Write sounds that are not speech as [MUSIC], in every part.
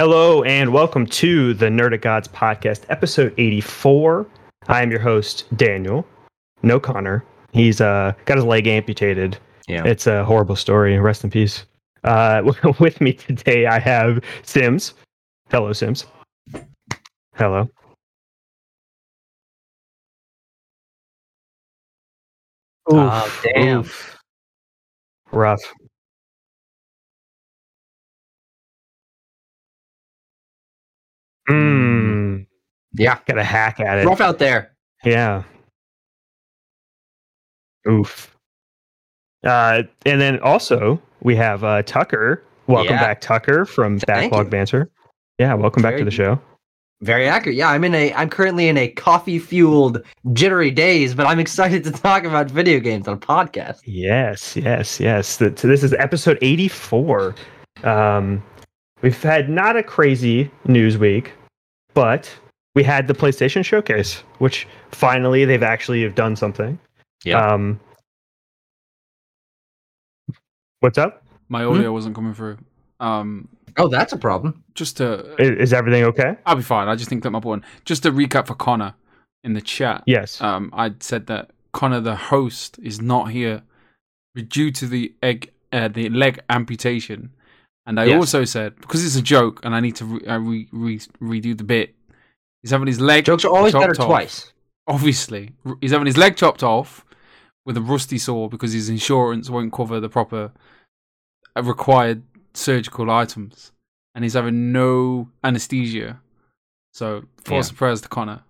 Hello and welcome to the Nerd of Gods podcast, episode 84. I am your host, Daniel. No Connor. He's uh, got his leg amputated. Yeah. It's a horrible story. Rest in peace. Uh, [LAUGHS] with me today, I have Sims. Hello, Sims. Hello. Oh, damn. Rough. Mmm. Yeah. Got a hack at it. Rough out there. Yeah. Oof. Uh, and then also we have uh, Tucker. Welcome Yeah. back, Tucker, from Thank Backlog you. Banter. Yeah, welcome back to the show. Very accurate. Yeah, I'm in a I'm currently in a coffee fueled jittery days, but I'm excited to talk about video games on a podcast. Yes, yes, yes. Th- So this is episode 84. Um, we've had not a crazy news week, but we had the PlayStation Showcase, which finally they've actually have done something. Yeah. Um, what's up? My audio wasn't coming through. Um, Oh, that's a problem. just to, I- Is everything okay? I'll be fine. I just think that my button. Just to recap for Connor in the chat. Yes. Um, I said that Connor, the host, is not here due to the egg, uh, the leg amputation, and I Yes. also said because it's a joke and I need to re- re- re- redo the bit. He's having his leg. Jokes are always better off. twice. Obviously, he's having his leg chopped off with a rusty saw because his insurance won't cover the proper uh, required surgical items, and he's having no anesthesia. So, thoughts Yeah. prayers to Connor.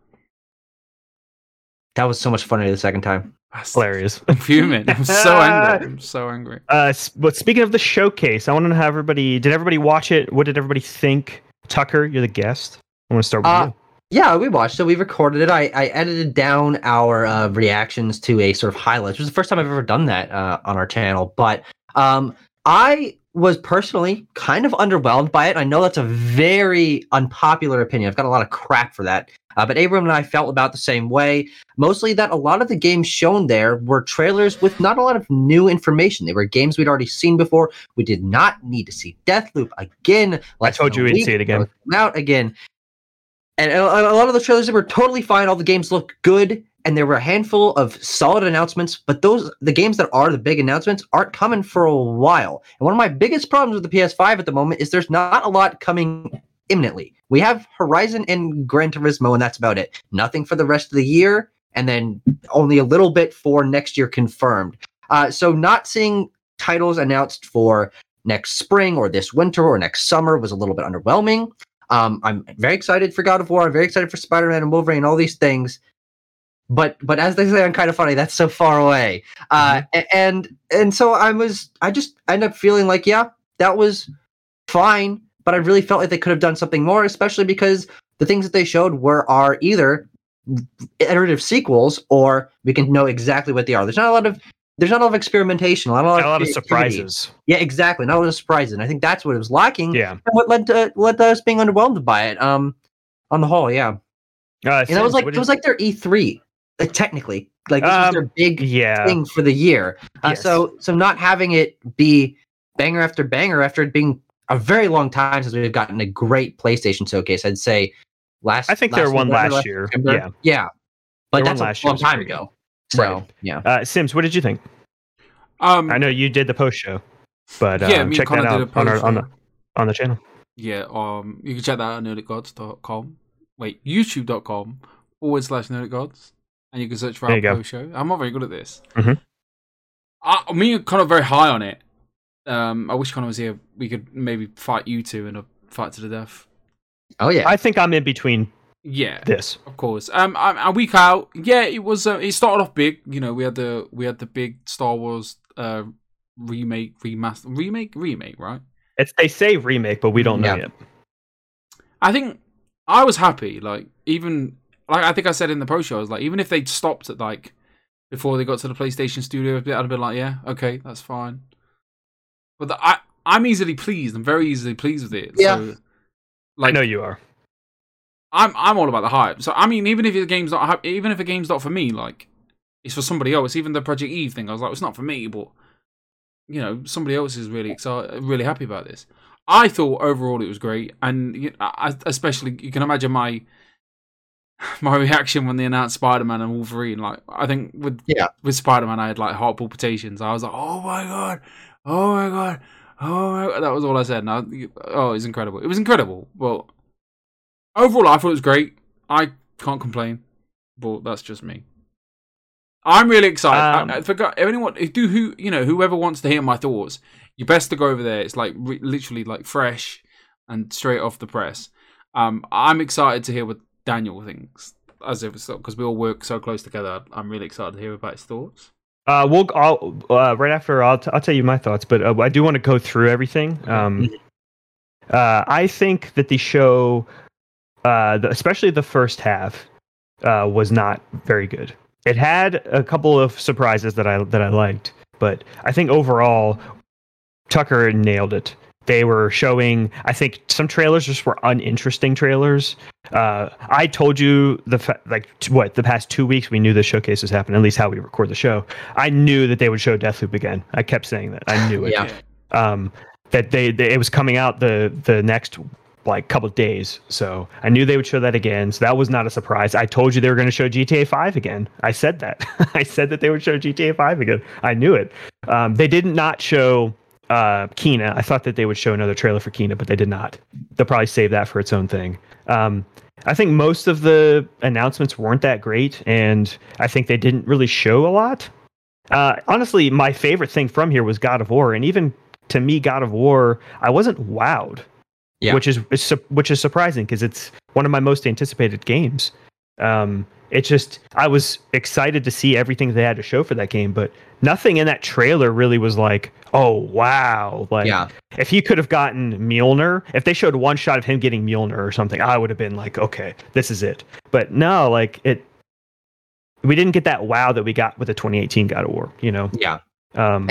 That was so much funnier the second time. That's Hilarious. [LAUGHS] I'm fuming. I'm so angry. I'm so angry. [LAUGHS] Uh, but speaking of the showcase, I want to know how everybody did. Everybody watch it? What did everybody think? Tucker, you're the guest. I want to start with Uh, you. Yeah, we watched it. We recorded it. I, I edited down our uh, reactions to a sort of highlights. It was the first time I've ever done that uh, on our channel. But um, I was personally kind of underwhelmed by it. I know that's a very unpopular opinion. I've got a lot of crap for that. Uh, but Abram and I felt about the same way. Mostly that a lot of the games shown there were trailers with not a lot of new information. They were games we'd already seen before. We did not need to see Deathloop again. I told you we'd see it again. Out again. And a, a lot of the trailers were totally fine. All the games looked good, and there were a handful of solid announcements. But those the games that are the big announcements aren't coming for a while. And one of my biggest problems with the PS5 at the moment is there's not a lot coming imminently. We have Horizon and Gran Turismo, and that's about it. Nothing for the rest of the year, and then only a little bit for next year confirmed. Uh, so not seeing titles announced for next spring or this winter or next summer was a little bit underwhelming. Um, I'm very excited for God of War. I'm very excited for Spider-Man and Wolverine, all these things. But but as they say, I'm kind of funny. That's so far away. Uh, a- and and so I was. I just end up feeling like, yeah, that was fine. But I really felt like they could have done something more, especially because the things that they showed were are either iterative sequels or we can know exactly what they are. There's not a lot of there's not a lot of experimentation, a lot, a lot of surprises. Yeah, exactly. Not a lot of surprises. And I think that's what it was lacking Yeah. and what led to led to us being underwhelmed by it. Um, on the whole, yeah, Uh, and it was like it was like their E three, like technically, like this Um, was their big yeah. thing for the year. Uh, Yes. So so not having it be banger after banger after it being a very long time since we've gotten a great PlayStation showcase, I'd say last. I think there last were one November, last year. September. Yeah. yeah, but There that's a last year long time pretty ago. So Right. yeah, Uh, Sims, what did you think? Um, I know you did the post show, but uh, Yeah, me and check that out on, our, on the on the channel. Yeah, um, you can check that out at nerdicgods.com. Wait, youtube.com forward slash nerdicgods. And you can search for There our you go. post show. I'm not very good at this. Mhm. I, me and Connor are kind of very high on it. Um, I wish Connor was here. We could maybe fight you two in a fight to the death. oh yeah, I think I'm in between Yeah, this. of course. Um, a, a week out. Yeah, it was. Uh, it started off big. You know, we had the we had the big Star Wars uh remake, remaster, remake, remake, right? It's they say remake, but we don't know Yeah. yet. I think I was happy. Like even like I think I said in the post show, I was like, even if they'd stopped at like before they got to the PlayStation Studio, I'd have been like, yeah, okay, that's fine. But the, I I'm easily pleased. I'm very easily pleased with it. Yeah. So, I like know you are. I'm I'm all about the hype. So I mean, even if the game's not even if a game's not for me, like it's for somebody else. Even the Project Eve thing, I was like, it's not for me, but you know, somebody else is really excited, really happy about this. I thought overall it was great, and you I, especially you can imagine my [SIGHS] my reaction when they announced Spider Man and Wolverine. Like I think with Yeah. with Spider Man, I had like heart palpitations. I was like, oh my god, oh my god, oh my god. That was all I said. And I, oh, it's incredible. It was incredible. Well, overall, I thought it was great. I can't complain, but that's just me. I'm really excited. Um, I, I forgot anyone do who you know whoever wants to hear my thoughts. You best to go over there. It's like re- literally like fresh and straight off the press. Um, I'm excited to hear what Daniel thinks as if because we all work so close together. I'm really excited to hear about his thoughts. Uh, we'll I'll, uh, right after I'll, t- I'll tell you my thoughts, but uh, I do want to go through everything. Um, uh, I think that the show, uh, the, especially the first half, uh, was not very good. It had a couple of surprises that I that I liked, but I think overall, Tucker nailed it. They were showing. I think some trailers just were uninteresting trailers. Uh, I told you the fa- like t- what the past two weeks we knew the showcase was happening. At least how we record the show. I knew that they would show Deathloop again. I kept saying that. I knew it. Yeah. Um, that they, they it was coming out the the next like couple of days. So I knew they would show that again. So that was not a surprise. I told you they were going to show GTA 5 again. I said that. [LAUGHS] I said that they would show GTA 5 again. I knew it. Um, they did not show uh, Kena. I thought that they would show another trailer for Kena, but they did not. They'll probably save that for its own thing. Um, I think most of the announcements weren't that great, and I think they didn't really show a lot. Uh, honestly, my favorite thing from here was God of War, and even to me, God of War, I wasn't wowed, Yeah. which is which is surprising because it's one of my most anticipated games. Um, it just I was excited to see everything they had to show for that game, but nothing in that trailer really was like, oh wow, like Yeah. if he could have gotten Mjolnir, if they showed one shot of him getting Mjolnir or something, I would have been like, okay, this is it. But no, like it, we didn't get that wow that we got with the 2018 God of War. You know, Yeah. um,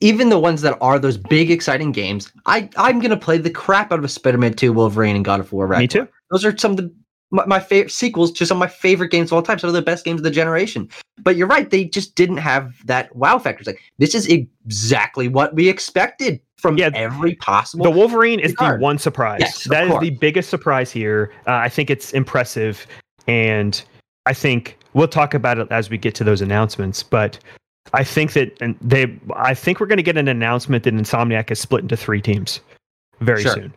Even the ones that are those big, exciting games, I I'm gonna play the crap out of Spider-Man 2, Wolverine, and God of War. me too. Those are some of the my, my favorite sequels to some of my favorite games of all time. Some of the best games of the generation. But you're right; they just didn't have that wow factor. It's like this is exactly what we expected from Yeah, every possible. the Wolverine is the one surprise. Yes, that is course. the biggest surprise here. Uh, I think it's impressive, and I think we'll talk about it as we get to those announcements. But I think that and they, I think we're going to get an announcement that Insomniac is split into three teams very Sure. soon.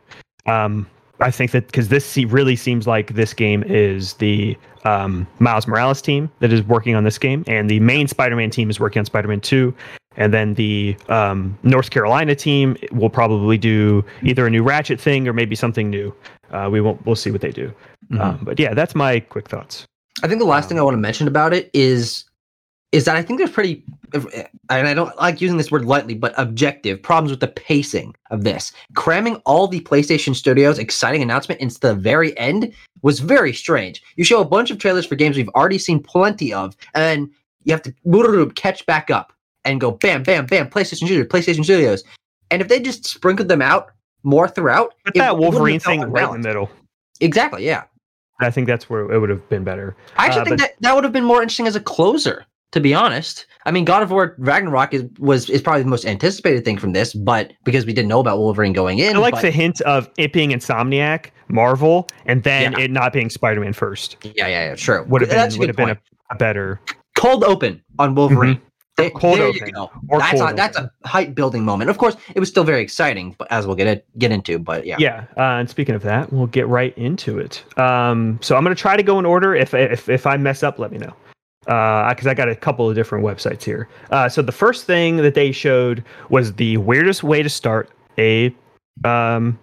Um, I think that because this se- really seems like this game is the um, Miles Morales team that is working on this game, and the main Spider-Man team is working on Spider-Man Two, and then the um, North Carolina team will probably do either a new Ratchet thing or maybe something new. Uh, we won't. We'll see what they do. Mhm. Um, but yeah, that's my quick thoughts. I think the last thing I want to mention about it is is that I think there's pretty and I don't like using this word lightly, but objective problems with the pacing of this. Cramming all the PlayStation Studios exciting announcement into the very end was very strange. You show a bunch of trailers for games we've already seen plenty of, and you have to catch back up and go bam, bam, bam, PlayStation Studios, PlayStation Studios. And if they just sprinkled them out more throughout, But that Wolverine thing right in the middle. Exactly, yeah. I think that's where it would have been better. I actually Uh, think but- that that would have been more interesting as a closer, to be honest. I mean, God of War Ragnarok is was is probably the most anticipated thing from this, but because we didn't know about Wolverine going in, I like but- the hint of it being Insomniac, Marvel, and then Yeah. it not being Spider-Man first. yeah, yeah, yeah, sure. Would have That's been a would have been a, a better cold open on Wolverine. There, Cold there open. you go. Or that's cold a, that's a hype building moment. Of course, it was still very exciting, but as we'll get it get into, but yeah. Yeah, uh, and speaking of that, we'll get right into it. Um, so I'm going to try to go in order. If if if I mess up, let me know. Because I got a couple of different websites here. Uh, so the first thing that they showed was the weirdest way to start a um,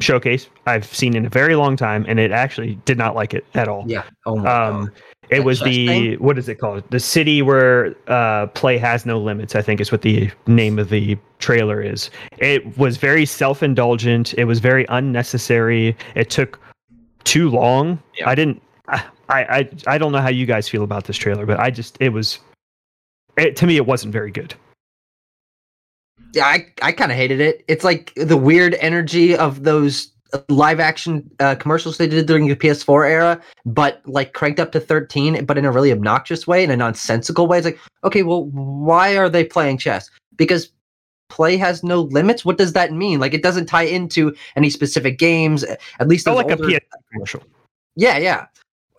showcase I've seen in a very long time, and it actually did not like it at all. Yeah. Oh my Um, god. it That was the thing? what is it called? The city where uh, play has no limits. I think is what the name of the trailer is. It was very self-indulgent. It was very unnecessary. It took too long. Yeah. I didn't. I, I I don't know how you guys feel about this trailer, but I just it was. It, to me, it wasn't very good. Yeah, I, I kind of hated it. It's like the weird energy of those live action uh, commercials they did during the PS4 era, but like cranked up to 13, but in a really obnoxious way, in a nonsensical way. It's like, okay, well, why are they playing chess? Because play has no limits. What does that mean? Like it doesn't tie into any specific games. At least like a older- PS commercial. yeah, yeah.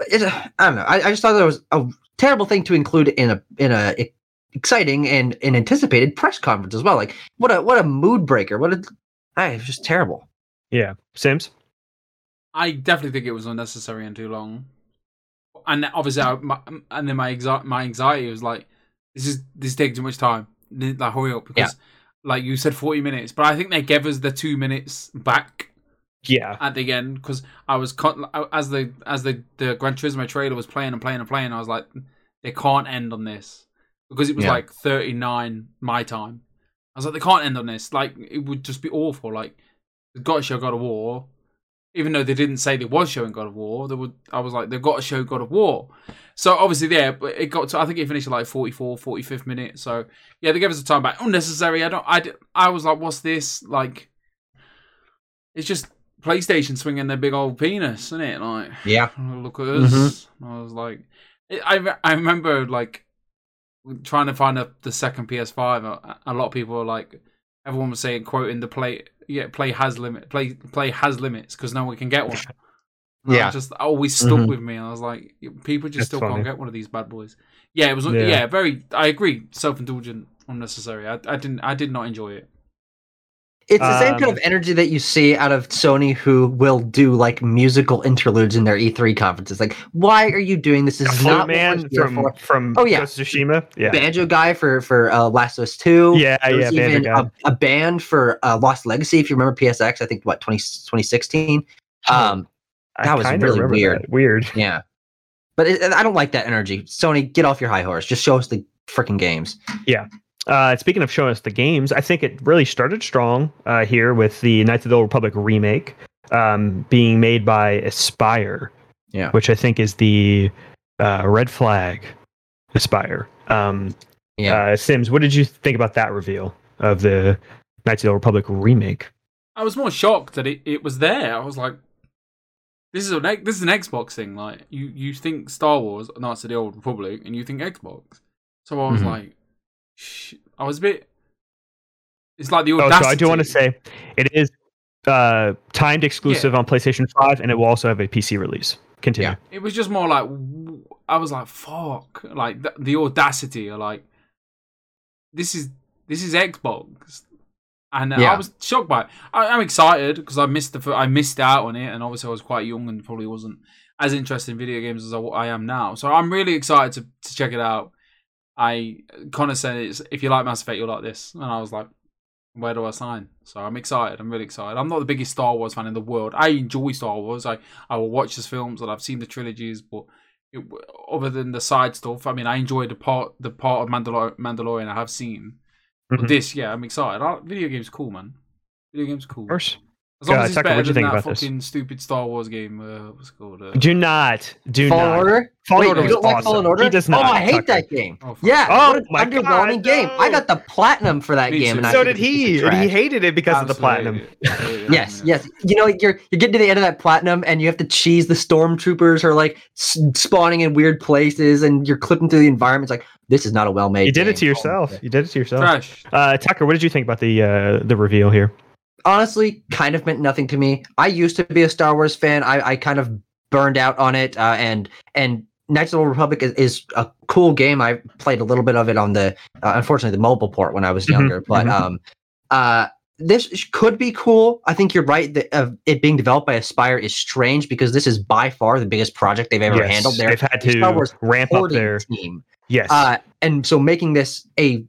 It, I don't know. I, I just thought that was a terrible thing to include in a in a exciting and, and anticipated press conference as well. Like what a what a mood breaker. What a I it's just terrible. Yeah, Sims. I definitely think it was unnecessary and too long. And obviously, I, my, and then my anxi- my anxiety was like, "This is this takes too much time. Like, hurry up!" Because, like you said, forty minutes, but I think they gave us the two minutes back Yeah, at the end because I was con- as the as the the Gran Turismo trailer was playing and playing and playing. I was like, they can't end on this because it was Yeah. like thirty nine my time. I was like, they can't end on this. Like it would just be awful. Like they've got to show God of War, even though they didn't say they was showing God of War. They would. I was like, they've got to show God of War. So obviously, yeah, but it got to. I think it finished at like 44, 45th minute. So yeah, they gave us a time back. Unnecessary. I don't. I. I was like, what's this? Like, it's just PlayStation swinging their big old penis, isn't it? Like, Yeah. [SIGHS] look at us. I was like, I, I I remember like trying to find a, the second PS5. A, a lot of people were like, everyone was saying, quoting the play, yeah, play has limit, play play has limits because no one can get one. [LAUGHS] Yeah. just always stuck Mhm. with me. I was like, people just That's still funny. can't get one of these bad boys. Yeah, it was. Yeah. Yeah, very. I agree. Self indulgent, unnecessary. I, I didn't. I did not enjoy it. It's the same kind Um, of energy that you see out of Sony who will do like musical interludes in their E3 conferences. Like, why are you doing this? This is Flute not Man from for. from Oh, yeah. Tsushima. Yeah, Banjo guy for for uh, Last of Us Two. yeah, yeah. even guy. a, a band for uh, Lost Legacy, if you remember PSX. I think what 20, 2016. Um, I that was really weird. that. Weird. yeah, but it, I don't like that energy. Sony, get off your high horse. Just show us the freaking games. Uh, speaking of showing us the games, I think it really started strong uh, here with the Knights of the Old Republic remake um, being made by Aspyr, Yeah. which I think is the uh, red flag Aspyr. Um, Yeah, uh, Sims, what did you think about that reveal of the Knights of the Old Republic remake? I was more shocked that it, it was there. I was like, this is a this is an Xbox thing. Like you you think Star Wars, Knights of the Old Republic, and you think Xbox. So I was Mhm. like, sh- I was a bit. It's like the audacity. Oh, so I do want to say it is uh, timed exclusive on PlayStation 5, and it will also have a PC release. Continue. Yeah. it was just more like I was like, fuck, like the, the audacity, of like this is this is Xbox, and uh, Yeah. I was shocked by it. I, I'm excited because I missed the I missed out on it, and obviously I was quite young and probably wasn't as interested in video games as I, I am now. So I'm really excited to to check it out. I Connor said it's, if you like Mass Effect, you'll like this, and I was like. Where do I sign? So I'm excited. I'm really excited. I'm not the biggest Star Wars fan in the world. I enjoy Star Wars. I, I will watch his films and I've seen the trilogies, but it, other than the side stuff, I mean, I enjoyed the part the part of Mandalor- Mandalorian I have seen. But Mhm. this, yeah, I'm excited. I, video games cool, man. Video games cool. Of course. As long Uh, as it's Tucker, better than think that about this? stupid Star Wars game. Uh, what's it called? Uh, Do not. Do Fallen not. Order. Fallen Wait, Order you don't like. Fallen Order? He does not. Oh, I hate Tucker. that game. oh. Yeah, Oh what an my underwhelming God, game. no. I got the platinum for that Me game, too. and I So think did it's a piece he. And he hated it because of the platinum. [LAUGHS] Yes, yes. You know, you're you're getting to the end of that platinum, and you have to cheese the stormtroopers who are like spawning in weird places, and you're clipping through the environment. It's like this is not a well made. You did it to yourself. You did it to yourself. Trash. Uh, Tucker, what did you think about the uh, the reveal here? Honestly kind of meant nothing to me. I used to be a Star Wars fan. I, I kind of burned out on it, uh, and and Knights of the Republic is, is a cool game. I played a little bit of it on the uh, unfortunately the mobile port when I was Mhm, younger, but mhm. um, uh, this could be cool. I think you're right that uh, it being developed by Aspyr is strange because this is by far the biggest project they've ever Yes, handled. Their They've had the Star to Wars ramp up their team. yes. Uh, and so making this a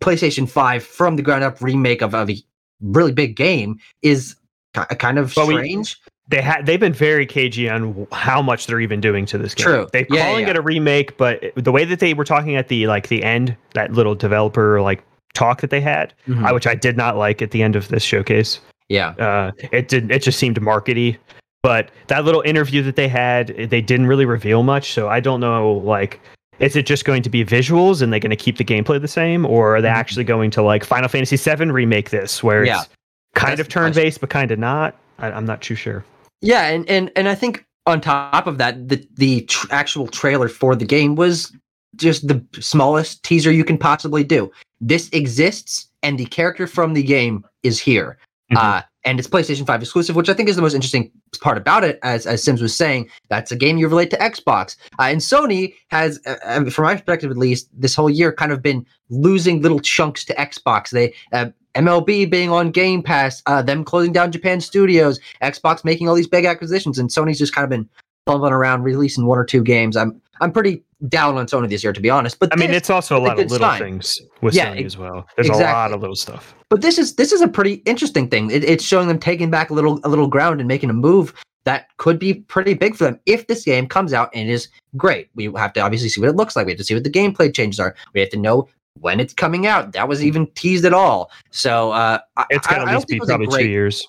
PlayStation 5 from the ground up remake of, of a really big game is ki- kind of But we- strange. they had they've been very cagey on how much they're even doing to this game. True. They're Yeah, calling yeah. it a remake, but the way that they were talking at the like the end, that little developer like talk that they had, Mhm. I, which I did not like at the end of this showcase. yeah. Uh, it did it just seemed markety. But that little interview that they had, they didn't really reveal much. So I don't know like. Is it just going to be visuals and they're going to keep the gameplay the same, or are they Mhm. actually going to like Final Fantasy VII remake this, where Yeah. it's kind That's of turn based but kind of not? I, I'm not too sure. Yeah, and, and and I think on top of that, the the tr- actual trailer for the game was just the smallest teaser you can possibly do. This exists, and the character from the game is here. Mhm. Uh, and it's PlayStation 5 exclusive, which I think is the most interesting part about it. As as Sims was saying, that's a game you relate to Xbox. Uh, and Sony has, uh, uh, from my perspective at least, this whole year kind of been losing little chunks to Xbox. They uh, MLB being on Game Pass, uh, them closing down Japan studios, Xbox making all these big acquisitions, and Sony's just kind of been fumbling around releasing one or two games. I'm I'm pretty down on Sony this year, to be honest. But I mean, it's also a lot of little sign. things with Yeah, Sony as well. There's a lot of little stuff. but this is this is a pretty interesting thing. It, it's showing them taking back a little a little ground and making a move that could be pretty big for them if this game comes out and is great. We have to obviously see what it looks like. We have to see what the gameplay changes are. We have to know when it's coming out. That was even teased at all. So uh, It's at least be probably great two years.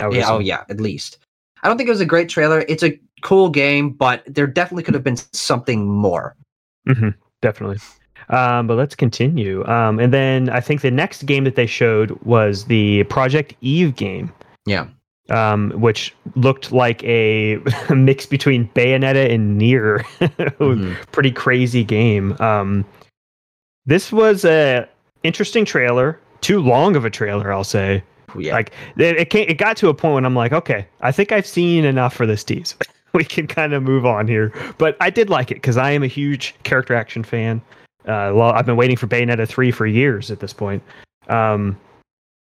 Yeah, oh yeah, at least. I don't think it was a great trailer. It's a cool game, but there definitely could have been something more. definitely. Um, but let's continue. Um, and then I think the next game that they showed was the Project Eve game. Yeah. Um, which looked like a [LAUGHS] mix between Bayonetta and Nier. [LAUGHS] Mhm. Pretty crazy game. Um, this was a interesting trailer. Too long of a trailer, I'll say. Yeah. Like it, it, came, it got to a point when I'm like, okay, I think I've seen enough for this tease. [LAUGHS] [LAUGHS] we can kind of move on here. But I did like it because I am a huge character action fan. Uh, well, I've been waiting for Bayonetta three for years at this point. Um,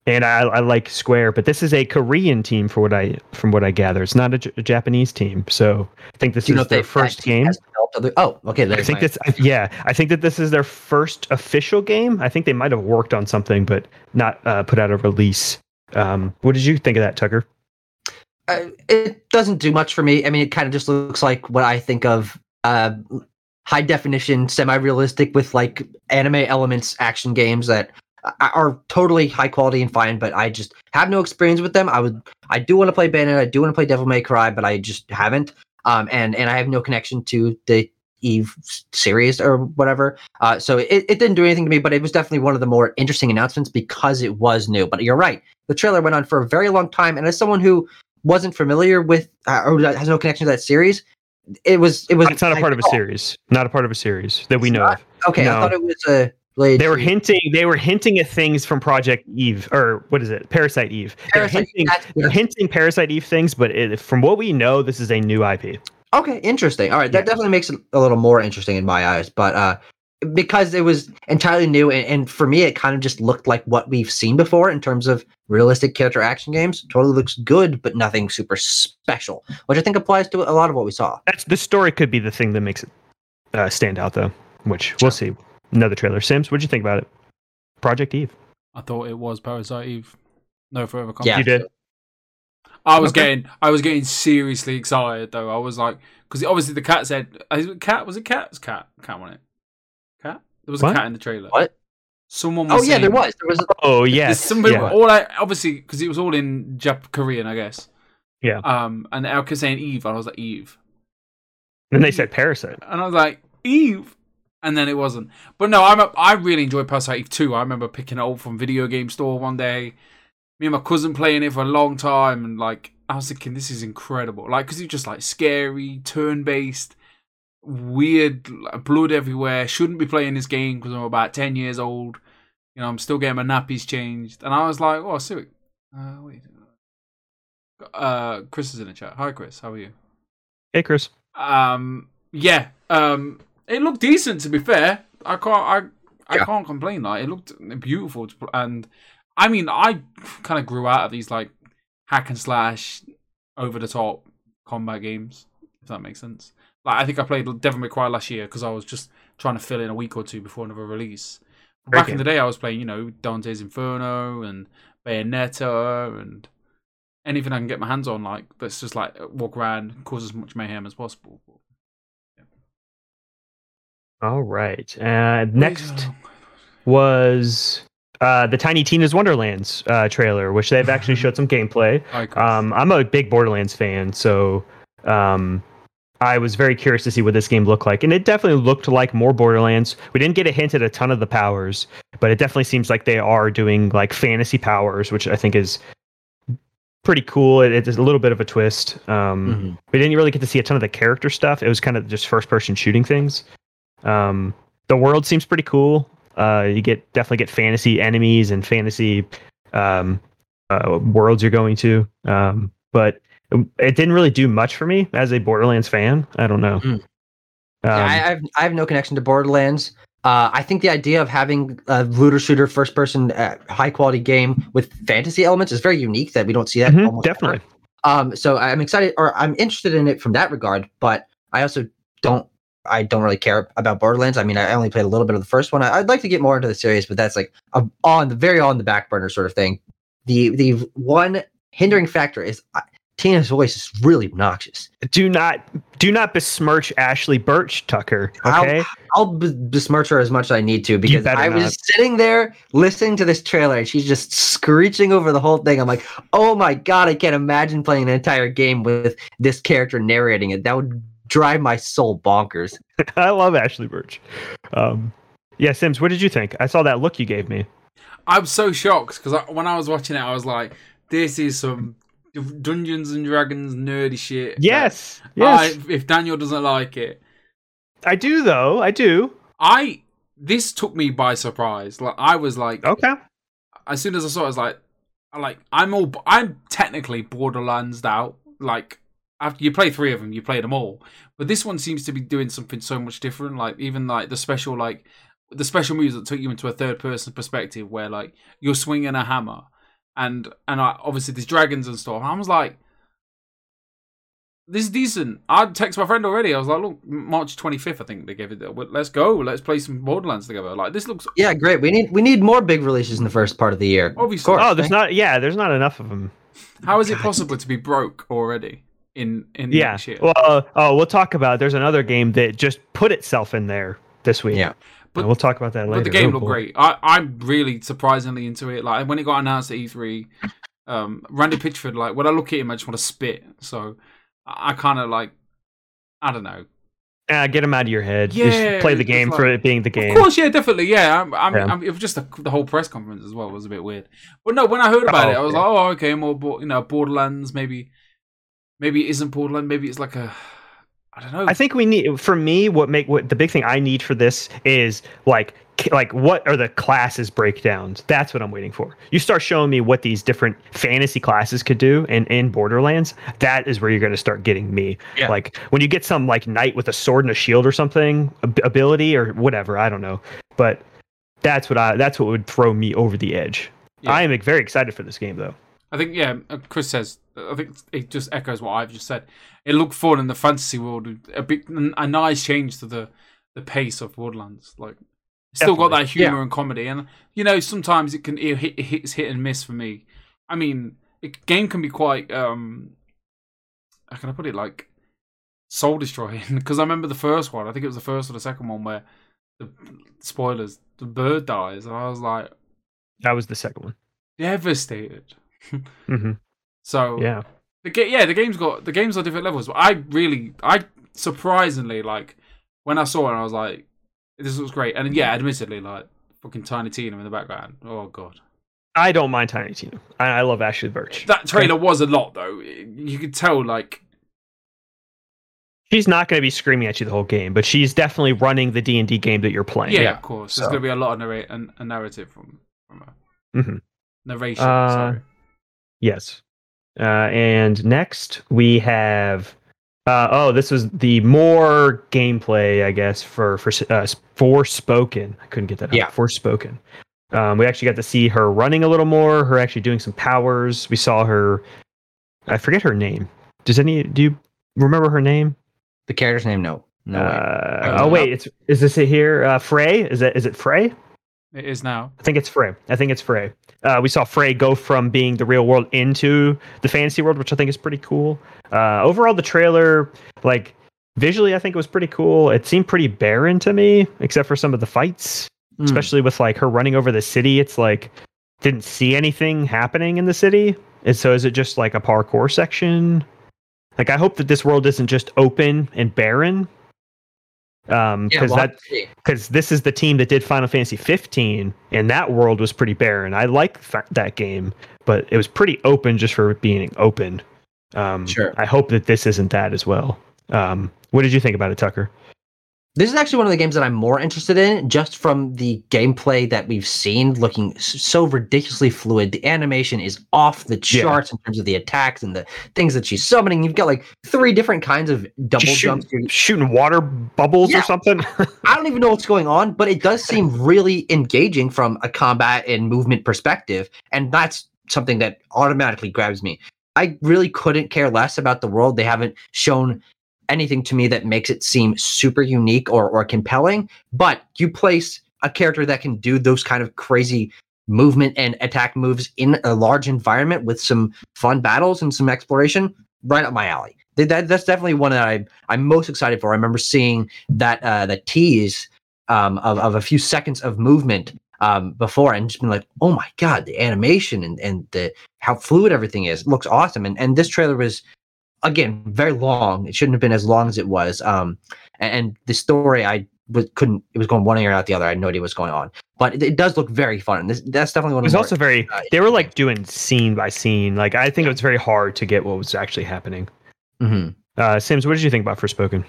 and I, I like Square, but this is a Korean team for what I from what I gather. It's not a, J- a Japanese team, so I think this is their first game. other- oh, okay. I think my- this, yeah, I think that this is their first official game. I think they might have worked on something, but not uh, put out a release. Um, what did you think of that, Tucker? Uh, it doesn't do much for me. I mean, it kind of just looks like what I think of uh, high definition, semi realistic with like anime elements action games that are totally high quality and fine. But I just have no experience with them. I would, I do want to play Bayonetta, I do want to play Devil May Cry, but I just haven't. Um, and and I have no connection to the Eve series or whatever. Uh, so it, it didn't do anything to me, but it was definitely one of the more interesting announcements because it was new. But you're right, the trailer went on for a very long time, and as someone who wasn't familiar with uh, or has no connection to that series, it was it was. It's not a part of a series. Not a part of a series that we It's know not? of. Okay, I thought it was a. They were hinting. They were hinting at things from Project Eve, or what is it? Parasite Eve. They're hinting. They're hinting Parasite Eve things, but it, from what we know, this is a new IP. Okay, interesting. All right, that Yeah. definitely makes it a little more interesting in my eyes. But uh, because it was entirely new, and, and for me, it kind of just looked like what we've seen before in terms of realistic character action games. Totally looks good, but nothing super special, which I think applies to a lot of what we saw. That's the story could be the thing that makes it uh, stand out, though. Which we'll see. Another trailer. Sims, what'd you think about it? Project Eve. I thought it was Parasite Eve. No further comment. Yeah. You did. I was Okay. getting, I was getting seriously excited though. I was like, because obviously the cat said, cat was it cat? It was cat? Cat on it? Cat? There was What? a cat in the trailer. What? Someone was Oh yeah, there was. There was. Oh There's yes. somebody, yeah. all I obviously because it was all in Jap- Korean, I guess. Yeah. Um, and I kept saying Eve, and I was like Eve, And they said Parasite. and I was like Eve, and then it wasn't. But no, I'm a, I really enjoyed Parasite Eve 2. I remember picking it up from video game store one day. Me and my cousin playing it for a long time, and like I was thinking, this is incredible. Like, because it's just like scary, turn based, weird, like, blood everywhere. Shouldn't be playing this game because I'm about ten years old. You know, I'm still getting my nappies changed, and I was like, oh, sick. Uh, wait. Uh, Chris is in the chat. Hi, Chris. How are you? Hey, Chris. Um, yeah. Um, it looked decent to be fair. I can't. I I Yeah. can't complain. Like it looked beautiful, to, and I mean, I kind of grew out of these like hack and slash, over the top combat games. If that makes sense. Like I think I played Devil May Cry last year because I was just trying to fill in a week or two before another release. Back in the day, I was playing, you know, Dante's Inferno and Bayonetta and anything I can get my hands on. Like that's just like walk around, cause as much mayhem as possible. All right. Uh, next was uh, the Tiny Tina's Wonderlands uh, trailer, which they've actually [LAUGHS] showed some gameplay. Hi, Um, I'm a big Borderlands fan, so um, I was very curious to see what this game looked like, and it definitely looked like more Borderlands. We didn't get a hint at a ton of the powers, but it definitely seems like they are doing like fantasy powers, which I think is pretty cool. It, it's a little bit of a twist. Um, Mhm. we didn't really get to see a ton of the character stuff. It was kind of just first person shooting things. Um, the world seems pretty cool. Uh, you get definitely get fantasy enemies and fantasy um, uh, worlds you're going to. Um, but it didn't really do much for me as a Borderlands fan. I don't know. Mm. Um, Yeah, I, I have I have no connection to Borderlands. Uh, I think the idea of having a looter shooter first person uh, high quality game with fantasy elements is very unique that we don't see that mhm, almost ever. definitely. Um, so I'm excited or I'm interested in it from that regard, but I also don't I don't really care about Borderlands. I mean, I only played a little bit of the first one. I, would like to get more into the series, but that's like a, on the very on the back burner sort of thing. The the one hindering factor is uh, Tina's voice is really obnoxious. Do not do not besmirch Ashly Burch, Tucker. I'll- Okay. I'll besmirch her as much as I need to because I was not. sitting there listening to this trailer and she's just screeching over the whole thing. I'm like, oh my god, I can't imagine playing an entire game with this character narrating it. That would drive my soul bonkers. [LAUGHS] I love Ashly Burch. Um, yeah, Sims, what did you think? I saw that look you gave me. I'm so shocked because when I was watching it, I was like, "This is some Dungeons and Dragons nerdy shit." Yes. Yes. I, if Daniel doesn't like it, I do though. I do. I this took me by surprise. Like I was like, Okay. as soon as I saw, it, I was like, I like I'm all I'm technically Borderlands out. Like after you play three of them, you play them all. But this one seems to be doing something so much different. Like even like the special like the special moves that took you into a third person perspective, where like you're swinging a hammer, and and I, obviously there's dragons and stuff. I was like. This is decent. I text my friend already. I was like, "Look, March 25th. I think they gave it. Let's go. Let's play some Borderlands together. Like this looks Yeah, great. We need we need more big releases in the first part of the year. Obviously. Course. Oh, there's not. Yeah, there's not enough of them. How is it possible to be broke already in in Yeah. next year? Well, uh, oh, we'll talk about. There's another game that just put itself in there this week. Yeah. But But- we'll talk about that later. but the game looked great. I I'm really surprisingly into it. Like when it got announced at E3, um, Randy Pitchford. Like when I look at him, I just want to spit. So I, I kind of like, I don't know. Ah, get him out of your head. Yeah, just play the game like- for it being the game. Of course, yeah, definitely, yeah. I'm, I'm, Yeah. I'm, it was just the, the whole press conference as well was a bit weird. But no, when I heard about Oh, it, I was yeah. like, oh, okay, more, you know, Borderlands. Maybe, maybe it isn't Borderlands. Maybe it's like a, I don't know. I think we need for me what make what the big thing I need for this is like like what are the classes breakdowns? That's what I'm waiting for. You start showing me what these different fantasy classes could do in in Borderlands. That is where you're going to start getting me. Yeah. Like when you get some like knight with a sword and a shield or something ability or whatever. I don't know, but that's what I that's what would throw me over the edge. Yeah. I am very excited for this game though. I think yeah, uh, Chris says. I think it just echoes what I've just said. It looked fun in the fantasy world. A big, a nice change to the the pace of Borderlands. Like, still got that humor and comedy, and you know sometimes it can it, hit, hit and miss for me. I mean, a game can be quite um, how can I put it? Like soul destroying because [LAUGHS] I remember the first one. I think it was the first or the second one where the spoilers the bird dies, and I was like That was the second one. devastated. [LAUGHS] hmm So Yeah. the ga- yeah, the game's got the game's on different levels. But I really, I surprisingly like when I saw it, I was like, "This looks great." And yeah, admittedly, like fucking Tiny Tina in the background. Oh god, I don't mind Tiny Tina. I, I love Ashly Burch. that trailer was a lot though. You could tell like she's not going to be screaming at you the whole game, but she's definitely running the D and D game that you're playing. yeah, Yeah. of course. So- There's gonna be a lot of narrate and a narrative from from her Mhm. narration. Uh, sorry. Yes. Uh, and next we have. Uh, oh, this was the more gameplay, I guess, for for uh, Forspoken. I couldn't get that. Yeah. out. Forspoken. Um, we actually got to see her running a little more. Her actually doing some powers. We saw her. I forget her name. Does any? Do you remember her name? The character's name, no, no. Uh, oh know. wait, it's is this it here? Uh, Frey? Is it is it Frey? It is now. I think it's Frey. I think it's Frey. Uh, we saw Frey go from being the real world into the fantasy world, which I think is pretty cool. Uh, overall, the trailer, like visually, I think it was pretty cool. It seemed pretty barren to me, except for some of the fights, Hmm. especially with like her running over the city. It's like didn't see anything happening in the city. And so, is it just like a parkour section? Like, I hope that this world isn't just open and barren. Um, because we'll that because this is the team that did Final Fantasy 15, and that world was pretty barren. I like that game, but it was pretty open just for being open. Um, Sure. I hope that this isn't that as well. Um, what did you think about it, Tucker? This is actually one of the games that I'm more interested in, just from the gameplay that we've seen, looking so ridiculously fluid. The animation is off the Yeah. charts in terms of the attacks and the things that she's summoning. You've got like three different kinds of double jumps. shooting, shooting water bubbles Yeah. or something. [LAUGHS] [LAUGHS] I don't even know what's going on, but it does seem really engaging from a combat and movement perspective, and that's something that automatically grabs me. I really couldn't care less about the world. They haven't shown anything to me that makes it seem super unique or, or compelling, but you place a character that can do those kind of crazy movement and attack moves in a large environment with some fun battles and some exploration, right up my alley. That, that's definitely one that I, I'm most excited for. I remember seeing that uh, the tease um, of, of a few seconds of movement um, before and just been like, oh my god, the animation and, and the how fluid everything is looks awesome. And and this trailer was again very long. It shouldn't have been as long as it was. Um, and, and the story I was, couldn't. It was going one ear out the other. I had no idea what's going on. But it, it does look very fun. And this, that's definitely one It of was the also very. uh, They were like doing scene by scene. Like I think it was very hard to get what was actually happening. Mhm. Uh, Sims, what did you think about Forspoken?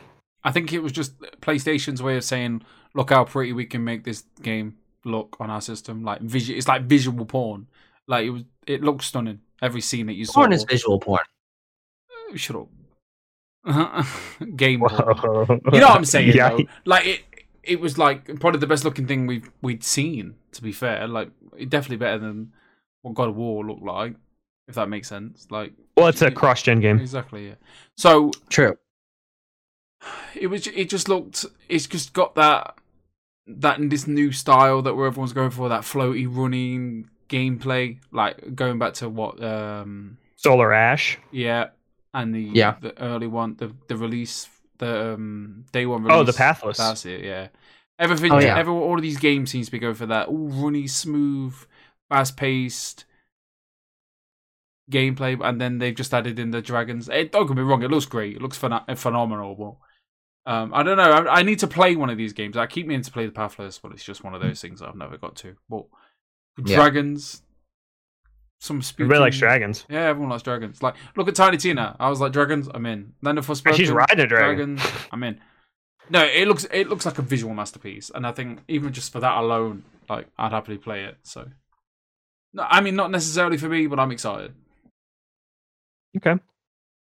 I think it was just PlayStation's way of saying, "Look how pretty we can make this game look on our system." Like visual, it's like visual porn. Like it was, it looks stunning. Every scene that you saw. porn is visual porn. Shut [LAUGHS] up. game porn. Whoa. You know what I'm saying? [LAUGHS] yeah. though? Like it, it was like probably the best looking thing we've we'd seen. To be fair, like definitely better than what God of War looked like. If that makes sense. Like Well, it's a cross-gen game. exactly. Yeah. So True. [SIGHS] it was it just looked it's just got that that this new style that where everyone's going for that floaty running gameplay like going back to what um Solar Ash. yeah and the Yeah. the early one the the release the um day one release Oh, the Pathless. that's it yeah everything Oh, yeah. every, all of these games seems to be going for that all runny smooth fast paced gameplay and then they've just added in the dragons it, don't get me wrong it looks great it looks phena- phenomenal but um, I don't know. I, I need to play one of these games. I keep meaning to play the Pathless, but it's just one of those things I've never got to. But Yeah. dragons, some spooky. Everybody likes dragons. Yeah, everyone likes dragons. Like, look at Tiny Tina. I was like, dragons. I'm in. Then the And she's riding a dragon. Dragons. I'm in. No, it looks it looks like a visual masterpiece, and I think even just for that alone, like I'd happily play it. So, no, I mean, not necessarily for me, but I'm excited. Okay.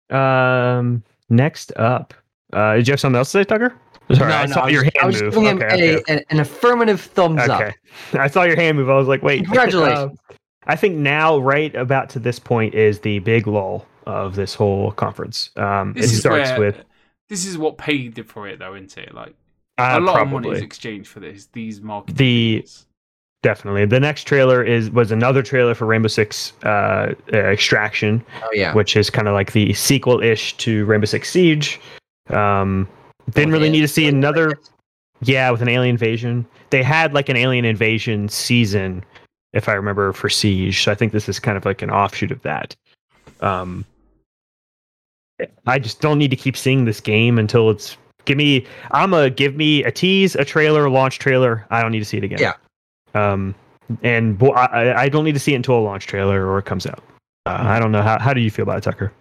Um, next up, uh, did you have something else to say, Tucker? Sorry, No, I no, saw was- your I hand was move. giving him Okay, a, okay, an, an affirmative thumbs up. [LAUGHS] I saw your hand move. I was like, wait. Congratulations. [LAUGHS] I think now, right about to this point, is the big lull of this whole conference. Um, This it is starts where with this is what paid for it, though, isn't it? Like uh, a lot of money is exchanged for this. These marketing. The- things. definitely the next trailer is was another trailer for Rainbow Six uh, uh, Extraction. Oh yeah. which is kind of like the sequel-ish to Rainbow Six Siege. Um, didn't Oh, really yeah. need to see another, yeah, with an alien invasion. They had like an alien invasion season, if I remember, for Siege. So I think this is kind of like an offshoot of that. Um, I just don't need to keep seeing this game until it's give me. I'm a give me a tease, a trailer, a launch trailer. I don't need to see it again. Yeah. Um, and bo- I, I don't need to see it until a launch trailer or it comes out. Uh, I don't know how. How do you feel about it, Tucker?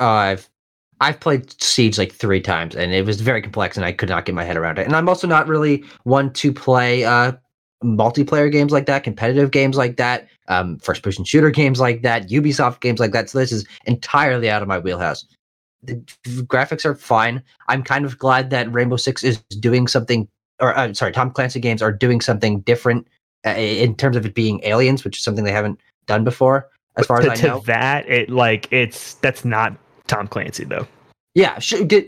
Uh, I've I've played Siege like three times, and it was very complex, and I could not get my head around it. And I'm also not really one to play uh, multiplayer games like that, competitive games like that, um, first-person shooter games like that, Ubisoft games like that. So this is entirely out of my wheelhouse. The graphics are fine. I'm kind of glad that Rainbow Six is doing something, or uh, sorry, Tom Clancy games are doing something different uh, in terms of it being aliens, which is something they haven't done before, as far as to, I to know. that, it like it's that's not Tom Clancy though. Yeah,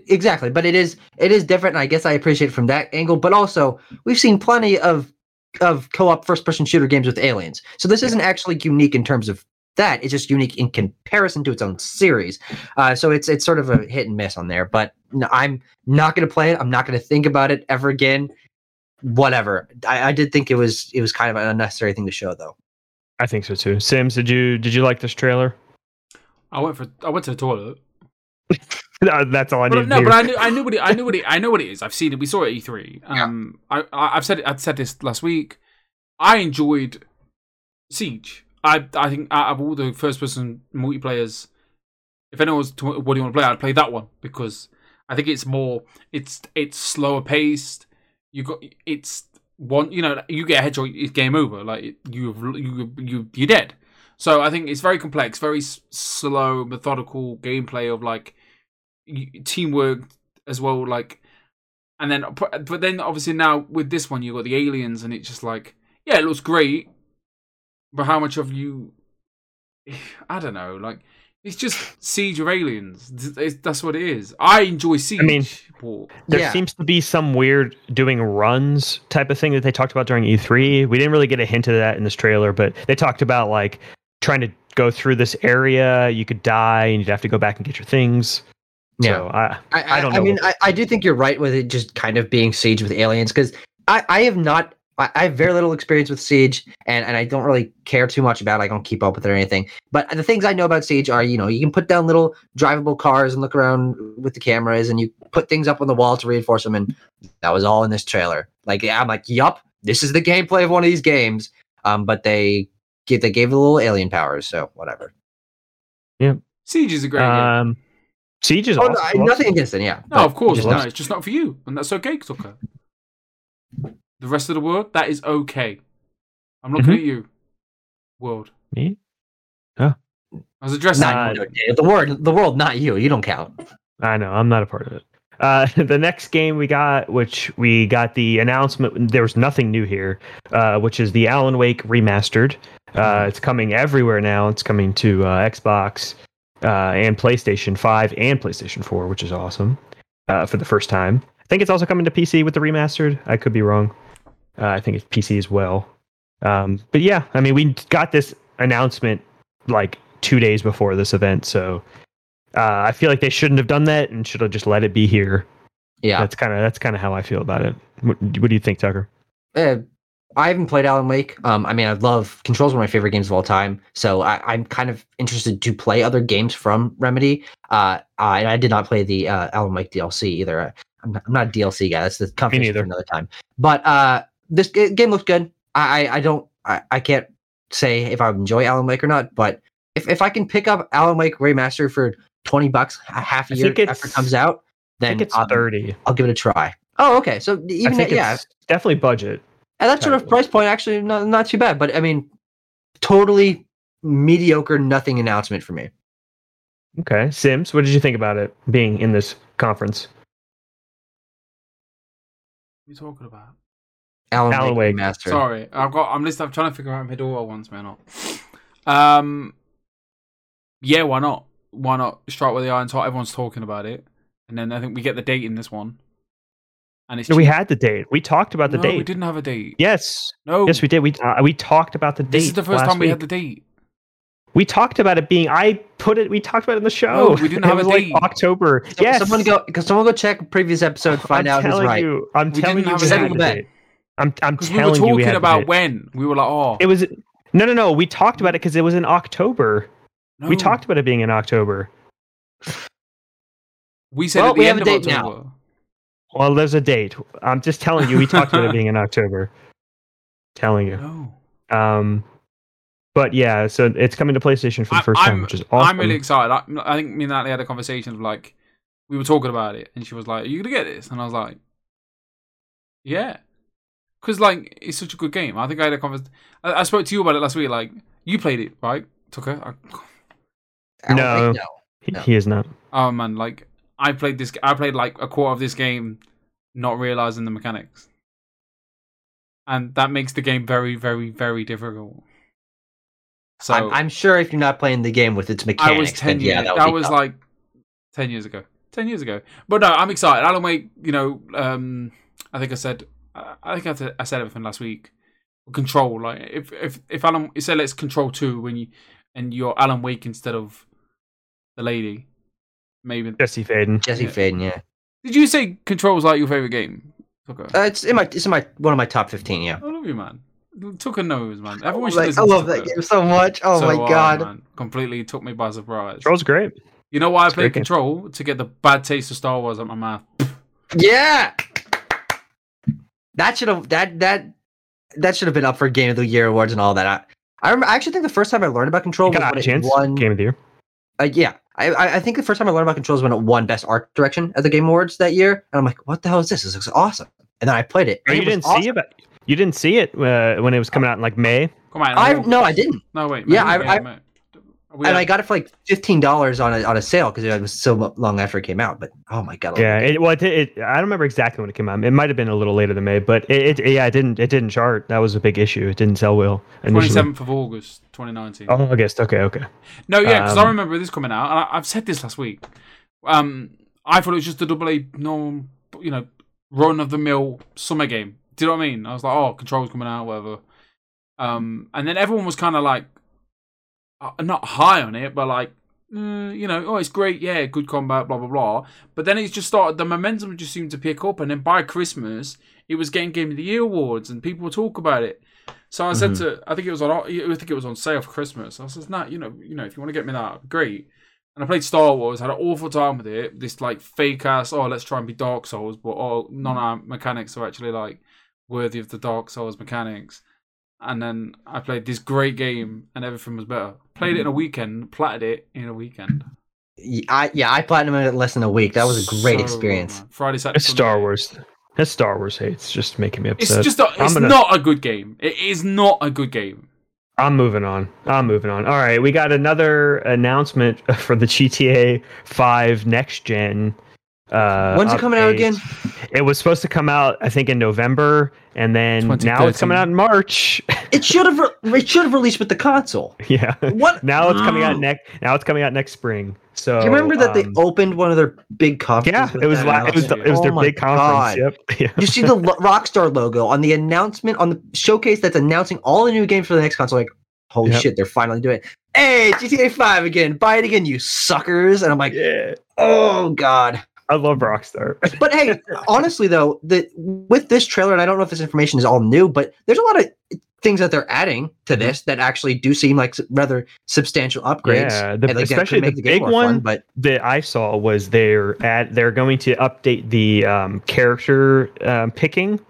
exactly. But it is it is different, and I guess I appreciate it from that angle. But also, we've seen plenty of of co-op first-person shooter games with aliens, so this isn't actually unique in terms of that. It's just unique in comparison to its own series. Uh, so it's it's sort of a hit and miss on there. But no, I'm not going to play it. I'm not going to think about it ever again. Whatever. I, I did think it was it was kind of an unnecessary thing to show, though. I think so too. Sims, did you did you like this trailer? I went for I went to the toilet. [LAUGHS] No, that's all I But, need. no, but. I knew I knew what it, I knew what it, I know what it is. I've seen it. We saw it at E3. [LAUGHS] Um, I, I I've said it, I've said this last week. I enjoyed Siege. I I think out of all the first person multiplayers, if anyone was to, what do you want to play, I'd play that one because I think it's more it's it's slower paced. you got it's one. You know, you get a headshot, it's game over. Like you you you you're dead. So I think it's very complex, very s- slow, methodical gameplay of like teamwork as well. Like, and then but then obviously now with this one you got the aliens, and it's just like yeah, it looks great, but how much of you? [SIGHS] I don't know. Like it's just Siege of Aliens. It's- that's what it is. I enjoy Siege. I mean, but- There yeah. seems to be some weird doing runs type of thing that they talked about during E3. We didn't really get a hint of that in this trailer, but they talked about like trying to go through this area. You could die and you'd have to go back and get your things. Yeah. So I, I, I, I don't know. I mean, I, I do think you're right with it just kind of being Siege with aliens because I, I have not. I I have very little experience with Siege, and, and I don't really care too much about. it. I don't keep up with it or anything. But the things I know about Siege are, you know, you can put down little drivable cars and look around with the cameras, and you put things up on the wall to reinforce them. And that was all in this trailer. Like, I'm like, yup, this is the gameplay of one of these games. Um, but they give they gave it a little alien powers, so whatever. Yeah, Siege is a great game. Siege is Oh, awesome. I- nothing against it, yeah. No, of course, just no. not- It's just not for you, and that's okay, Tucker. The rest of the world, that is okay. I'm looking Mhm. at you, world. Me? I was addressing. Not, no, the world, the world, not you. You don't count. I know I'm not a part of it. Uh, [LAUGHS] the next game we got, which we got the announcement, there was nothing new here, uh, which is the Alan Wake remastered. Uh, it's coming everywhere now. It's coming to uh, Xbox uh, and PlayStation 5 and PlayStation 4, which is awesome uh, for the first time. I think it's also coming to PC with the remastered. I could be wrong. Uh, I think it's PC as well. Um, but yeah, I mean, we got this announcement like two days before this event, so uh, I feel like they shouldn't have done that and should have just let it be here. Yeah. That's kind of that's kind of how I feel about it. What, what do you think, Tucker? I haven't played Alan Wake. Um, I mean, I love Control's one of my favorite games of all time. So I, I'm kind of interested to play other games from Remedy. Uh, I, I did not play the uh, Alan Wake DLC either. I'm not, I'm not a DLC guy. That's the conversation for another time. But uh, this g- game looks good. I, I, I don't. I, I can't say if I enjoy Alan Wake or not. But if, if I can pick up Alan Wake remaster for twenty bucks, a half a year after it comes out, I then think it's um, thirty. I'll give it a try. Oh, okay. So I even yeah, it's definitely budget. At that sort of price point, actually, not not too bad. But I mean, totally mediocre, nothing announcement for me. Okay, Sims. What did you think about it being in this conference? What are you talking about? Alan, Alan Wake Wake. Master. Sorry, I've got. I'm listening. I'm trying to figure out if Hidora wants me or not. Um, yeah, why not? Why not strike with the iron top? Everyone's talking about it, and then I think we get the date in this one. And it's No, we had the date. We talked about the no, date. we didn't have a date. Yes, No, yes, we did. We uh, we talked about the date. This is the first time we week. had the date. We talked about it being. I put it. We talked about it in the show. No, we didn't [LAUGHS] It have a was like date. October. So- yes. Someone go. Cause someone go check previous episode. [LAUGHS] Find I'm out who's right. you. I'm We telling didn't you. have we a had date. Bet. I'm. I'm Because we were telling you. We talking had about when we were like, oh, It was. No, no, no. We talked about it because it was in October. no. We talked about it being in October. We said Well, at the we have a of date now. October. Well, there's a date. I'm just telling you. We talked about it [LAUGHS] being in October. Telling you. No. Um, but yeah, so it's coming to PlayStation for the 1st I'm- time, which is awesome. I'm really excited. I, I think me and Natalie had a conversation of like, we were talking about it, and she was like, "Are you gonna get this?" And I was like, "Yeah," because like it's such a good game. I think I had a conversation. I, I spoke to you about it last week. Like, you played it, right, Tucker? I, Alan No. No. He, No. he is not. oh man, like I played this. I played like a quarter of this game, not realizing the mechanics, and that makes the game very, very, very difficult. So I'm, I'm sure if you're not playing the game with its mechanics, I was ten years. yeah, that, that was tough. like ten years ago. Ten years ago. But no, I'm excited. Alan Wake. You know, um, I think I said. I think I said, I said everything last week. Control, like if if if Alan, you say let's control two when you and you're Alan Wake instead of the lady, maybe. Jesse Faden. Jesse yeah. Faden. Yeah, Did you say Control was like your favorite game? Tucker. uh, it's in my it's in my one of my top fifteen. Yeah, I love you, man. Tucker knows, man. Everyone should Like, listen I love that game so much. Oh So my hard, god. man. Completely took me by surprise. Control's great. You know why I It's a played great game. Control to get the bad taste of Star Wars out my mouth. Yeah. That should have that that that should have been up for Game of the Year awards and all that. I, I remember. I actually think the first time I learned about Control You was got when a it chance. won. Game of the year. Uh, yeah, I, I I think the first time I learned about Control was when it won Best Art Direction at the Game Awards that year, and I'm like, what the hell is this? This looks awesome. and then I played it. And you it didn't awesome. see it? You didn't see it uh, when it was coming out in like May. Come on. I no, no, I didn't, No, wait. Yeah, maybe, I- I- mate. We and are- I got it for like fifteen dollars on a on a sale because it was so long after it came out. But oh my god, Yeah, it, well, it, it, I don't remember exactly when it came out. It might have been a little later than May, but it, it yeah, it didn't it didn't chart. That was a big issue. It didn't sell well. initially. 27th of August, 2019. Oh, August. Okay, okay. No, yeah, because I Um, remember this coming out, and I, I've said this last week. Um, I thought it was just a double A normal, you know, run of the mill summer game. Do you know what I mean? I was like, oh, controls coming out, whatever. Um, and then everyone was kind of like, uh, not high on it, but like, uh, you know, oh, it's great, yeah, good combat, blah blah blah. But then it's just started. The momentum just seemed to pick up, and then by Christmas, it was getting Game of the Year awards, and people would talk about it. So I said to, I think it was on, I think it was on sale for Christmas. I said, nah, you know, you know, if you want to get me that, great. And I played Star Wars, had an awful time with it. This like fake ass, oh, let's try and be Dark Souls, but all none of our mechanics are actually like worthy of the Dark Souls mechanics. And then I played this great game, and everything was better. Played it in a mm-hmm. weekend, platted it in a weekend. it. I yeah, I platinumed it in less than a week. That was a great So experience. man. Friday, Saturday, It's Star Wars. It's Star Wars hate. It's just making me It's just, a, it's gonna- not a good game. It is not a good game. I'm moving on. I'm moving on. All right, we got another announcement [LAUGHS] for the GTA 5 next gen. Uh, When's it coming out again? It was supposed to come out, I think, in November, and then now it's coming out in March. [LAUGHS] It should have re- it should have released with the console. yeah. What? [LAUGHS] Now it's coming out next. Now it's coming out next spring. So Do you remember that um, they opened one of their big conferences? Yeah, it was. that La- it was. The, announcement? it was their Oh my big conference. God. Yep. [LAUGHS] Yeah. You see the lo- Rockstar logo on the announcement on the showcase that's announcing all the new games for the next console. Like, holy Yep. shit, they're finally doing it. Hey, GTA 5 again. Buy it again, you suckers. And I'm like, yeah. oh god. I love Rockstar. [LAUGHS] But hey, honestly though, the with this trailer, and I don't know if this information is all new, but there's a lot of things that they're adding to this that actually do seem like rather substantial upgrades. Yeah, the- and, like, especially the make the game big one fun, but that I saw was they're at they're going to update the um, character um, picking.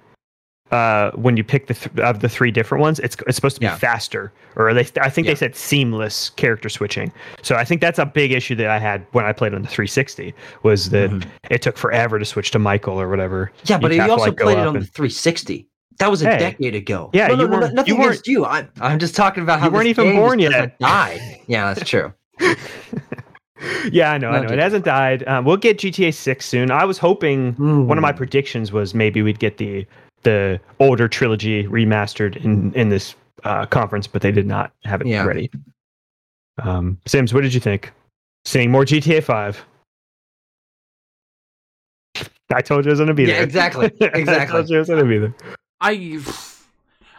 Uh, when you pick the th- of the three different ones, it's it's supposed to be Yeah. faster, or they I think Yeah. they said seamless character switching. So I think that's a big issue that I had when I played on the 360 was that Mhm. it took forever to switch to Michael or whatever. yeah, but you to, also like, played it on the 360. That was a Hey. decade ago. Yeah, no, no, you no, weren't- nothing you against you. I, I'm just talking about how You weren't even born yet. doesn't. Yeah, that's true. [LAUGHS] yeah, I know, I No, know. It hasn't died. Um, we'll get GTA 6 soon. I was hoping one of my predictions was maybe we'd get the the older trilogy remastered in in this uh, conference, but they did not have it Yeah. ready. Um, Sims, what did you think? Seeing more GTA 5. I told you it was gonna be Yeah, there. exactly, [LAUGHS] I exactly. told you it was gonna be there. I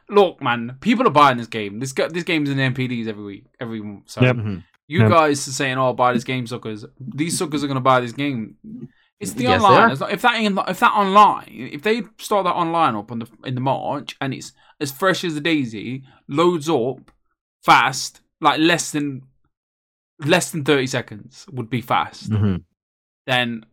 look, man. People are buying this game. This go- this game's in NPDs every week, every month. So Yep. Mhm. you Yep. guys are saying, "Oh, buy this game, suckers." These suckers are going to buy this game. It's the Yes, online. Not, if that in, if that online, if they start that online up on the in the March and it's as fresh as a daisy, loads up fast, like less than less than thirty seconds would be fast. Mhm. Then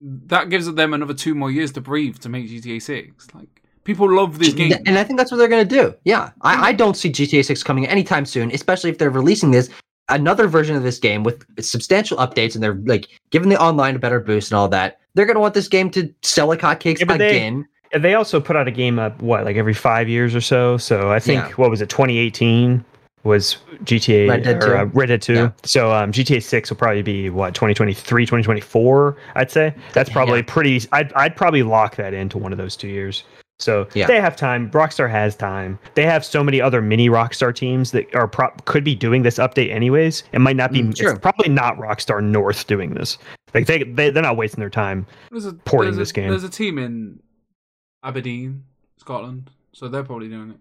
that gives them another two more years to breathe to make GTA Six. Like people love this game. And I think that's what they're going to do. Yeah. I, I don't see GTA 6 coming anytime soon, especially if they're releasing this another version of this game with substantial updates and they're like giving the online a better boost and all that. They're going to want this game to sell like hotcakes Yeah, they- again. And They also put out a game up what like every five years or so. So I think Yeah. what was it, 2018 was GTA Red Dead or 2. uh, Red Dead 2. Yeah. So um, GTA 6 will probably be what 2023, 2024. I'd say that's probably pretty. I'd I'd probably lock that into one of those two years. So Yeah. they have time. Rockstar has time. They have so many other mini Rockstar teams that are pro- could be doing this update anyways. It might not be. Mm, true. It's probably not Rockstar North doing this. Like they, they they're not wasting their time. There's a, porting there's a- this game. There's a team in Aberdeen, Scotland, so they're probably doing it.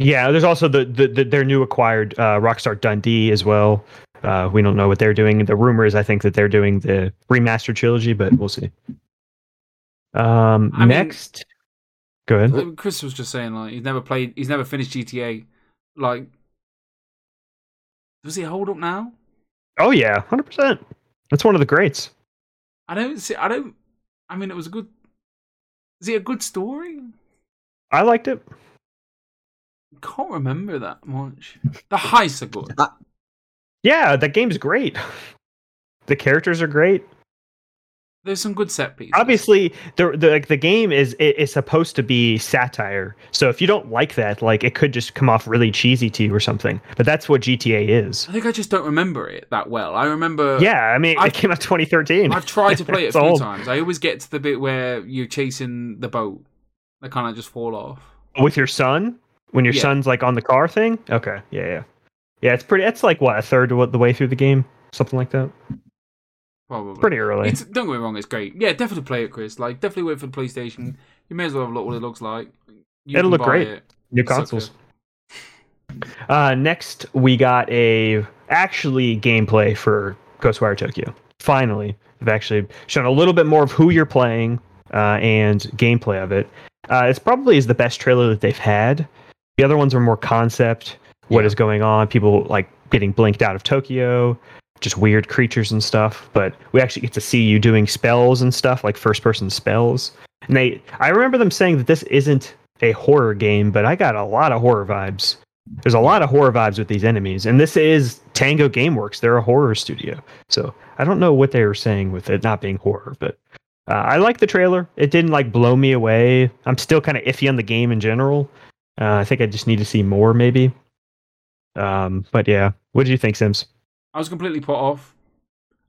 Yeah, there's also the, the, the their new acquired uh, Rockstar Dundee as well. Uh, we don't know what they're doing. The rumor is, I think that they're doing the remastered trilogy, but we'll see. Um, I mean- next, go ahead. Chris was just saying like he's never played, he's never finished GTA. Like, does he hold up now? Oh yeah, hundred percent. That's one of the greats. I don't see. I don't. I mean, it was a good. Is it a good story? I liked it. Can't remember that much. The heists are good. Yeah, that game's great. [LAUGHS] The characters are great. There's some good set pieces. obviously the, the like the game is it, it's supposed to be satire so if you don't like that like it could just come off really cheesy to you or something but that's what gta is I think I just don't remember it that well. I remember. yeah i mean I've- it came out 2013 I've tried to [LAUGHS] play it a few old. times. I always get to the bit where you're chasing the boat. They kind of just fall off. with your son when your Yeah. son's like on the car thing okay yeah yeah yeah it's pretty it's like what a third of the way through the game something like that Probably. pretty early It's, don't get me wrong, it's great. Yeah, definitely play it, Chris. Like, definitely wait for the PlayStation. You may as well have a look what it looks like. You It'll look great. it. new consoles uh next we got a actually gameplay for ghostwire tokyo finally they've actually shown a little bit more of who you're playing uh, and gameplay of it uh, it's probably is the best trailer that they've had the other ones are more concept What is Yeah. going on people like getting blinked out of tokyo just weird creatures and stuff but we actually get to see you doing spells and stuff like first person spells. And they i remember them saying that this isn't a horror game but i got a lot of horror vibes. There's a lot of horror vibes with these enemies and this is tango gameworks. They're a horror studio. So i don't know what they were saying with it not being horror but uh, i like the trailer. It didn't like blow me away. I'm still kind of iffy on the game in general. Uh, i think i just need to see more maybe. Um, but yeah. What did you think sims I was completely put off.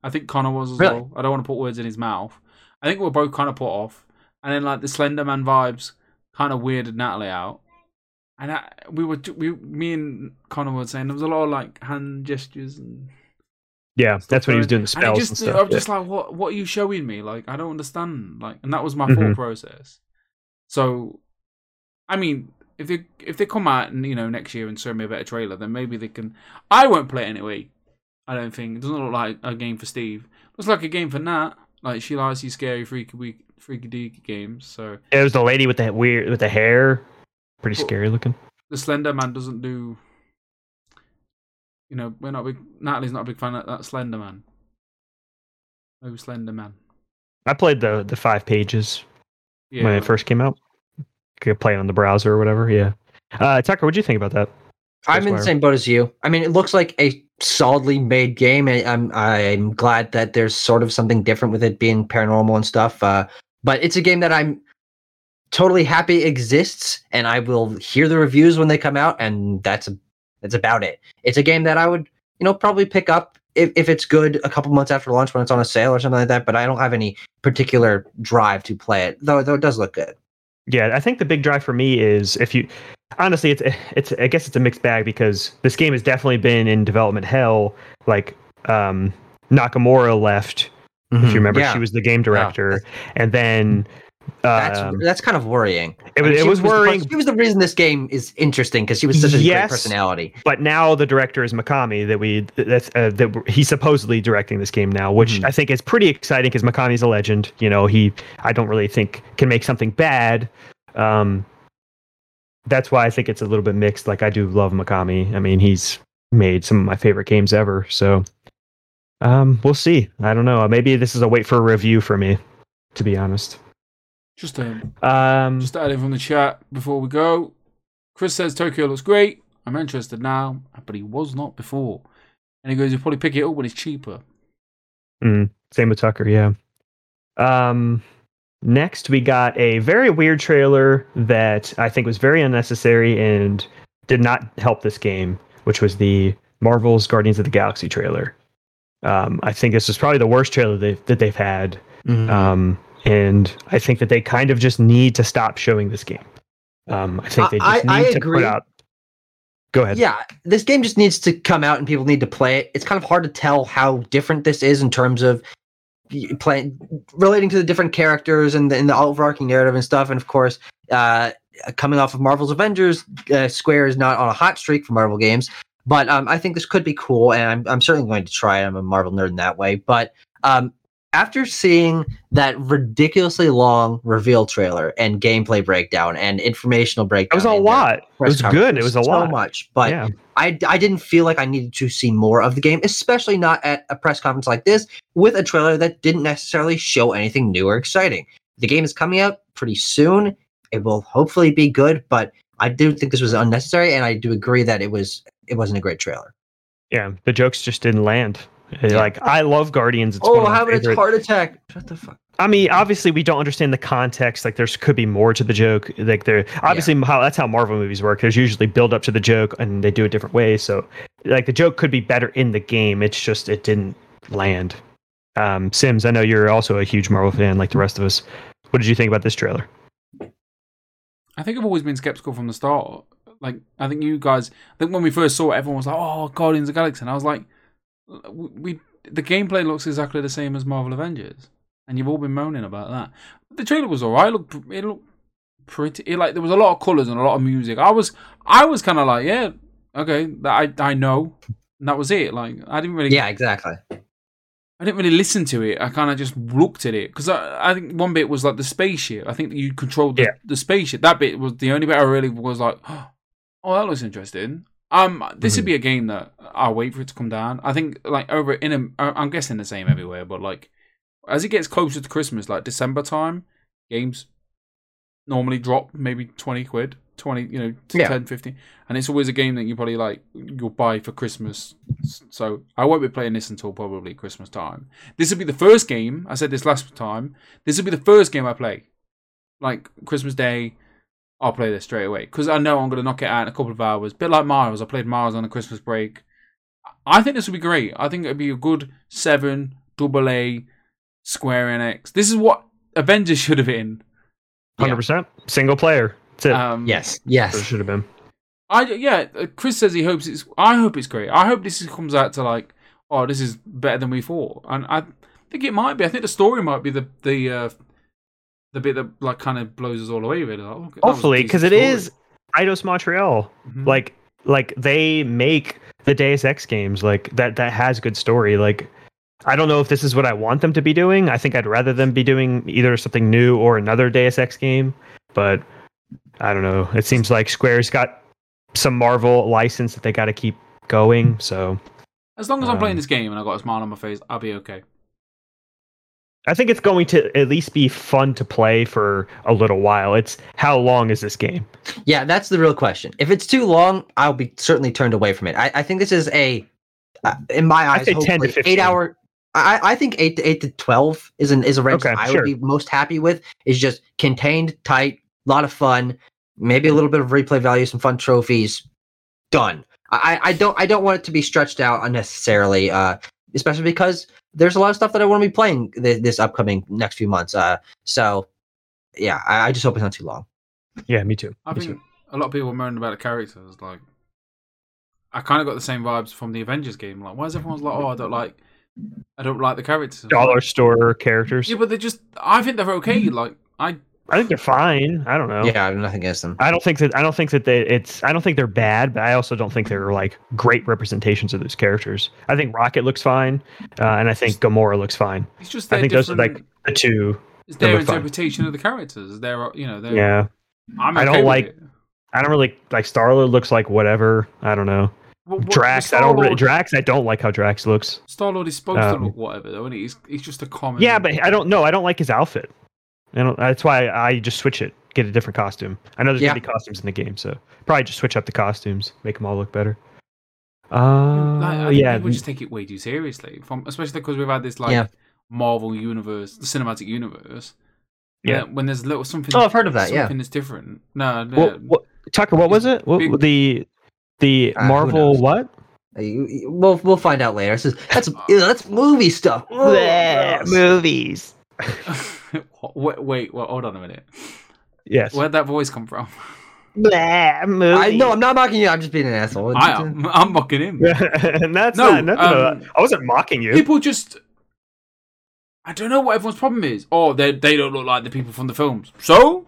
I think Connor was as Really? well. I don't want to put words in his mouth. I think we we're both kind of put off. And then, like, the Slender Man vibes kind of weirded Natalie out. And I, we were, we, me and Connor were saying there was a lot of like hand gestures and yeah that's when he was doing the And spells just, and stuff I'm yeah. just like, what? What are you showing me? Like, I don't understand. Like, and that was my Mhm. thought process. So, I mean, if they if they come out and you know next year and show me a better trailer, then maybe they can. I won't play it anyway. I don't think it doesn't look like a game for Steve. looks like a game for Nat. Like she likes these scary, freaky, weak, freaky deaky games. So it was the lady with the weird with the hair pretty Well- scary looking the Slender Man doesn't do. You know, we're not big. Natalie's not a big fan of that Slender Man. No Slender Man. i played the the five pages Yeah. when it first came out could play it on the browser or whatever yeah uh, tucker what do you think about that I'm in the same boat as you. I mean, it looks like a solidly made game, and I'm I'm glad that there's sort of something different with it being paranormal and stuff. Uh, but it's a game that I'm totally happy exists, and I will hear the reviews when they come out, and that's that's about it. It's a game that I would you know probably pick up if, if it's good a couple months after launch when it's on a sale or something like that. But I don't have any particular drive to play it, though. Though it does look good. Yeah, I think the big drive for me is if you honestly it's it's I guess it's a mixed bag because this game has definitely been in development hell like um Nakamura left if you remember Mm-hmm. Yeah. she was the game director and then That's um, that's kind of worrying. it was, She it was the per- worrying She was the reason this game is interesting because she was such a Yes. great personality. but now the director is Mikami that we that's uh, that he's supposedly directing this game now, which Mhm. I think is pretty exciting because Mikami's a legend. You know, he I don't really think can make something bad. Um, that's why I think it's a little bit mixed. Like I do love Mikami. I mean, he's made some of my favorite games ever. So, um, we'll see. I don't know. Maybe this is a wait for a review for me, to be honest. Just um, Um, just add in from the chat before we go. Chris says Tokyo looks great. I'm interested now, but he was not before. And he goes, you'll probably pick it up when it's cheaper. Mm, same with Tucker, yeah. Um, next, we got a very weird trailer that I think was very unnecessary and did not help this game, which was the Marvel's Guardians of the Galaxy trailer. Um, I think this is probably the worst trailer they've, that they've had. Mm-hmm. Um, and I think that they kind of just need to stop showing this game. Um, I think they I- just need I to agree. put out. Go ahead. yeah, this game just needs to come out and people need to play it. It's kind of hard to tell how different this is in terms of playing relating to the different characters and the, and the overarching narrative and stuff. And of course, uh, coming off of Marvel's Avengers, uh, Square is not on a hot streak for Marvel games. But um, I think this could be cool, and I'm, I'm certainly going to try it. I'm a Marvel nerd in that way. But um, after seeing that ridiculously long reveal trailer and gameplay breakdown and informational breakdown, It was a lot. It was good. It was a so lot. So much. But yeah. I, I didn't feel like I needed to see more of the game, especially not at a press conference like this with a trailer that didn't necessarily show anything new or exciting. The game is coming out pretty soon. It will hopefully be good, but I do think this was unnecessary, and I do agree that it was it wasn't a great trailer. Yeah, the jokes just didn't land. Yeah. Like I love Guardians. It's oh, one of having its heart attack! Shut the fuck. I mean, obviously, we don't understand the context. Like, there's could be more to the joke. Like, there obviously how that's how Marvel movies work. There's usually build up to the joke, and they do it different ways. So, like, the joke could be better in the game. It's just it didn't land. Um, Sims, I know you're also a huge Marvel fan, like the rest of us. What did you think about this trailer? I think I've always been skeptical from the start. Like, I think you guys, I think when we first saw it, everyone was like, "Oh, Guardians of the Galaxy," and I was like, "We, the gameplay looks exactly the same as Marvel Avengers," and you've all been moaning about that. The trailer was alright. It looked, it looked pretty. It, like there was a lot of colors and a lot of music. I was, I was kind of like, yeah, okay, that I, I know. And that was it. Like, I didn't really, Yeah, exactly. I didn't really listen to it. I kind of just looked at it because I, I think one bit was like the spaceship. I think you controlled the, Yeah. the spaceship. That bit was the only bit I really was like, [GASPS] oh, that looks interesting. Um, this would be a game that I'll wait for it to come down. I think like over in a, I- I'm guessing the same everywhere, but like as it gets closer to Christmas, like December time, games normally drop maybe twenty quid, twenty, you know, to Yeah. 10, 15. and it's always a game that you probably like you'll buy for Christmas. So I won't be playing this until probably Christmas time. This will be the first game. I said this last time. This will be the first game I play, like Christmas Day. I'll play this straight away because I know I'm going to knock it out in a couple of hours. bit like Miles. I played Miles on a Christmas break. I think this would be great. I think it'd be a good seven double A Square Enix. This is what Avengers should have been. Hundred percent single player. That's it. Um, Yes, That's what it yes. should have been. I yeah. uh, Chris says he hopes it's. I hope it's great. I hope this comes out to like, oh, this is better than we thought, and I think it might be. I think the story might be the the uh, the bit that like kind of blows us all away. Really, like, oh, that was a Hopefully, because it is Eidos Montreal. Mhm. Like, like they make the Deus Ex games. Like that. That has good story. Like, I don't know if this is what I want them to be doing. I think I'd rather them be doing either something new or another Deus Ex game. But I don't know. It seems like Square's got some Marvel license that they got to keep going. So As long as I'm playing Um, this game and I got a smile on my face, I'll be okay. I think it's going to at least be fun to play for a little while. It's how long is this game? Yeah, that's the real question. If it's too long, I'll be certainly turned away from it. I, I think this is a, uh, in my eyes, ten to 15. eight hour. I, I think eight to eight to twelve is an is a range Okay, I sure. would be most happy with. Is just contained, tight, a lot of fun, maybe a little bit of replay value, some fun trophies. Done. I, I don't I don't want it to be stretched out unnecessarily. Uh, especially because there's a lot of stuff that I want to be playing this, this upcoming next few months. Uh, so yeah, I, I just hope it's not too long. Yeah, me too. I Me think too. a lot of people were moaning about the characters. Like, I kind of got the same vibes from the Avengers game. Like, why is everyone's like, oh, I don't like, I don't like the characters. dollar store characters. Yeah, but they're just. I think they're okay. Like, I I think they're fine. I don't know. Yeah, I have nothing against them. I don't think that I don't think that they it's I don't think they're bad, but I also don't think they're like great representations of those characters. I think Rocket looks fine, uh, and I think Gamora looks fine. it's just I think those are like the two. it's their look fun. interpretation of the characters. Their, you know, their, Yeah, I'm I don't like- it. I don't really like Star Lord. Looks like whatever. I don't know. What- what- Drax. I don't. Really, Drax. I don't like how Drax looks. Star Lord is supposed Um, to look whatever though, and he's he's just a common. Yeah, but I don't know. I don't like his outfit. I don't. That's why I just switch it. Get a different costume. I know there's Yeah. gonna be costumes in the game, so probably just switch up the costumes, make them all look better. Uh, Like, I think yeah, people just take it way too seriously, from especially because we've had this like Yeah. Marvel universe, the cinematic universe. Yeah. Uh, when there's a little something. Oh, I've heard of that. Yeah. Something that's different. No, no. What, what, Tucker, what was it? What, Big- the the Uh, Marvel what? Uh, you- you- We'll we'll find out later. This is, that's that's movie stuff. Ugh, gross. movies. [LAUGHS] wait, wait, well, hold on a minute. Yes. Where'd that voice come from? Blah. I no, I'm not mocking you. I'm just being an asshole. I am. I'm mocking him. [LAUGHS] and that's No, not nothing. about- um, I wasn't mocking you. People just. I don't know what everyone's problem is. Oh, they they don't look like the people from the films. So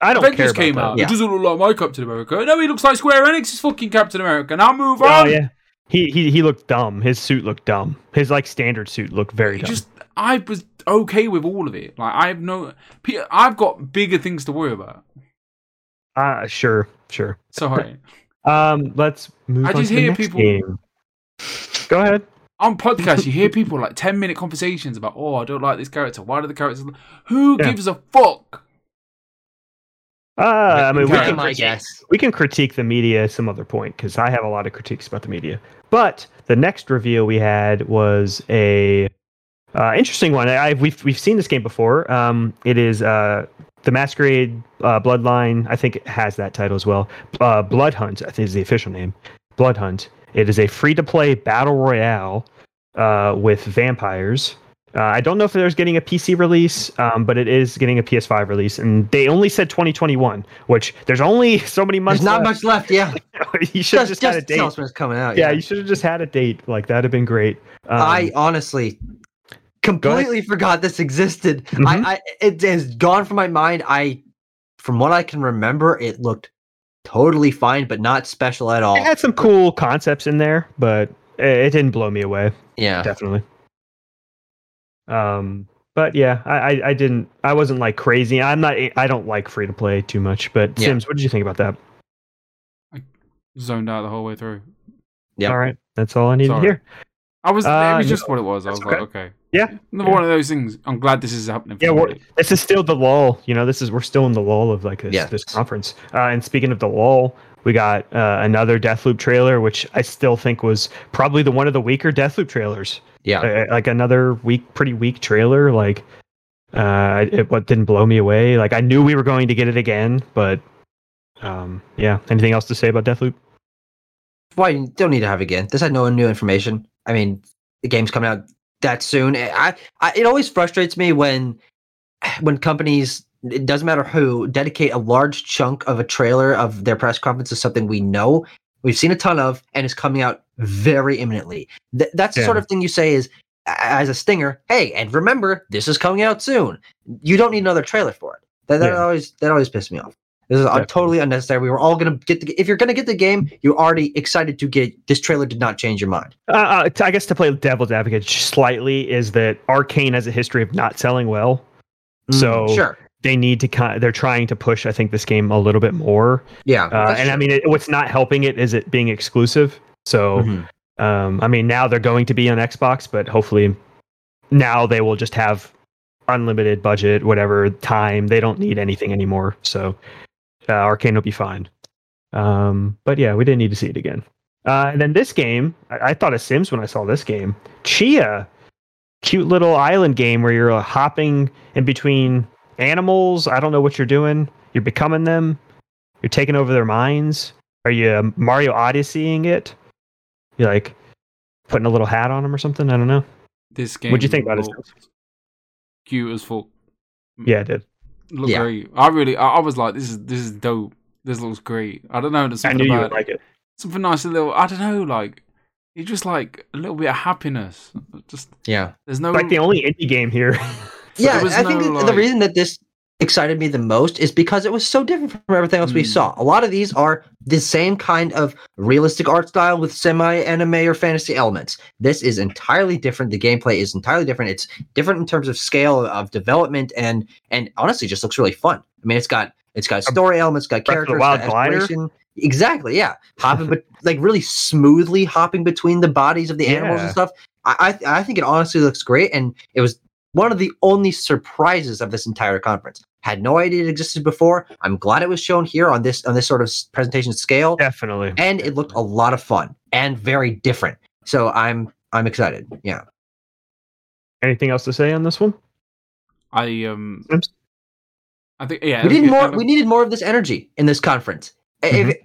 I don't care Avengers about came that. out. Yeah. It doesn't look like my Captain America. No, he looks like Square Enix's fucking Captain America. Now move Oh on. yeah. He, he he looked dumb. His suit looked dumb. His like standard suit looked very It dumb. just I was okay with all of it. Like I have no, I've got bigger things to worry about. Ah, sure, sure. Sorry, [LAUGHS] Um, let's move I on just to the hear people- game. Go ahead. on [LAUGHS] podcasts you hear people like ten minute conversations about, oh, I don't like this character. Why do the characters? Who Yeah. gives a fuck? Uh, I mean, we can, critique, guess. we can critique the media at some other point because I have a lot of critiques about the media. But the next reveal we had was a Uh, interesting one. I, have we've we've seen this game before. Um, it is uh, the Masquerade uh, Bloodline. I think it has that title as well. Uh, Blood Hunt. I think is the official name. Blood Hunt. It is a free to play battle royale uh, with vampires. Uh, I don't know if there's getting a PC release, um, but it is getting a PS5 release, and they only said 2021, which there's only [LAUGHS] so many months. There's not left. much left. Yeah, [LAUGHS] you should have just, just, had a date. tell us when it's coming out. yeah, you should have just had a date. Like that'd have been great. Um, I honestly completely forgot this existed. Mhm. I, I it has gone from my mind. I, from what I can remember, it looked totally fine, but not special at all. it had some cool concepts in there, but it, it didn't blow me away. Yeah, Definitely. Um, but yeah, I, I, I didn't. I wasn't like crazy. I'm not. I don't like free to play too much. But Yeah. Sims, what did you think about that? I zoned out the whole way through. Yeah. All right, that's all I need to hear. I was. Uh, it was yeah, just what it was. I was that's like, okay. Yeah, Another yeah. one of those things. I'm glad this is happening. Yeah, we're, this is still the lull. You know, this is we're still in the lull of like this, Yes. this conference. Uh, and speaking of the lull, we got uh, another Deathloop trailer, which I still think was probably the one of the weaker Deathloop trailers. yeah. Uh, like another weak, pretty weak trailer. Like, uh, it what didn't blow me away. Like I knew we were going to get it again, but um, yeah. Anything else to say about Deathloop? Why you don't need to have it again? This had no new information. I mean, the game's coming out that soon. I, I it always frustrates me when [SIGHS] when companies it doesn't matter who dedicate a large chunk of a trailer of their press conference to something we know we've seen a ton of and is coming out very imminently. Th- that's the sort of thing you say is as a stinger. Hey, and remember this is coming out soon. You don't need another trailer for it. That, that Yeah. always that always pissed me off. This is Definitely. totally unnecessary. We were all gonna get the. If you're gonna get the game, you're already excited to get. This trailer did not change your mind. Uh, uh, I guess to play devil's advocate slightly is that Arkane has a history of not selling well. So Mm, sure, they need to kind. They're trying to push, I think, this game a little bit more. yeah, Uh, and I mean, it, what's not helping it is it being exclusive. So, Mhm. um, I mean, now they're going to be on Xbox, but hopefully, now they will just have unlimited budget, whatever time. They don't need anything anymore. So, uh, Arkane will be fine. Um, but yeah, we didn't need to see it again. Uh, and then this game, I, I thought of Sims when I saw this game. Tchia, cute little island game where you're uh, hopping in between animals. I don't know what you're doing. You're becoming them. You're taking over their minds. Are you uh, Mario Odysseying it? You're like putting a little hat on them or something. I don't know. This game. What'd you think about it? Cute as fuck. Yeah, it did. Looked Yeah. great. I really. I, I was like, this is this is dope. This looks great. I don't know. There's I something knew you about would like it. something nice. A little. I don't know. Like it's just like a little bit of happiness. Just yeah, there's no. Like the only indie game here. [LAUGHS] yeah. there was I think no, that the reason that this excited me the most is because it was so different from everything else we Mm. saw. A lot of these are the same kind of realistic art style with semi anime or fantasy elements. This is entirely different. The gameplay is entirely different. It's different in terms of scale of development and and honestly just looks really fun. I mean, it's got it's got story elements, got Breath of the characters, Wild got glider? exploration. Exactly, yeah. Hopping, but [LAUGHS] like really smoothly hopping between the bodies of the animals and stuff. I, I I think it honestly looks great, and it was one of the only surprises of this entire conference. Had no idea it existed before. I'm glad it was shown here on this on this sort of presentation scale, Definitely. and it looked a lot of fun and very different. So I'm I'm excited. Yeah. Anything else to say on this one? I um. Sims? I think yeah. we it needed more. Kind of- We needed more of this energy in this conference. If-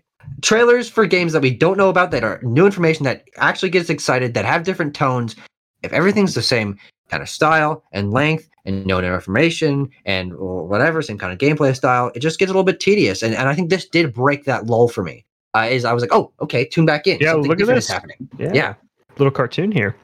trailers for games that we don't know about that are new information that actually gets excited that have different tones. If everything's the same kind of style and length and no new information and whatever same kind of gameplay style, it just gets a little bit tedious. And and I think this did break that lull for me. Uh, is I was like, oh, okay, tune back in. Yeah, Something look at this. happening. Yeah. Yeah. Little cartoon here.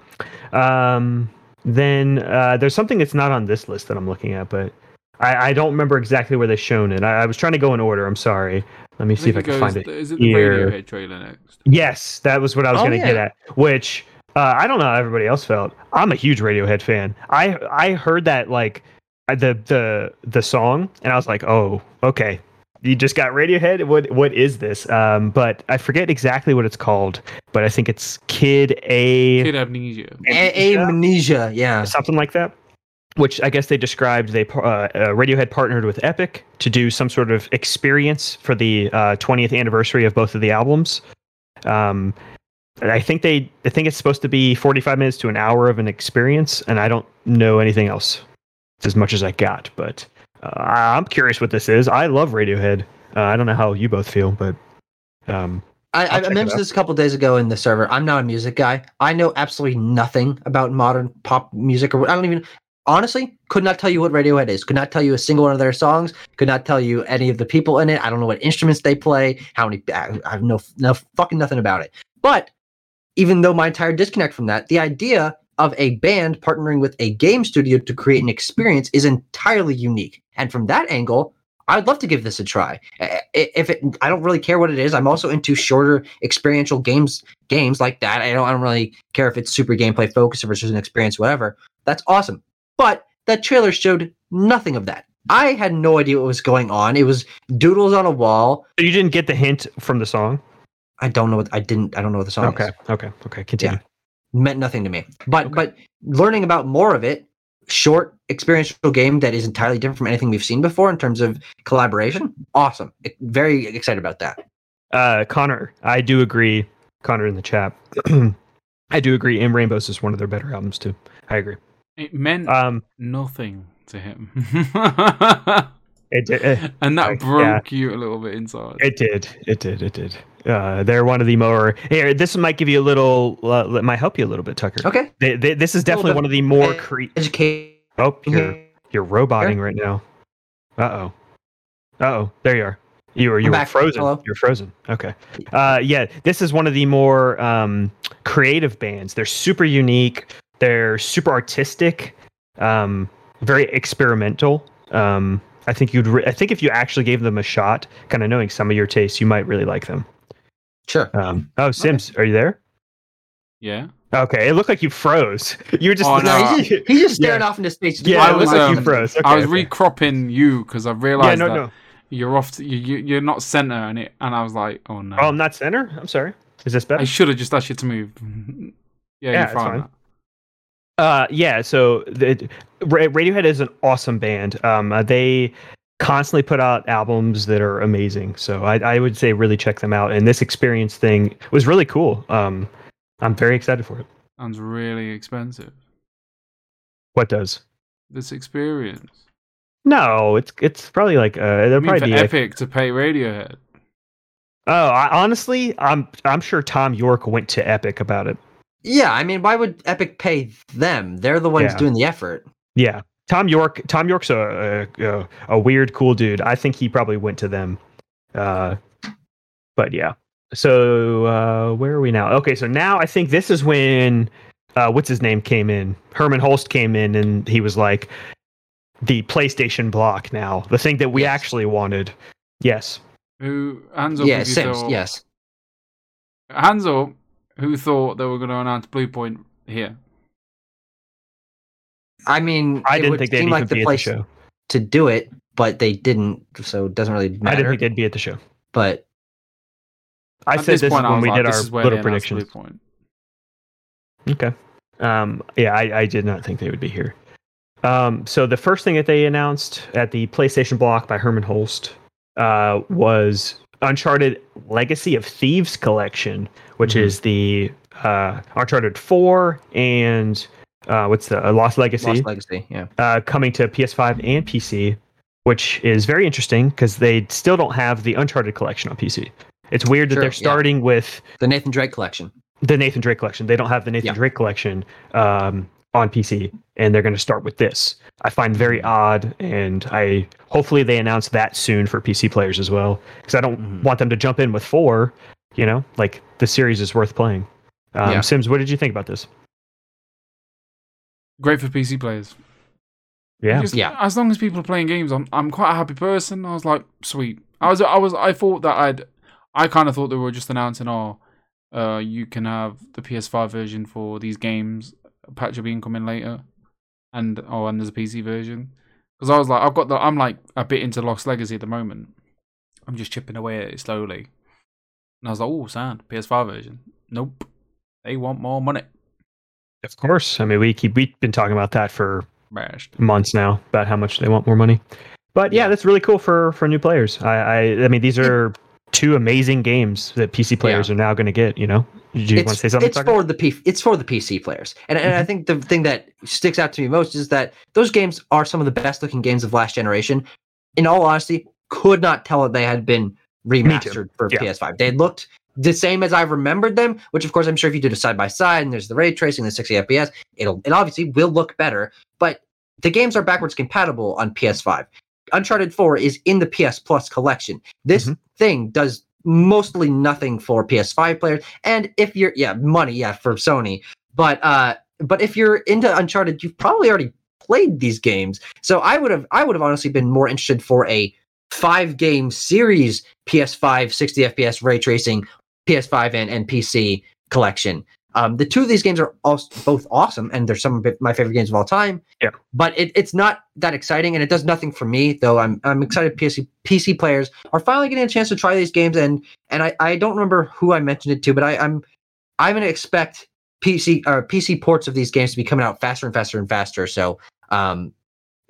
Um, then uh, there's something that's not on this list that I'm looking at, but I, I don't remember exactly where they shown it. I, I was trying to go in order. I'm sorry. Let me see if I can it find it. Is it the here. Radiohead trailer next? Yes, that was what I was Oh, going to get at. Which uh, I don't know how everybody else felt. I'm a huge Radiohead fan. I I heard that like the the the song, and I was like, oh, okay. You just got Radiohead. What what is this? Um, but I forget exactly what it's called. But I think it's Kid A. Kid A Mnesia. A- amnesia. Yeah. something like that. Which I guess they described. They uh, uh, Radiohead partnered with Epic to do some sort of experience for the uh, 20th anniversary of both of the albums. Um, I think they I think it's supposed to be 45 minutes to an hour of an experience, and I don't know anything else. It's as much as I got, but uh, I'm curious what this is. I love Radiohead. Uh, I don't know how you both feel, but um, I, I mentioned this a couple days ago in the server. I'm not a music guy. I know absolutely nothing about modern pop music, or I don't even honestly could not tell you what Radiohead is. Could not tell you a single one of their songs. Could not tell you any of the people in it. I don't know what instruments they play. How many? I I have no no fucking nothing about it. But even though my entire disconnect from that, the idea of a band partnering with a game studio to create an experience is entirely unique. And from that angle, I'd love to give this a try. If it, I don't really care what it is. I'm also into shorter experiential games, games like that. I don't, I don't really care if it's super gameplay focused just an experience, whatever. That's awesome. But that trailer showed nothing of that. I had no idea what was going on. It was doodles on a wall. you didn't get the hint from the song. I don't know what I didn't. I don't know what the song Okay, is. okay, okay. Okay. Continue. meant nothing to me. But Okay. but learning about more of it, short experiential game that is entirely different from anything we've seen before in terms of collaboration. Awesome. Very excited about that. Uh, Connor, I do agree. Connor in the chat. [CLEARS THROAT] I do agree. In Rainbows is one of their better albums too. I agree. It meant Um, nothing to him, [LAUGHS] it did. And that Uh, broke you a little bit inside. it did. It did. It did. Uh, they're one of the more. Here, this might give you a little. Uh, it might help you a little bit, Tucker. Okay. They, they, this is definitely one of the more cre- Educate. Oh, you're you're roboting right now. Uh oh. Uh oh. There you are. You were you I'm were back. frozen. Hello? You're frozen. Okay. Uh, yeah. This is one of the more um, creative bands. They're super unique. They're super artistic. Um, very experimental. Um, I think you'd. Re- I think if you actually gave them a shot, kind of knowing some of your tastes, you might really like them. Sure. Um, oh, Sims, are you there? yeah. Okay. It looked like you froze. [LAUGHS] You were just. Oh, [LAUGHS] no, no. he's just, he's just staring Yeah. off into space. Yeah, I it was, looked like you um, froze. Okay, I was okay. recropping you because I realized Yeah, no, that no. you're off. To, you, you you're not center, and it. And I was like, oh no. Oh, I'm not center. I'm sorry. Is this better? I should have just asked you to move. yeah, [LAUGHS] Yeah, you're fine. fine. Uh, yeah. So the, Ra- Radiohead is an awesome band. Um, uh, they constantly put out albums that are amazing. So I, I would say really check them out. And this experience thing was really cool. Um, I'm very excited for it. Sounds really expensive. What does? This experience. No, it's it's probably like uh, I it'll mean, for probably be. like- Epic to pay Radiohead. oh, I, honestly, I'm I'm sure Thom Yorke went to Epic about it. Yeah, I mean, why would Epic pay them? They're the ones Yeah. doing the effort. Yeah, Thom Yorke. Thom Yorke's a a, a a weird, cool dude. I think he probably went to them. Uh, but yeah. So uh, where are we now? Okay, so now I think this is when uh, what's his name came in. Hermen Hulst came in, and he was like the PlayStation block. Now the thing that we Yes. actually wanted. Yes. Who hands up? Yeah, if Sims. thought- Yes. Hands up. Who thought they were going to announce Bluepoint here? I mean, I it didn't would think they'd seem even like the be at the place show. to do it, but they didn't, so it doesn't really matter. I didn't think they'd be at the show. but I At said this, is point, I when we did our is where little they predictions. Bluepoint. Okay. Um, yeah, I, I did not think they would be here. Um, so the first thing that they announced at the PlayStation block by Hermen Hulst uh, was Uncharted Legacy of Thieves collection, which Mhm. is the uh, Uncharted 4 and uh, what's the uh, Lost Legacy Lost Legacy, yeah. uh, coming to PS5 and PC, which is very interesting because they still don't have the Uncharted collection on PC. It's weird that Sure, they're yeah. starting with The Nathan Drake collection. the Nathan Drake collection. They don't have the Nathan Yeah. Drake collection um, on PC, and they're going to start with this. I find very odd, and I hopefully they announce that soon for PC players as well, because I don't Mhm. want them to jump in with four. You know, like the series is worth playing. Um, Yeah. Sims, what did you think about this? Great for PC players. Yeah, Just- Yeah. As long as people are playing games, I'm I'm quite a happy person. I was like, sweet. I was I was I thought that I'd I kind of thought they were just announcing, oh, uh, you can have the PS5 version for these games. A patch will be incoming later, and oh, and there's a PC version. Because I was like, I've got the I'm like a bit into Lost Legacy at the moment. I'm just chipping away at it slowly, and I was like, oh, sound PS5 version. Nope, they want more money. Of course. I mean, we keep we've been talking about that for months now about how much they want more money. But yeah, Yeah. that's really cool for for new players. I I, I mean, these are two amazing games that PC players are now going to get. You know, do you want to it's, say something? it's Tucker? for the P, it's for the PC players, and, and I mm-hmm. think the thing that sticks out to me most is that those games are some of the best looking games of last generation. In all honesty, could not tell that they had been remastered for Yeah. PS5. They looked the same as I remembered them, which of course I'm sure if you did a side by side and there's the ray tracing, the 60 FPS, it'll it obviously will look better. But the games are backwards compatible on PS5. Uncharted 4 is in the PS Plus collection. This Mhm. thing does mostly nothing for PS5 players. And if you're yeah, money, yeah, for Sony. But uh but if you're into Uncharted, you've probably already played these games. So I would have I would have honestly been more interested for a five game series PS5 60 FPS ray tracing PS5 and, and PC collection. Um, the two of these games are also both awesome, and they're some of my favorite games of all time. Yeah. but it, it's not that exciting, and it does nothing for me. Though I'm I'm excited. PC PC players are finally getting a chance to try these games, and and I, I don't remember who I mentioned it to, but I, I'm I'm gonna expect PC or PC ports of these games to be coming out faster and faster and faster. So um,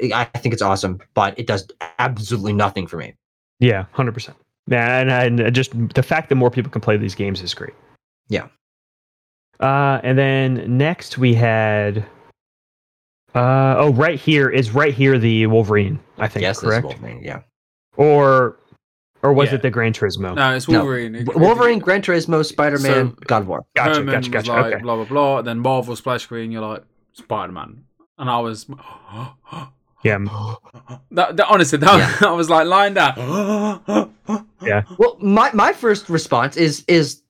I think it's awesome, but it does absolutely nothing for me. Yeah, hundred percent. And, and just the fact that more people can play these games is great. Yeah. Uh, and then next we had. Uh, oh, right here is right here the Wolverine. I think yes, this correct, Wolverine, yeah. or or was Yeah. it the Gran Turismo? No, it's No. Wolverine. It- Wolverine, Gran Turismo, Spider Man, So- God of War. Gotcha, Herman gotcha, was gotcha. like, okay. blah blah blah. Then Marvel splash screen. You're like Spider Man, and I was. [GASPS] [GASPS] [GASPS] Yeah, [GASPS] That, that honestly, that I [LAUGHS] was like lying down. [GASPS] Yeah. Well, my my first response is is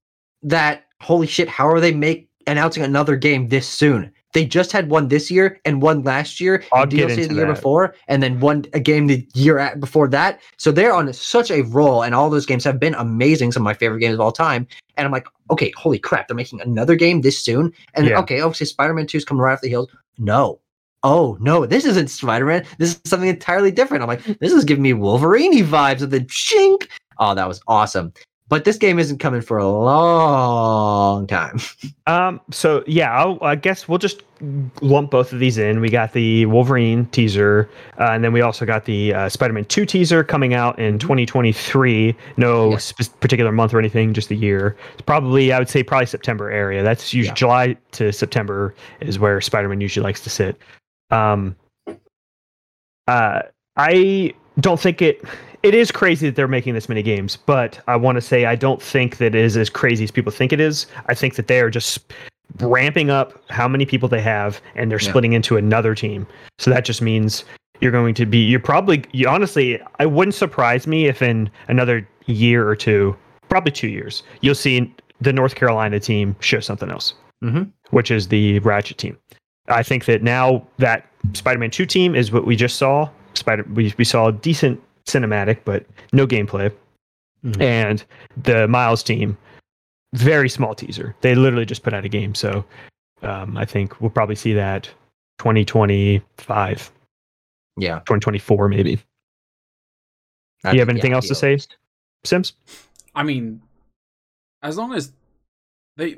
that holy shit, how are they make announcing another game this soon? They just had one this year and one last year, I'll and DLC the year that. before, and then one a game the year at, before that. So they're on such a roll, and all those games have been amazing. Some of my favorite games of all time. And I'm like, okay, holy crap, they're making another game this soon. And Yeah. okay, obviously Spider-Man 2 is coming right off the heels. No. Oh no, this isn't Spider-Man. This is something entirely different. I'm like, this is giving me Wolverine vibes of the chink. Oh, that was awesome. But this game isn't coming for a long time. [LAUGHS] Um. So yeah, I'll, I guess we'll just lump both of these in. We got the Wolverine teaser, uh, and then we also got the uh, Spider-Man Two teaser coming out in 2023. No Yes. sp- particular month or anything, just the year. It's probably I would say probably September area. That's usually Yeah. July to September is where Spider-Man usually likes to sit. Um. Uh, I don't think it. It is crazy that they're making this many games, but I want to say I don't think that it is as crazy as people think it is. I think that they are just ramping up how many people they have, and they're Yeah. splitting into another team. So that just means you're going to be. You're probably. You, honestly, I wouldn't surprise me if in another year or two, probably two years, you'll see the North Carolina team show something else, Mhm. which is the Ratchet team. I think that now that Spider-Man Two team is what we just saw. Spider, we we saw a decent cinematic, but no gameplay. Mhm. And the Miles team, very small teaser. They literally just put out a game, so um, I think we'll probably see that 2025, Yeah. 2024 maybe. That'd- you have anything yeah, else to say, Sims? I mean, as long as they,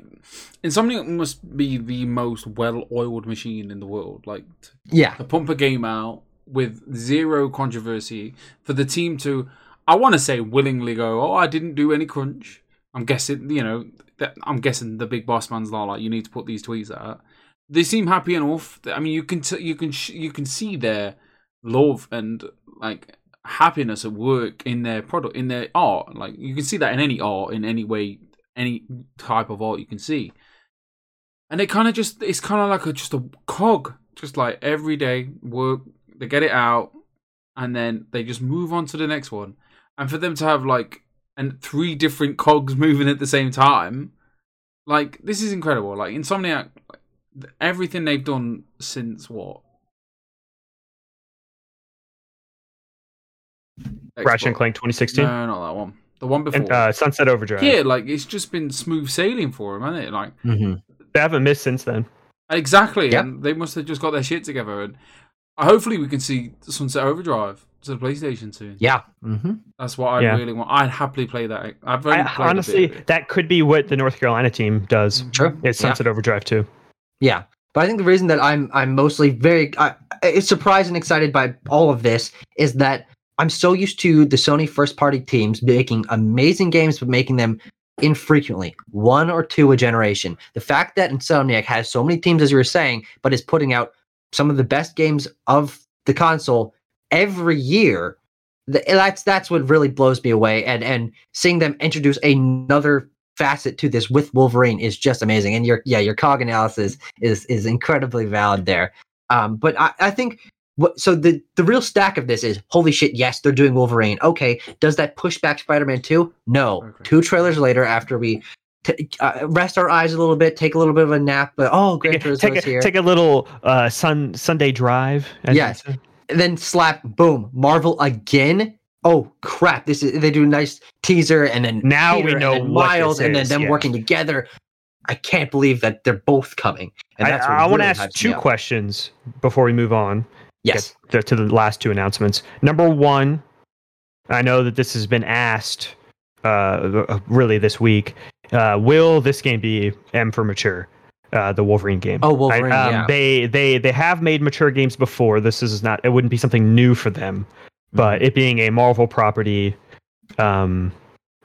Insomniac must be the most well-oiled machine in the world. Like to, Yeah. to pump a game out with zero controversy for the team to, I want to say, willingly go. Oh, I didn't do any crunch. I'm guessing, you know, that I'm guessing the big boss man's not like you need to put these tweets out. They seem happy enough. I mean, you can t- you can sh- you can see their love and like happiness at work in their product in their art like you can see that in any art in any way any type of art you can see. And it kind of just it's kind of like a just a cog. Just like every day work they get it out and then they just move on to the next one. And for them to have like and three different cogs [LAUGHS] moving at the same time like this is incredible. Like insomniac everything they've done since what? Ratchet and Clank 2016, No, not that one. The one before. and uh, Sunset Overdrive. yeah, like it's just been smooth sailing for them, hasn't it? Like hmm They haven't missed since then. exactly, Yeah. and they must have just got their shit together. And hopefully, we can see Sunset Overdrive to the PlayStation soon. Yeah. hmm That's what I Yeah. really want. I'd happily play that. I've I, played a bit honestly, that could be what the North Carolina team does. True. It's Yeah. Sunset Overdrive too. Yeah, but I think the reason that I'm I'm mostly very I, it's surprised and excited by all of this is that I'm so used to the Sony first party teams making amazing games, but making them infrequently, one or two a generation. The fact that Insomniac has so many teams, as you were saying, but is putting out some of the best games of the console every year, that's that's what really blows me away. And and seeing them introduce another facet to this with Wolverine is just amazing. And your yeah, your cog analysis is is incredibly valid there. Um, but I, I think what so the the real stack of this is holy shit, yes, they're doing Wolverine. Okay, does that push back Spider-Man 2? No. Okay. Two trailers later after we t- uh, rest our eyes a little bit, take a little bit of a nap, but oh, great Take, take, a, here. take a little uh, sun Sunday drive. Yes. And then slap boom, Marvel again. Oh crap! This is they do a nice teaser, and then Now we know and Miles, and then them yeah. working together. I can't believe that they're both coming. And that's what I, I want to ask two me questions before we move on. Yes. to, to the last two announcements. Number one, I know that this has been asked uh, really this week. Uh, will this game be M for mature? Uh, the Wolverine game. Oh, I- Wolverine. um, yeah. They they they have made mature games before. This is not. It wouldn't be something new for them. But Mm-hmm. it being a Marvel property, um,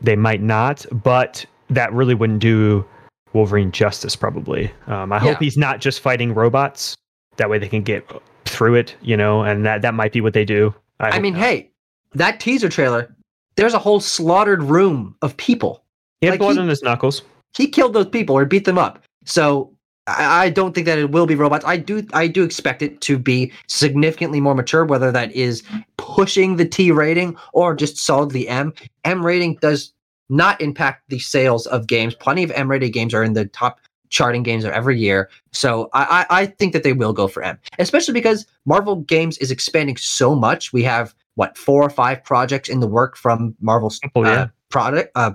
they might not. But that really wouldn't do Wolverine justice. Probably. Um, I hope he's not just fighting robots. That way they can get through it, you know, and that that might be what they do. I hope mean, not. hey, that teaser trailer. There's a whole slaughtered room of people. he had like blood he- on his knuckles. He killed those people or beat them up. So I, I don't think that it will be robots. I do I do expect it to be significantly more mature, whether that is pushing the T rating or just solidly M. M rating does not impact the sales of games. Plenty of M rated games are in the top charting games of every year. So I, I I think that they will go for M, especially because Marvel Games is expanding so much. We have what four or five projects in the work from Marvel's Oh, yeah. uh, product uh,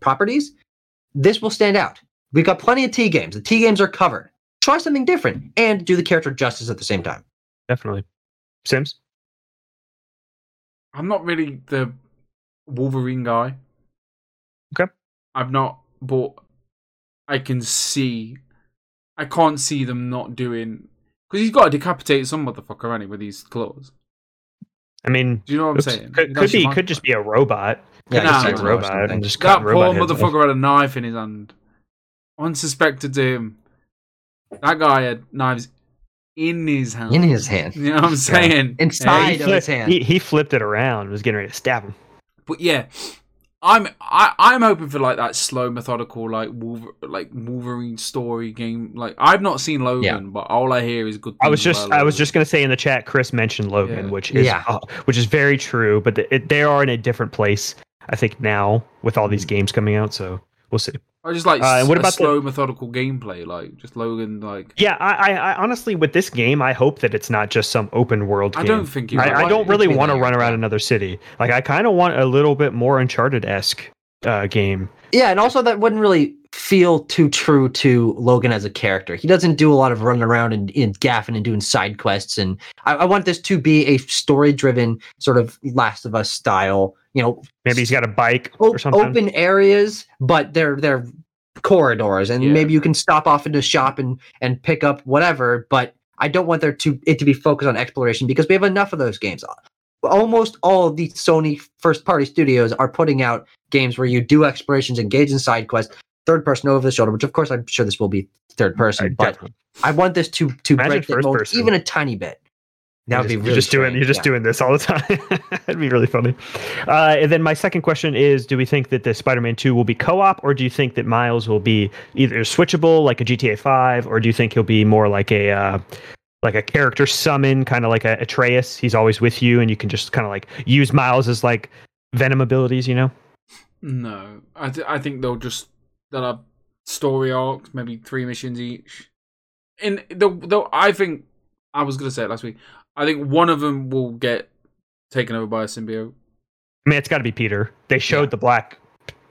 properties. This will stand out. We've got plenty of T games. The T games are covered. Try something different and do the character justice at the same time. Definitely. Sims. I'm not really the Wolverine guy. Okay. I've not bought. I can see. I can't see them not doing because he's got to decapitate some motherfucker anyway with these claws. I mean, Do you know what I'm oops, saying? could, could be could just be a robot. Yeah, Nah, just man. a robot and just That cut poor robot heads off. motherfucker had a knife in his hand. Unsuspected to him. That guy had knives in his hand. in his hand. You know what I'm saying? Inside he, of flipped, his hand. he, he flipped it around was getting ready to stab him. But yeah, I'm I, I'm hoping for like that slow, methodical, like Wolver, like Wolverine story game. Like I've not seen Logan, Yeah. but all I hear is good. I was just I was just gonna say in the chat, Chris mentioned Logan, Yeah. which is Yeah. uh, which is very true. But the, it, they are in a different place, I think now with all these Mm. games coming out. So we'll see. I just like Uh, what a about the- slow, methodical gameplay. Like just Logan. Like Yeah, I, I, I honestly with this game, I hope that it's not just some open world I game. don't think it I, will. I don't really want to run around another city. Like I kind of want a little bit more Uncharted esque uh, game. Yeah, and also that wouldn't really feel too true to Logan as a character. He doesn't do a lot of running around and, and gaffing and doing side quests. And I, I want this to be a story-driven sort of Last of Us style. You know, Maybe he's got a bike o- or something. open areas, but they're they're corridors, and Yeah. maybe you can stop off into a shop and and pick up whatever. But I don't want there to it to be focused on exploration because we have enough of those games. Almost all of the Sony first-party studios are putting out games where you do explorations, engage in side quests, third person over the shoulder. Which of course I'm sure this will be third person, Uh, but definitely. I want this to to Imagine break first mold person. even a tiny bit. That You're would be just, really you're just doing you're just yeah. doing this all the time. [LAUGHS] That'd be really funny. Uh, and then my second question is: Do we think that the Spider-Man Two will be co-op, or do you think that Miles will be either switchable like a GTA Five, or do you think he'll be more like a uh, like a character summon, kind of like a Atreus? He's always with you, and you can just kind of like use Miles as like Venom abilities. You know? no. I th- I think they'll just they'll have story arcs, maybe three missions each. In the though I think I was gonna say it last week. I think one of them will get taken over by a symbiote. I mean, it's got to be Peter. They showed Yeah. the black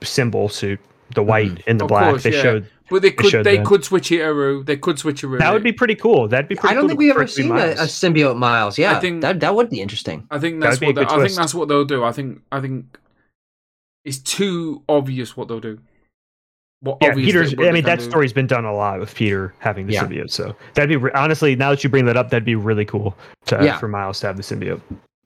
symbol suit, the hmm. white and the Of black. course, they yeah. showed But they could showed they that. could switch Hikaru. They could switch Hikaru. that would be pretty cool. That'd be pretty I don't cool think we've ever it to be seen a, a symbiote Miles. Yeah, I think- that that would be interesting. I think That that's would be a what they, good I think that's what they'll do. I think I think it's too obvious what they'll do. What Yeah, obvious Peter's. I mean, that do. story's been done a lot with Peter having the Yeah. symbiote. So that'd be re- honestly, now that you bring that up, that'd be really cool to, Yeah. for Miles to have the symbiote.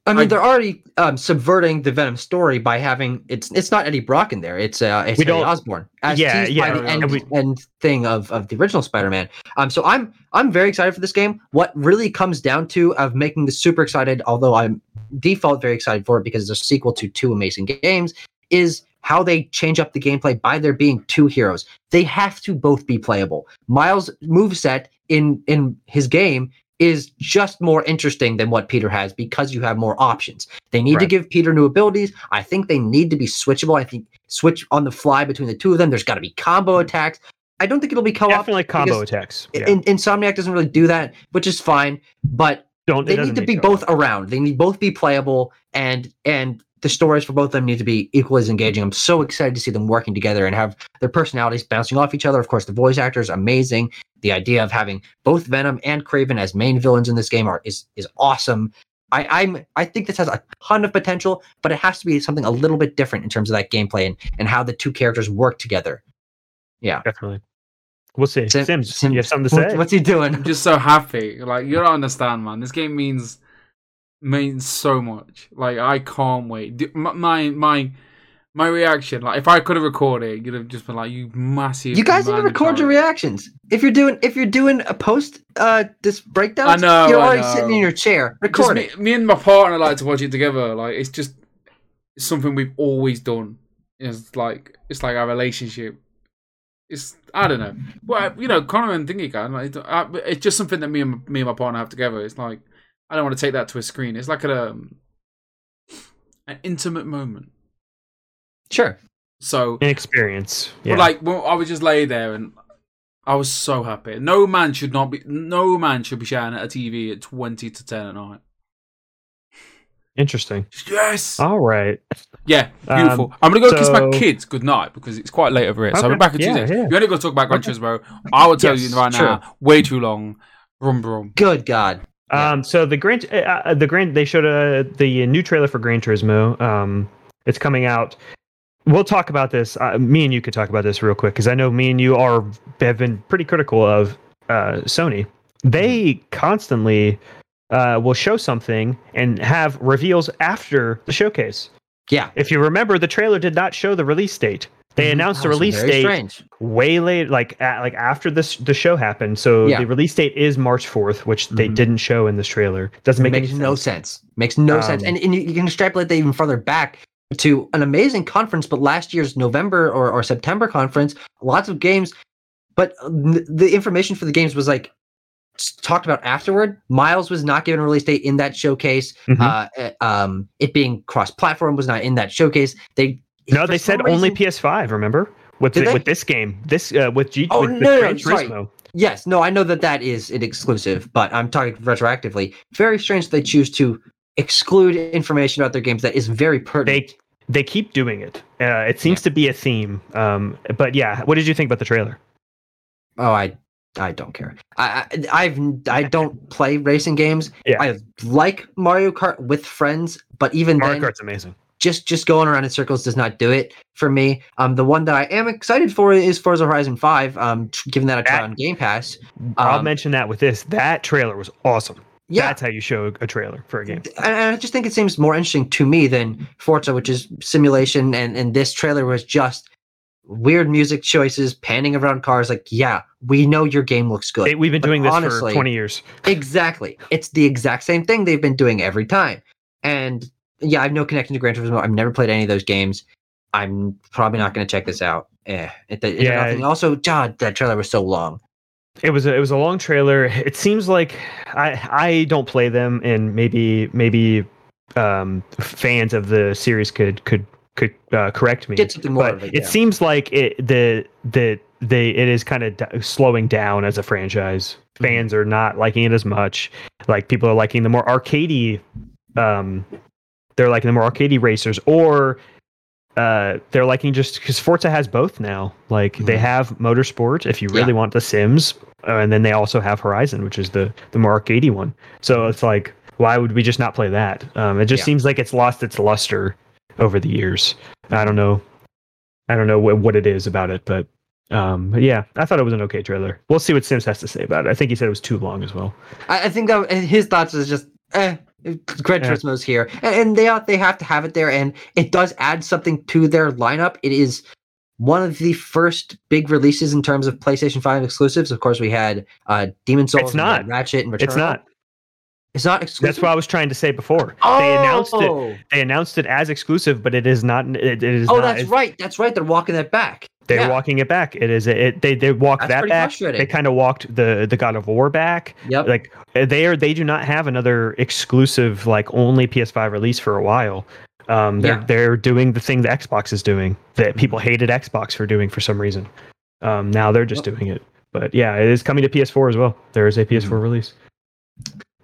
I mean, I- they're already um, subverting the Venom story by having it's it's not Eddie Brock in there. It's uh, it's We Harry don't- Osborn. As Yeah, teased yeah, By the end, and we- end thing of, of the original Spider-Man. Um, so I'm I'm very excited for this game. What really comes down to of making this super excited, although I'm default very excited for it because it's a sequel to two amazing games, is how they change up the gameplay by there being two heroes. They have to both be playable. Miles' moveset in in his game is just more interesting than what Peter has because you have more options. They need to give Peter new abilities. I think they need to be switchable. I think switch on the fly between the two of them. There's got to be combo hmm. attacks. I don't think it'll be co-op. Definitely combo attacks. Yeah. In, Insomniac doesn't really do that, which is fine. But Don't they need to be both around. They need both be playable, and and the stories for both of them need to be equally as engaging. I'm so excited to see them working together and have their personalities bouncing off each other. Of course, the voice actors amazing. The idea of having both Venom and Kraven as main villains in this game are is is awesome. I, I'm I think this has a ton of potential, but it has to be something a little bit different in terms of that gameplay and, and how the two characters work together. Yeah. Definitely. We'll see. Sim- Sims, Sim- you have something to say? what's he doing? I'm just so happy. Like you don't understand, man. This game means means so much. Like I can't wait. My my my reaction. Like if I could have recorded, you'd have just been like, "You massive." You guys need to record your reactions. If you're doing if you're doing a post uh this breakdown, I know, you're I already know. sitting in your chair. Record me, me and my partner like to watch it together. Like it's just it's something we've always done. It's like it's like our relationship. It's I don't know. Well, you know, Connor and Thingy can. Like, it's just something that me and me and my partner have together. It's like I don't want to take that to a screen. It's like a um, an intimate moment. Sure. So An experience. Yeah. but like well, I would just lay there and I was so happy. No man should not be. No man should be shouting at a TV at twenty to ten at night. Interesting. Yes. All right. Yeah, beautiful. Um, I'm gonna go kiss my kids good night because it's quite late over here. So I'll be back in two yeah, days. yeah. You only got to talk about Gran Okay. Turismo. I will tell Yes, you right now, way too long. Brum brum. Good God. Yeah. Um, so the Gran, uh, uh, the Gran, they showed uh, the new trailer for Gran Turismo. Um, it's coming out. We'll talk about this. Uh, me and you could talk about this real quick because I know me and you are have been pretty critical of uh, Sony. They constantly uh, will show something and have reveals after the showcase. Yeah. If you remember, the trailer did not show the release date. They Mhm. announced That the release date Strange. way late, like at, like after this the show happened. So Yeah. the release date is March fourth, which they Mhm. didn't show in this trailer. Doesn't make makes any no sense. sense. Makes no sense. Um, And, and you, you can extrapolate that even further back to an amazing conference, but last year's November or, or September conference, lots of games, but the information for the games was like talked about afterward. Miles was not given a release date in that showcase. Mhm. Uh, uh, um, it being cross-platform was not in that showcase. They No, they said only PS5. Remember with the, with this game, this uh, with G Oh, with, no, no, sorry. Yes, no, I know that that is an exclusive, but I'm talking retroactively. Very strange they choose to exclude information about their games that is very pertinent. They they keep doing it. Uh, it seems to be a theme. Um, but yeah, what did you think about the trailer? Oh, I I don't care. I, I I've I [LAUGHS] don't play racing games. Yeah. I like Mario Kart with friends, but even Mario then, Kart's amazing. Just just going around in circles does not do it for me. Um, the one that I am excited for is Forza Horizon Five. Um, given that a try on Game Pass. I'll Um, mention that with this. That trailer was awesome. Yeah, That's how you show a trailer for a game. and I just think it seems more interesting to me than Forza, which is simulation, and and this trailer was just weird music choices, panning around cars. Like, yeah, we know your game looks good. It- we've been doing this honestly- for 20 years. Exactly. It's the exact same thing they've been doing every time. And yeah, I have no connection to Gran Turismo. I've never played any of those games. I'm probably not going to check this out. Eh, it, it, Yeah. nothing- Also, God, that trailer was so long. It was a, it was a long trailer. It seems like I I don't play them, and maybe maybe um, fans of the series could could could uh, correct me. Get something more but it. it seems like it the the they it is kind of d- slowing down as a franchise. Mhm. Fans are not liking it as much. Like people are liking the more arcadey, um, they're liking the more arcadey racers, or uh, they're liking just because Forza has both now. Like they Mhm. have Motorsport if you really Yeah. want the Sims, uh, and then they also have Horizon, which is the the more arcadey one. So it's like, why would we just not play that? Um, it just Yeah. seems like it's lost its luster over the years. I don't know. I don't know what, what it is about it, but um, but yeah, I thought it was an okay trailer. We'll see what Sims has to say about it. I think he said it was too long as well. I, I think that his thoughts is just, eh, Gran Yeah. Turismo's here, and, and they are, they have to have it there, and it does add something to their lineup. It is one of the first big releases in terms of PlayStation Five exclusives. Of course, we had uh, Demon Souls, It's not. Ratchet, and Returnal. It's not. It's not exclusive. That's what I was trying to say before. oh! They announced it. They announced it as exclusive, but it is not. It, it is Oh, not. that's right. That's right. They're walking that back. They're Yeah. walking it back. It is. It. They. They walked That's that back. They kind of walked the the God of War back. Yep. Like they are. They do not have another exclusive like only PS5 release for a while. Um, they're Yeah. they're doing the thing the Xbox is doing that people hated Xbox for doing for some reason. Um, now they're just Yep. doing it. But yeah, it is coming to PS4 as well. There is a PS4 Mhm. release.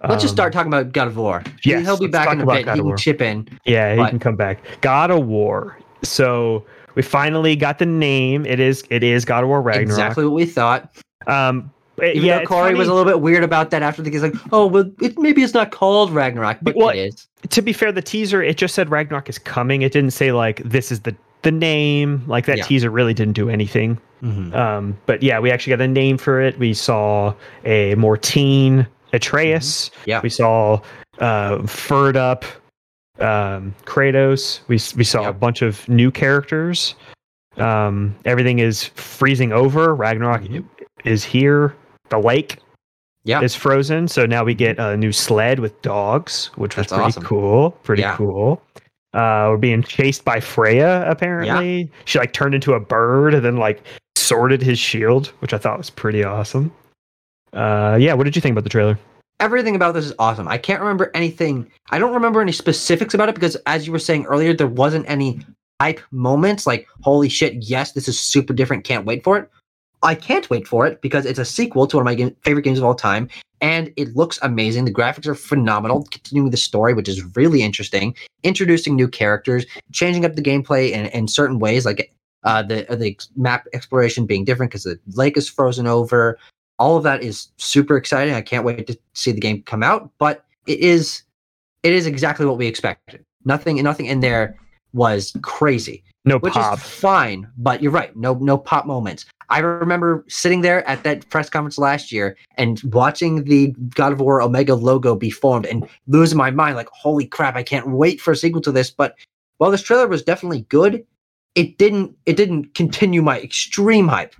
Let's just Um, start talking about God of War. He- yes, he'll be back in a bit. God He can chip in. Yeah, he But- can come back. God of War. So we finally got the name. It is it is God of War Ragnarok. Exactly what we thought. Um, Even yeah, Cory was a little bit weird about that after the game's like, oh, well, it, maybe it's not called Ragnarok, but Well, it is. to be fair, the teaser it just said Ragnarok is coming. It didn't say like this is the the name. Like that Yeah. teaser really didn't do anything. Um, but yeah, we actually got a name for it. We saw a more teen Atreus. Mm-hmm. Yeah. We saw uh, furred up um, Kratos. We we saw a bunch of new characters. Um, everything is freezing over. Ragnarok Mhm. is here. The lake Yeah. is frozen. So now we get a new sled with dogs, which was pretty awesome. cool. Pretty Yeah. cool. Uh, we're being chased by Freya. Apparently, she like turned into a bird and then like sorted his shield, which I thought was pretty awesome. Uh, yeah, what did you think about the trailer? Everything about this is awesome. I can't remember anything. I don't remember any specifics about it because, as you were saying earlier, there wasn't any hype moments like, holy shit, yes, this is super different. Can't wait for it. I can't wait for it because it's a sequel to one of my game- favorite games of all time, and it looks amazing. The graphics are phenomenal, continuing the story, which is really interesting. Introducing new characters, changing up the gameplay in, in certain ways, like uh, the the map exploration being different because the lake is frozen over. All of that is super exciting. I can't wait to see the game come out, but it is it is exactly what we expected. Nothing nothing in there was crazy No which pop. is fine. But you're right, no no pop moments. I remember sitting there at that press conference last year and watching the God of War Omega logo be formed and losing my mind, like, holy crap, I can't wait for a sequel to this. But while this trailer was definitely good, it didn't it didn't continue my extreme hype.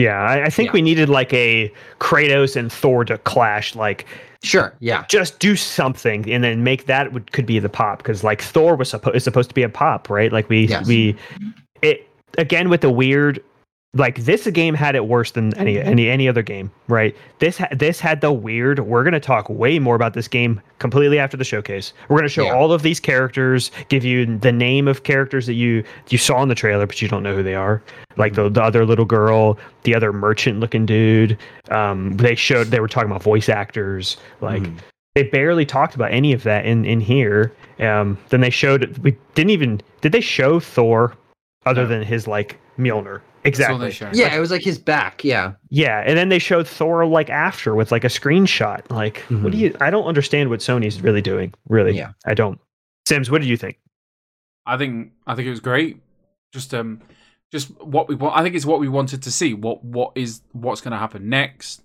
Yeah, I, I think Yeah. we needed like a Kratos and Thor to clash. Like, Sure, yeah. just do something and then make that would, could be the pop because like Thor was supposed is supposed to be a pop, right? Like we Yes. we it again with the weird like this game had it worse than any any any other game, right? This ha- this had the weird. We're gonna talk way more about this game completely after the showcase. We're gonna show Yeah. all of these characters, give you the name of characters that you you saw in the trailer, but you don't know who they are. Like the, the other little girl, the other merchant looking dude. Um, they showed they were talking about voice actors, like Mhm. they barely talked about any of that in in here. Um, then they showed we didn't even did they show Thor other No. than his like Mjolnir That's all exactly they showed. Yeah, it was like his back. Yeah. yeah and then they showed Thor like after with like a screenshot like what do Mhm. you I don't understand what Sony's really doing really Yeah. I don't Sims what did you think I think I think it was great. Just um, just what we want. I think it's what we wanted to see. What what is what's going to happen next?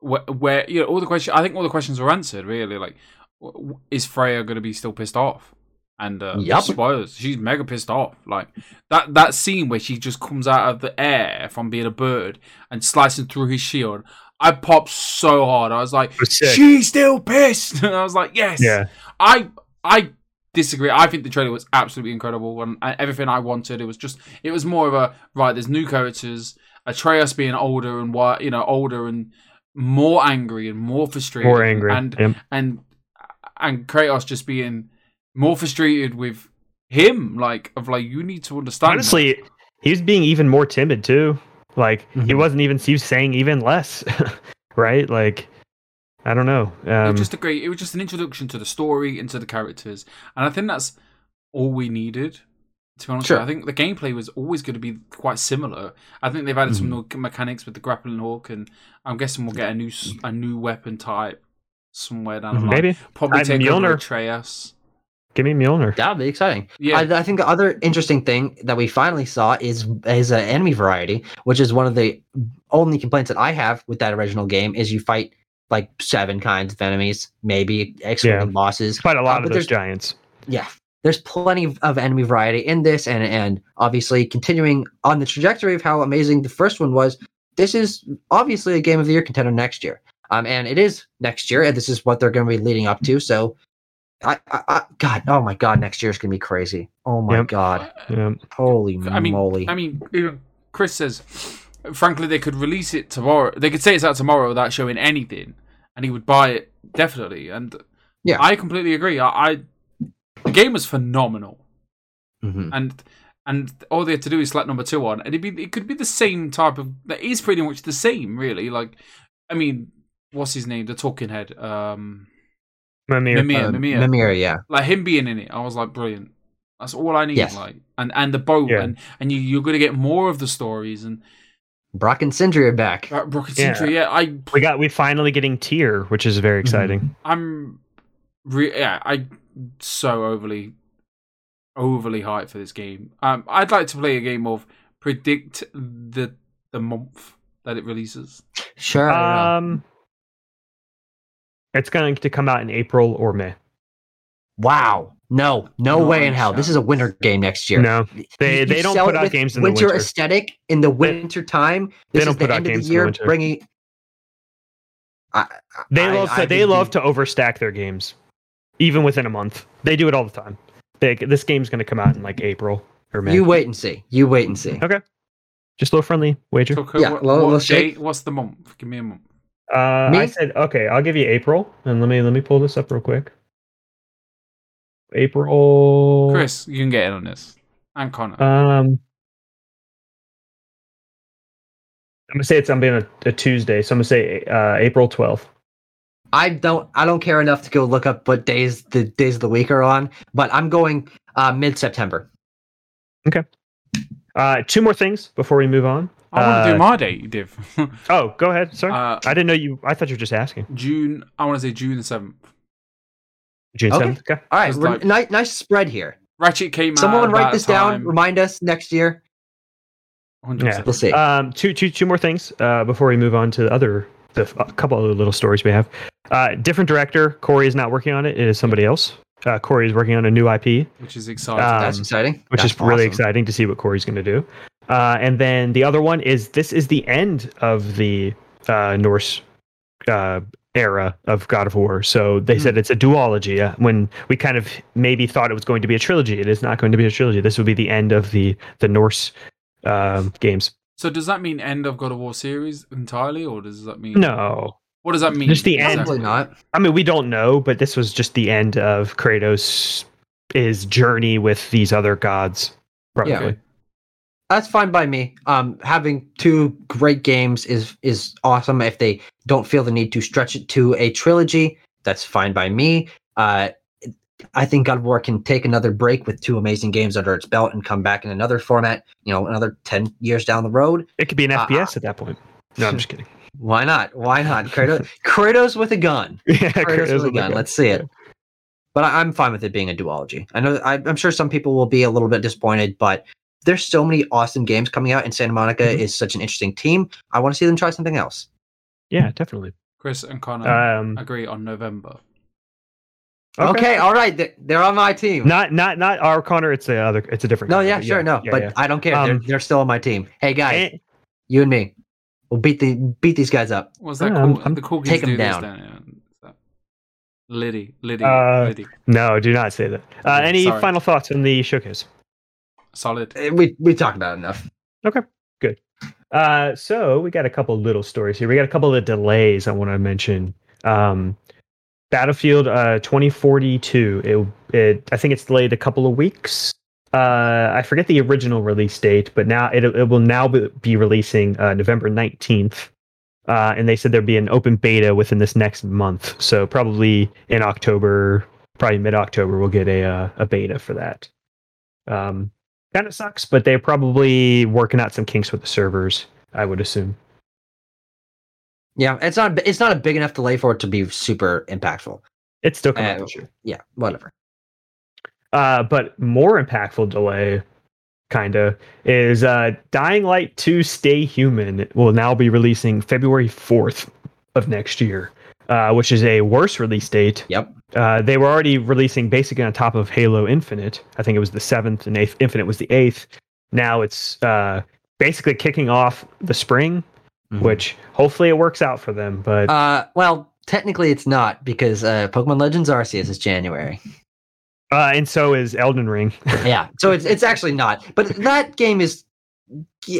Where, where you know all the questions. I think all the questions were answered. Really, like, w- w- is Freya going to be still pissed off? And uh, Yup. spoilers, she's mega pissed off. Like that that scene where she just comes out of the air from being a bird and slicing through his shield. I popped so hard. I was like, It was sick. she's still pissed. And [LAUGHS] I was like, yes. yeah I I disagree. I think the trailer was absolutely incredible and everything I wanted. It was just it was more of a right. There's new characters. Atreus being older and what you know older and more angry and more frustrated. more angry and Yep. and and Kratos just being more frustrated with him. Like of like you need to understand. honestly he was being even more timid too like he Mhm. wasn't even he was saying even less [LAUGHS] right like I don't know it um, was just a great. It was just an introduction to the story and to the characters, and I think that's all we needed. To be honest, Sure. I think the gameplay was always going to be quite similar. I think they've added some Mhm. new mechanics with the grappling hook, and I'm guessing we'll get a new s- a new weapon type somewhere down the line. maybe Probably Uh, take Mjolnir. over Atreus. Give me Mjolnir That would be exciting. Yeah, I, I think the other interesting thing that we finally saw is is an enemy variety, which is one of the only complaints that I have with that original game. Is you fight like seven kinds of enemies, maybe excluding bosses. Quite a lot Uh, of but those there's- giants. Yeah, there's plenty of, of enemy variety in this, and and obviously continuing on the trajectory of how amazing the first one was. This is obviously a game of the year contender next year. Um, and it is next year, and this is what they're going to be leading up to. So, I, I, I God, oh my God, next year is going to be crazy. Oh my Yep. God, Yeah. holy I mean, moly! I mean, even Chris says, frankly, they could release it tomorrow. They could say it's out tomorrow without showing anything, and he would buy it definitely. And Yeah. I completely agree. I, I the game was phenomenal, Mhm. and and all they had to do is slap number two on, and it'd be it could be the same type of. That is pretty much the same, really. Like, I mean, what's his name? The talking head, um, Mimir. Mimir, Um, Mimir. Mimir, yeah, like him being in it, I was like, brilliant. That's all I need. Yes. Like, and and the boat, Yeah. and and you you're gonna get more of the stories and. Brok and Sindri are back. Uh, Rocket Yeah. Century, yeah. I We got we finally getting Tyr, which is very exciting. I'm re- yeah, I so overly overly hyped for this game. Um I'd like to play a game of predict the the month that it releases. Sure. Um, it's going to come out in April or May. wow. No, no Not way in a hell. This is a winter game next year. No, they You- they you don't put out games in the winter winter. aesthetic in the winter time. they This don't is the put out end of games the in the year, winter. bringing. I, They I- love I to they think love to overstack their games, even within a month. They do it all the time. They, this game's going to come out in like April or May. You wait and see. You wait and see. Okay. Just a little friendly wager. Tucker, Yeah, what, well, what let's shake. date? What's the month? Give me a month. Uh, Me? I said okay. I'll give you April, and let me let me pull this up real quick. April. Chris, you can get in on this. And Connor. Um, I'm gonna say it's I'm being a, a Tuesday, so I'm gonna say uh, April 12th. I don't. I don't care enough to go look up what days the days of the week are on. But I'm going uh, mid September. Okay. Uh, two more things before we move on. I want to uh, do my date, Div. [LAUGHS] Oh, go ahead. Sorry, uh, I didn't know you. I thought you were just asking. June. I want to say June the seventh. June Okay. 7th. Okay. All right, Just like- nice, nice spread here. Ratchet came out. Someone write about this time. down. Remind us next year. 100%. We'll see. Um, two, two, two more things uh, before we move on to the other, the a couple other little stories we have. Uh, different director. Cory is not working on it. It is somebody else. Uh, Cory is working on a new IP, which is exciting. um, That's exciting. which That's is really exciting to see what Cory's going to do. Uh, and then the other one is this is the end of the uh, Norse uh, era of God of War. So they Hmm. said it's a duology. Uh, when we kind of maybe thought it was going to be a trilogy, it is not going to be a trilogy. This will be the end of the the Norse um, games. so does that mean end of God of War series entirely, or does that mean No, What does that mean? Just the end. Probably not. I mean we don't know, but this was just the end of Kratos' his journey with these other gods. Probably. Yeah. That's fine by me. Um, having two great games is is awesome. If they don't feel the need to stretch it to a trilogy, that's fine by me. Uh, I think God of War can take another break with two amazing games under its belt and come back in another format. You know, another ten years down the road. It could be an Uh, FPS at that point. No, I'm [LAUGHS] just kidding. Why not? Why not? [LAUGHS] Kratos, Kratos with a gun. [LAUGHS] yeah, Kratos Kratos with a with gun. Let's see it. But I, I'm fine with it being a duology. I know I, I'm sure some people will be a little bit disappointed, but there's so many awesome games coming out, and Santa Monica Mhm. is such an interesting team. I want to see them try something else. Yeah, definitely. Chris and Connor Um, agree on November. Okay, all right, they- they're on my team. Not not not our Connor. It's the other. It's a different. no, Connor, yeah, but sure, no, yeah, but yeah. I don't care. they're, Um, they're still on my team. Hey guys, And- you and me, we'll beat the beat these guys up. What's that Yeah, I'm- I'm- the cool kids Take 'em do this down. down here. What's that? Liddy, Liddy, Uh, Liddy. no, do not say that. Uh, any sorry. final thoughts on the showcase? Solid. Eh, We we talked about enough. Okay. Good. Uh, so we got a couple little stories here. We got a couple of delays I want to mention. Um, Battlefield uh, 2042. It, it I think it's delayed a couple of weeks. Uh, I forget the original release date, but now it, it will now be, be releasing uh, November 19th. Uh, and they said there'd be an open beta within this next month. So probably in October, probably mid October, we'll get a uh, a beta for that. Um, kind of sucks, but they're probably working out some kinks with the servers. I would assume. Yeah, it's not it's not a big enough delay for it to be super impactful. It's still coming Uh, out year. Yeah, whatever. Uh, but more impactful delay, kinda, is uh, Dying Light 2 Stay Human will now be releasing February 4th of next year. uh, which is a worse release date. Yep. Uh, they were already releasing basically on top of Halo Infinite. I think it was the seventh, and eighth. Infinite was the eighth. Now it's uh, basically kicking off the spring, Mhm. which hopefully it works out for them. But Uh, well, technically it's not because uh, Pokemon Legends Arceus is January. uh, and so is Elden Ring. [LAUGHS] yeah, so it's it's actually not. But that game is.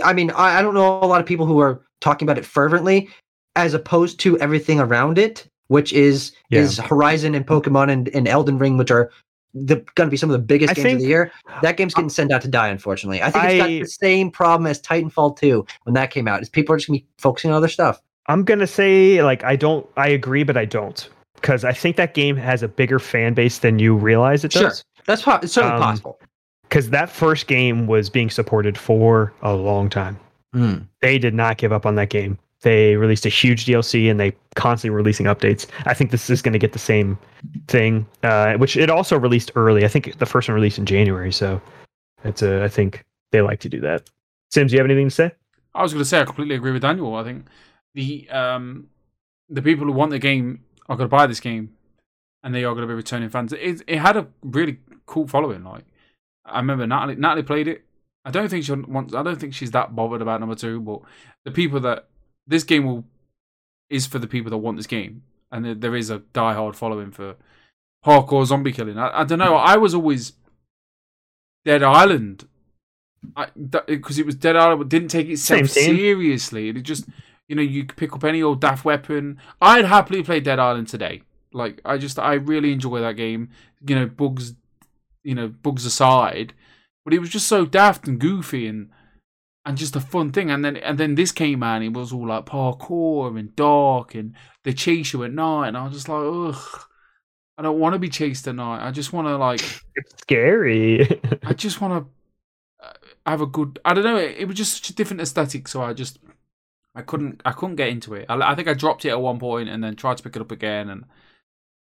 I mean, I, I don't know a lot of people who are talking about it fervently, as opposed to everything around it, which is Yeah. is Horizon and Pokemon and, and Elden Ring, which are the going to be some of the biggest I games of the year. That game's getting sent out to die, unfortunately. I think it's got the same problem as Titanfall 2 when that came out. Is people are just going to be focusing on other stuff. I'm gonna say like I don't. I agree, but I don't because I think that game has a bigger fan base than you realize it Sure. That's po- it's certainly Um, possible. Because that first game was being supported for a long time. Hmm. They did not give up on that game. They released a huge DLC and they constantly releasing updates. I think this is going to get the same thing, uh, which it also released early. I think the first one released in January, so it's a. I think they like to do that. Sims, do you have anything to say? I was going to say I completely agree with Daniel. I think the um the people who want the game are going to buy this game, and they are going to be returning fans. It it had a really cool following. Like I remember Natalie Natalie played it. I don't think she wants. I don't think she's that bothered about number two. But the people that this game will is for the people that want this game, and there, there is a diehard following for hardcore zombie killing. I, I don't know. I was always Dead Island because it was Dead Island, but didn't take itself seriously. It just, you know, you could pick up any old daft weapon. I'd happily play Dead Island today. Like, I just, I really enjoy that game. You know, bugs, you know, bugs aside, but it was just so daft and goofy and and just a fun thing. And then and then this came out, and it was all like parkour and dark, and they chase you at night, and I was just like, ugh. I don't want to be chased at night. I just want to like [LAUGHS] It's scary. I just want to uh, have a good. I don't know. It, it was just such a different aesthetic, so I just I couldn't I couldn't get into it. I, I think I dropped it at one point and then tried to pick it up again, and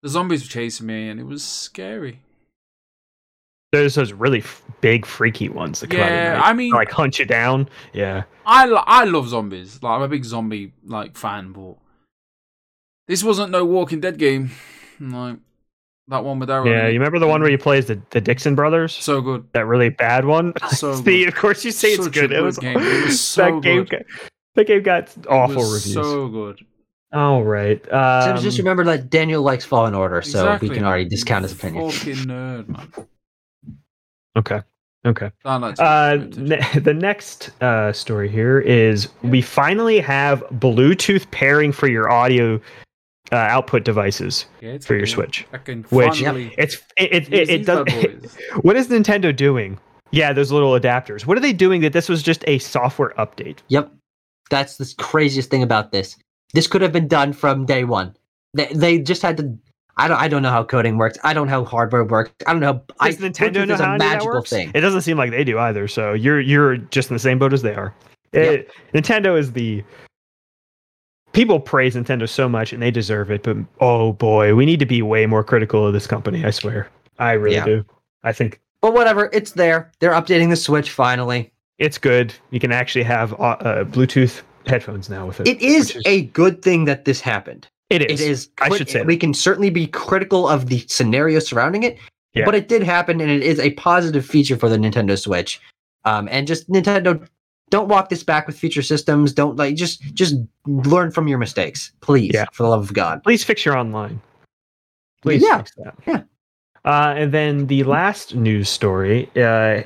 the zombies were chasing me, and it was scary. There's those really f- big, freaky ones that come out Yeah, at. I mean- like hunt you down. Yeah, I lo- I love zombies. Like I'm a big zombie like fan, but this wasn't no Walking Dead game. Like that one with Arrow. yeah. You remember the one where you play as the, the Dixon brothers? so good. that really bad one. [LAUGHS] So See, good. of course you say it's Such a good. It was game. It was [LAUGHS] so that game. good. Got, that game got It awful was reviews. So good. All right. So Um, just remember that Daniel likes Fallen Order, so Exactly, we can already discount his opinion. Fucking nerd, man. Okay. Okay. I like Uh, ne- [LAUGHS] the next uh, story here is we finally have Bluetooth pairing for your audio uh, output devices Yeah, for your cool. Switch. I can Which it's it it, it, it does. [LAUGHS] what is Nintendo doing? Yeah, those little adapters. What are they doing? That this was just a software update. Yep. That's the craziest thing about this. This could have been done from day one. They, they just had to. I don't. I don't know how coding works. I don't know how hardware works. I don't know. I, Nintendo Bluetooth know is how a any magical thing. It doesn't seem like they do either. So you're you're just in the same boat as they are. Yep. Nintendo is the people praise Nintendo so much and they deserve it, but oh boy, we need to be way more critical of this company. I swear, I really Yeah. do. I think But whatever. It's there. They're updating the Switch finally. it's good. You can actually have uh, uh, Bluetooth headphones now with it. It is, which a good thing that this happened. It is. It is. I should say we can certainly be critical of the scenario surrounding it, Yeah. but it did happen, and it is a positive feature for the Nintendo Switch. Um, and just Nintendo, don't walk this back with future systems. Don't like just just learn from your mistakes, please, Yeah. for the love of God. Please fix your online. Please Yeah, fix that. yeah. Uh, and then the last news story, uh,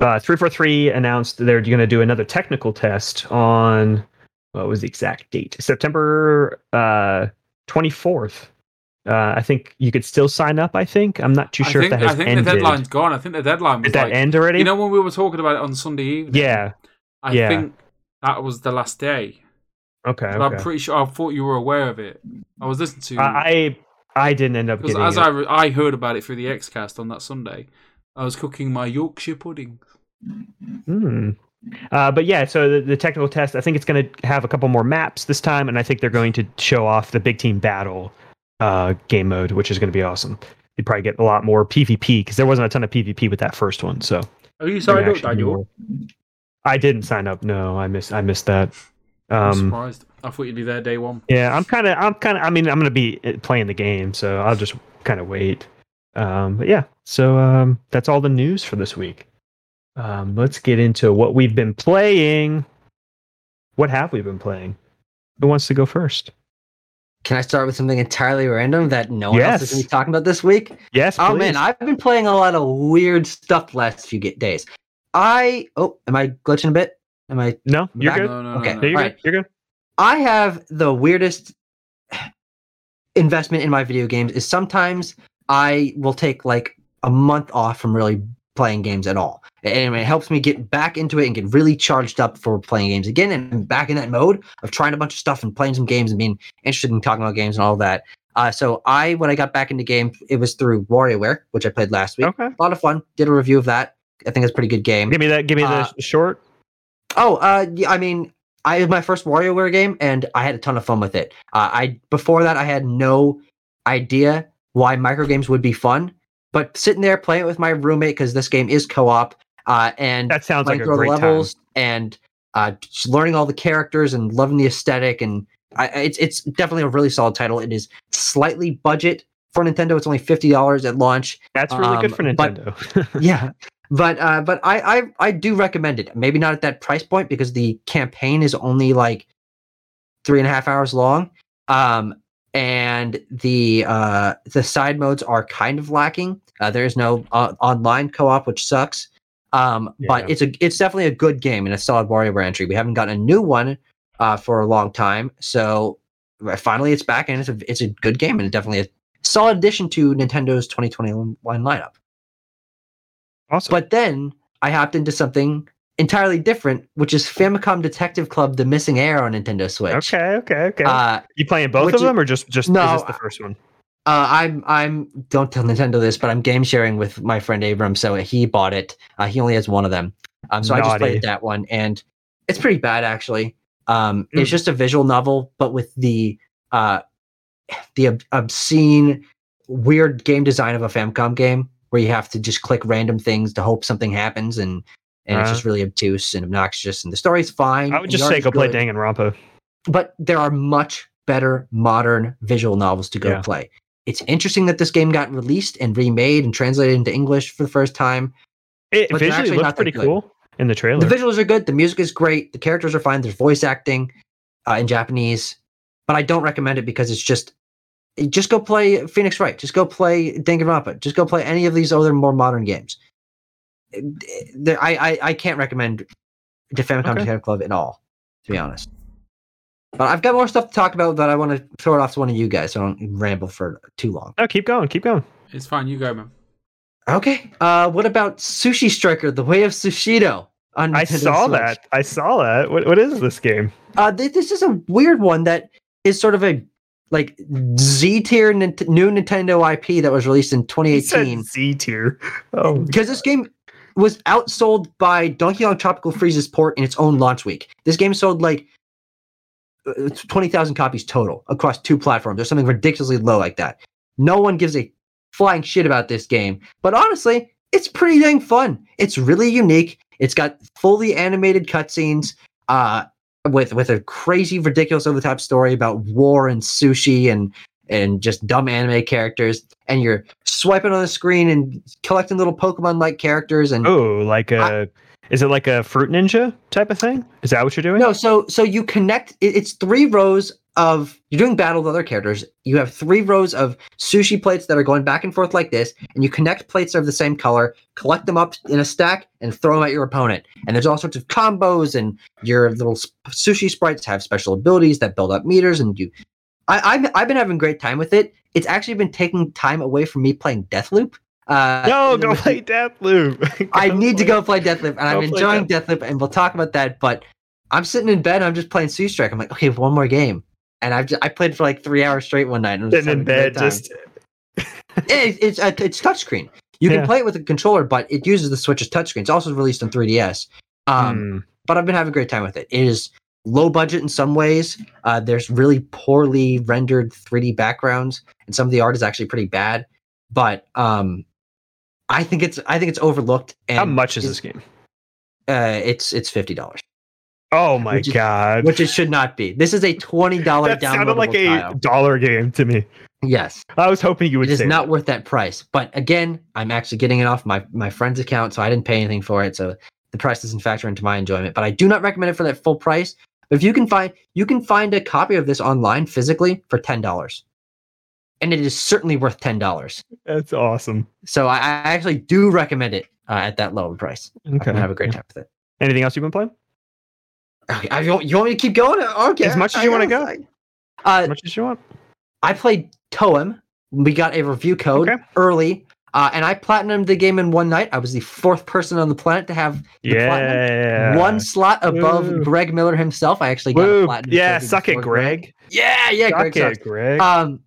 uh, 343 announced they're going to do another technical test on what was the exact date? September uh, 24th. Uh, I think you could still sign up. I think I'm not too sure think, if that has I think ended. the deadline's gone. I think the deadline was Did that like, end already? you know when we were talking about it on Sunday evening. yeah. I yeah. think that was the last day. Okay. But I'm pretty sure. I thought you were aware of it. I was listening to I I didn't end up because as it. I re- I heard about it through the XCast on that Sunday. I was cooking my Yorkshire pudding. Hmm. Uh, but yeah, so the, the technical test, I think it's going to have a couple more maps this time, and I think they're going to show off the big team battle uh, game mode, which is going to be awesome. You'd probably get a lot more PvP because there wasn't a ton of PvP with that first one. So Are you signed up, Daniel? I didn't sign up. No, I missed. I missed that. I'm Um, surprised. I thought you'd be there day one. yeah, I'm kind of, I'm kind of. I mean, I'm gonna be uh, playing the game, so I'll just kind of wait. Um, but yeah, so um, that's all the news for this week. Um, let's get into what we've been playing. What have we been playing? Who wants to go first? Can I start with something entirely random that no one else is going to be talking about this week? Yes, Oh man. I've been playing a lot of weird stuff the last few days. I oh, am I glitching a bit? Am I? no, you're back- good. No, no, Okay. no, No, no. you're Alright. good. You're good. I have the weirdest investment in my video games. Is sometimes I will take like a month off from really playing games at all, and it helps me get back into it and get really charged up for playing games again, and back in that mode of trying a bunch of stuff and playing some games and being interested in talking about games and all that. Uh, so I, when I got back into game, it was through WarioWare, which I played last week. Okay. A lot of fun. Did a review of that. I think it's a pretty good game. Give me that. Give me Uh, the short. Oh, uh, yeah, I mean, I was my first WarioWare game, and I had a ton of fun with it. Uh, I before that, I had no idea why micro games would be fun, but sitting there playing it with my roommate because this game is co-op, uh, and That sounds like a through the great levels and uh, learning all the characters and loving the aesthetic, and I, it's it's definitely a really solid title. It is slightly budget for Nintendo. It's only fifty dollars at launch. That's really good um, for but- Nintendo. [LAUGHS] yeah but uh but I, I i do recommend it maybe not at that price point because the campaign is only like three and a half hours long um and the uh the side modes are kind of lacking uh, there is no uh, online co-op which sucks um Yeah. but it's a it's definitely a good game and a solid Wario entry we haven't gotten a new one uh for a long time so uh, finally it's back and it's a it's a good game and definitely a solid addition to nintendo's 2021 lineup awesome. but then I hopped into something entirely different, which is Famicom Detective Club: The Missing Heir on Nintendo Switch. okay. Okay. Okay. Uh, you playing both of them, or just just No, is this the first one? Uh, I'm I'm don't tell [LAUGHS] Nintendo this, but I'm game sharing with my friend Abram, so he bought it. Uh, he only has one of them, um, so I just played that one, and it's pretty bad actually. Um, It's Mm. just a visual novel, but with the uh, the ob- obscene, weird game design of a Famicom game, where you have to just click random things to hope something happens, and and it's Uh. just really obtuse and obnoxious. And the story's fine. I would just say go play good, Danganronpa. But there are much better modern visual novels to go Yeah. play. It's interesting that this game got released and remade and translated into English for the first time. It visually looks pretty cool in the trailer. The visuals are good. The music is great. The characters are fine. There's voice acting uh, in Japanese, but I don't recommend it because it's just just go play Phoenix Wright. Just go play Danganronpa. Just go play any of these other more modern games. I, I I can't recommend the Famicom Okay. Detective Club at all, to be honest. But I've got more stuff to talk about, but I want to throw it off to one of you guys so I don't ramble for too long. no, keep going. Keep going. It's fine. You go, man. Okay. Uh, what about Sushi Striker: The Way of Sushido? On I Nintendo saw Switch? that. I saw that. What what is this game? Uh, th- this is a weird one that is sort of a like Z tier Nint- new Nintendo IP that was released in 2018. Z tier. Oh, Because this game was outsold by Donkey Kong Tropical Freeze's port in its own launch week. This game sold like 20,000 copies total across two platforms or something ridiculously low like that. No one gives a flying shit about this game, but honestly, it's pretty dang fun. It's really unique. It's got fully animated cutscenes uh, with with a crazy, ridiculous, over the top story about war and sushi and and just dumb anime characters. And you're swiping on the screen and collecting little Pokemon like characters. And oh, like a. is it like a fruit ninja type of thing? Is that what you're doing? no, so so you connect. It's three rows of you're doing battle with other characters. You have three rows of sushi plates that are going back and forth like this, and you connect plates are the same color, collect them up in a stack, and throw them at your opponent. And there's all sorts of combos, and your little sushi sprites have special abilities that build up meters, and you. I, I've I've been having great time with it. It's actually been taking time away from me playing Deathloop. Uh, No, go play Deathloop. [LAUGHS] I need to go play Deathloop, and I'm enjoying Deathloop, and we'll talk about that. But I'm sitting in bed, I'm just playing Sea Strike. I'm like, okay, one more game, and I've just, I played for like three hours straight one night. Sitting in a bed, just It- it's uh, it's touchscreen. You can Yeah. play it with a controller, but it uses the Switch's touchscreen. It's also released on 3DS. Um, Hmm. but I've been having a great time with it. It is low budget in some ways. Uh, there's really poorly rendered 3D backgrounds, and some of the art is actually pretty bad. But um, I think it's I think it's overlooked. And How much is this game? Uh, it's it's fifty dollars. Oh my Which god. which it should not be. This is a twenty [LAUGHS] dollar that sounded like a tile. dollar game to me. Yes, I was hoping you would it is not that. worth that price. But again, I'm actually getting it off my my friend's account, so I didn't pay anything for it. So the price doesn't factor into my enjoyment. But I do not recommend it for that full price. But if you can find you can find a copy of this online physically for ten dollars, and it is certainly worth ten dollars. That's awesome. So I, I actually do recommend it uh, at that lower price. Okay. have a great time with it. Anything else you've been playing? Okay, I- you, want, you want me to keep going? Okay, As much as you wanna go. I- Uh, As much as you want. I played Toem. We got a review code Okay. early, uh, and I platinumed the game in one night. I was the fourth person on the planet to have the platinum. Yeah. One slot above Woo. Greg Miller himself. I actually got a platinum. Yeah, suck it, before Greg. Yeah, yeah, Suck Greg it. Greg. Um,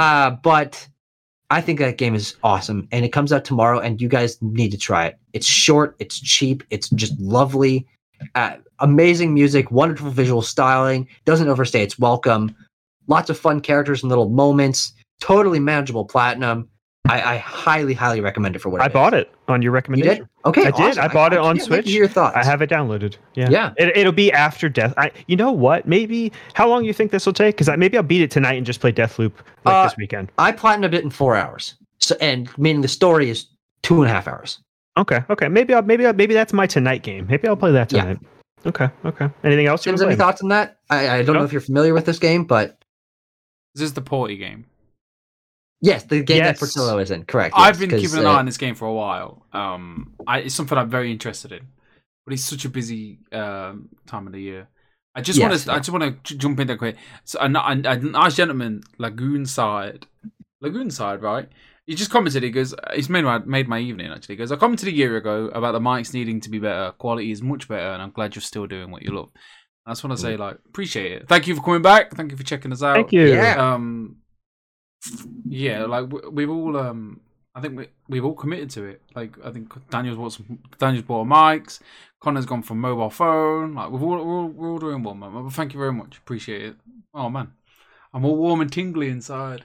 uh, but I think that game is awesome, and it comes out tomorrow, and you guys need to try it. It's short, it's cheap, it's just lovely, uh, amazing music, wonderful visual styling, doesn't overstay its welcome, lots of fun characters and little moments, totally manageable platinum. I, I highly, highly recommend it for what I it is. bought it on your You recommendation. did? Okay, I did. I bought it on can't wait to Switch. hear your thoughts. I have it downloaded. Yeah. Yeah. It, it'll be after Death. I. You know what? Maybe. How long you think this will take? Because maybe I'll beat it tonight and just play Deathloop like Uh, this weekend. I platinumed it in four hours. So, and meaning the story is two and a half hours. Okay. Okay. Maybe. I'll. Maybe. I'll, maybe that's my tonight game. Maybe I'll play that Yeah. tonight. Okay. Okay. Anything else you Sims, any thoughts on that? I, I don't No. know if you're familiar with this game, but This is the Porty game. Yes, the game Yes. that Portillo is in. Correct. I've been keeping an uh, eye on this game for a while. Um, I, it's something I'm very interested in, but it's such a busy um, time of the year. I just want Yes, to. I just want to jump in there quick. So a, a, a nice gentleman, Lagoon Side, Lagoon Side, right? He just commented. He goes, "It's made my made my evening." Actually, he goes, "I commented a year ago about the mics needing to be better. Quality is much better, and I'm glad you're still doing what you love." I just want to say, like, appreciate it. Thank you for coming back. Thank you for checking us out Thank you. Yeah. um yeah like we- we've all um i think we, we've all committed to it. Like i think daniel's bought some daniel's bought mics. Connor's gone from mobile phone. Like we've all, we're, all, we're all doing one man. But thank you very much. Appreciate it. Oh man. I'm all warm and tingly inside.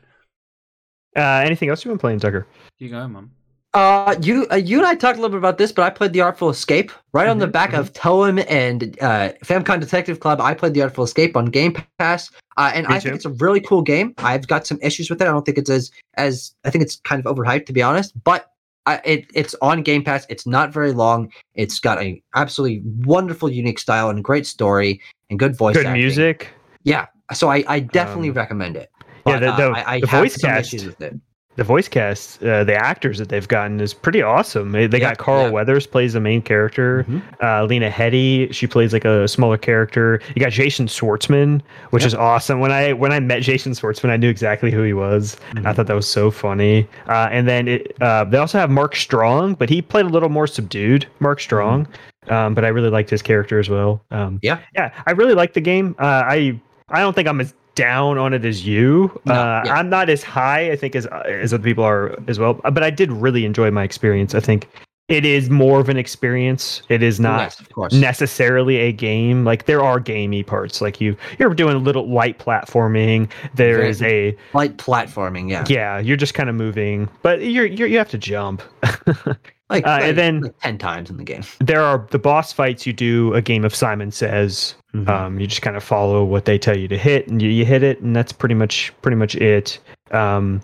Uh, anything else you've been playing, Tucker? you go man Uh, you uh, you and I talked a little bit about this, but I played the Artful Escape right on the Mhm, back of Toem and uh, Famicom Detective Club. I played the Artful Escape on Game Pass, uh, and Me I too. think it's a really cool game. I've got some issues with it. I don't think it's as as I think it's kind of overhyped to be honest, but. I, it, it's on Game Pass. It's not very long. It's got a absolutely wonderful, unique style and great story and good voice. Good acting. music. Yeah, so I, I definitely Um, recommend it. yeah, But, the- uh, I, I the voice cast. issues with it. The voice cast, uh, the actors that they've gotten is pretty awesome. They, they got Carl. Weathers plays the main character. Mhm. Uh, Lena Headey, she plays like a smaller character. You got Jason Schwartzman, which Yep. is awesome. When I when I met Jason Schwartzman, I knew exactly who he was. I Mhm. thought that was so funny. Uh, and then it, uh, they also have Mark Strong, but he played a little more subdued. Mark Strong, um, but I really liked his character as well. Um, Yeah. yeah, I really liked the game. Uh, I I don't think I'm as down on it as you. No, uh, yeah. I'm not as high, I think, as as other people are as well. But I did really enjoy my experience. I think it is more of an experience. It is not Yes, necessarily a game. Like there are gamey parts. Like you you're doing a little light platforming. There Very- is a Light platforming, yeah. yeah. You're just kind of moving, but you're, you're you have to jump. [LAUGHS] Like, Uh, and then- like ten times in the game. [LAUGHS] there are the boss fights. You do a game of Simon Says. Mm-hmm. Um, you just kind of follow what they tell you to hit, and you, you hit it, and that's pretty much pretty much it. Um,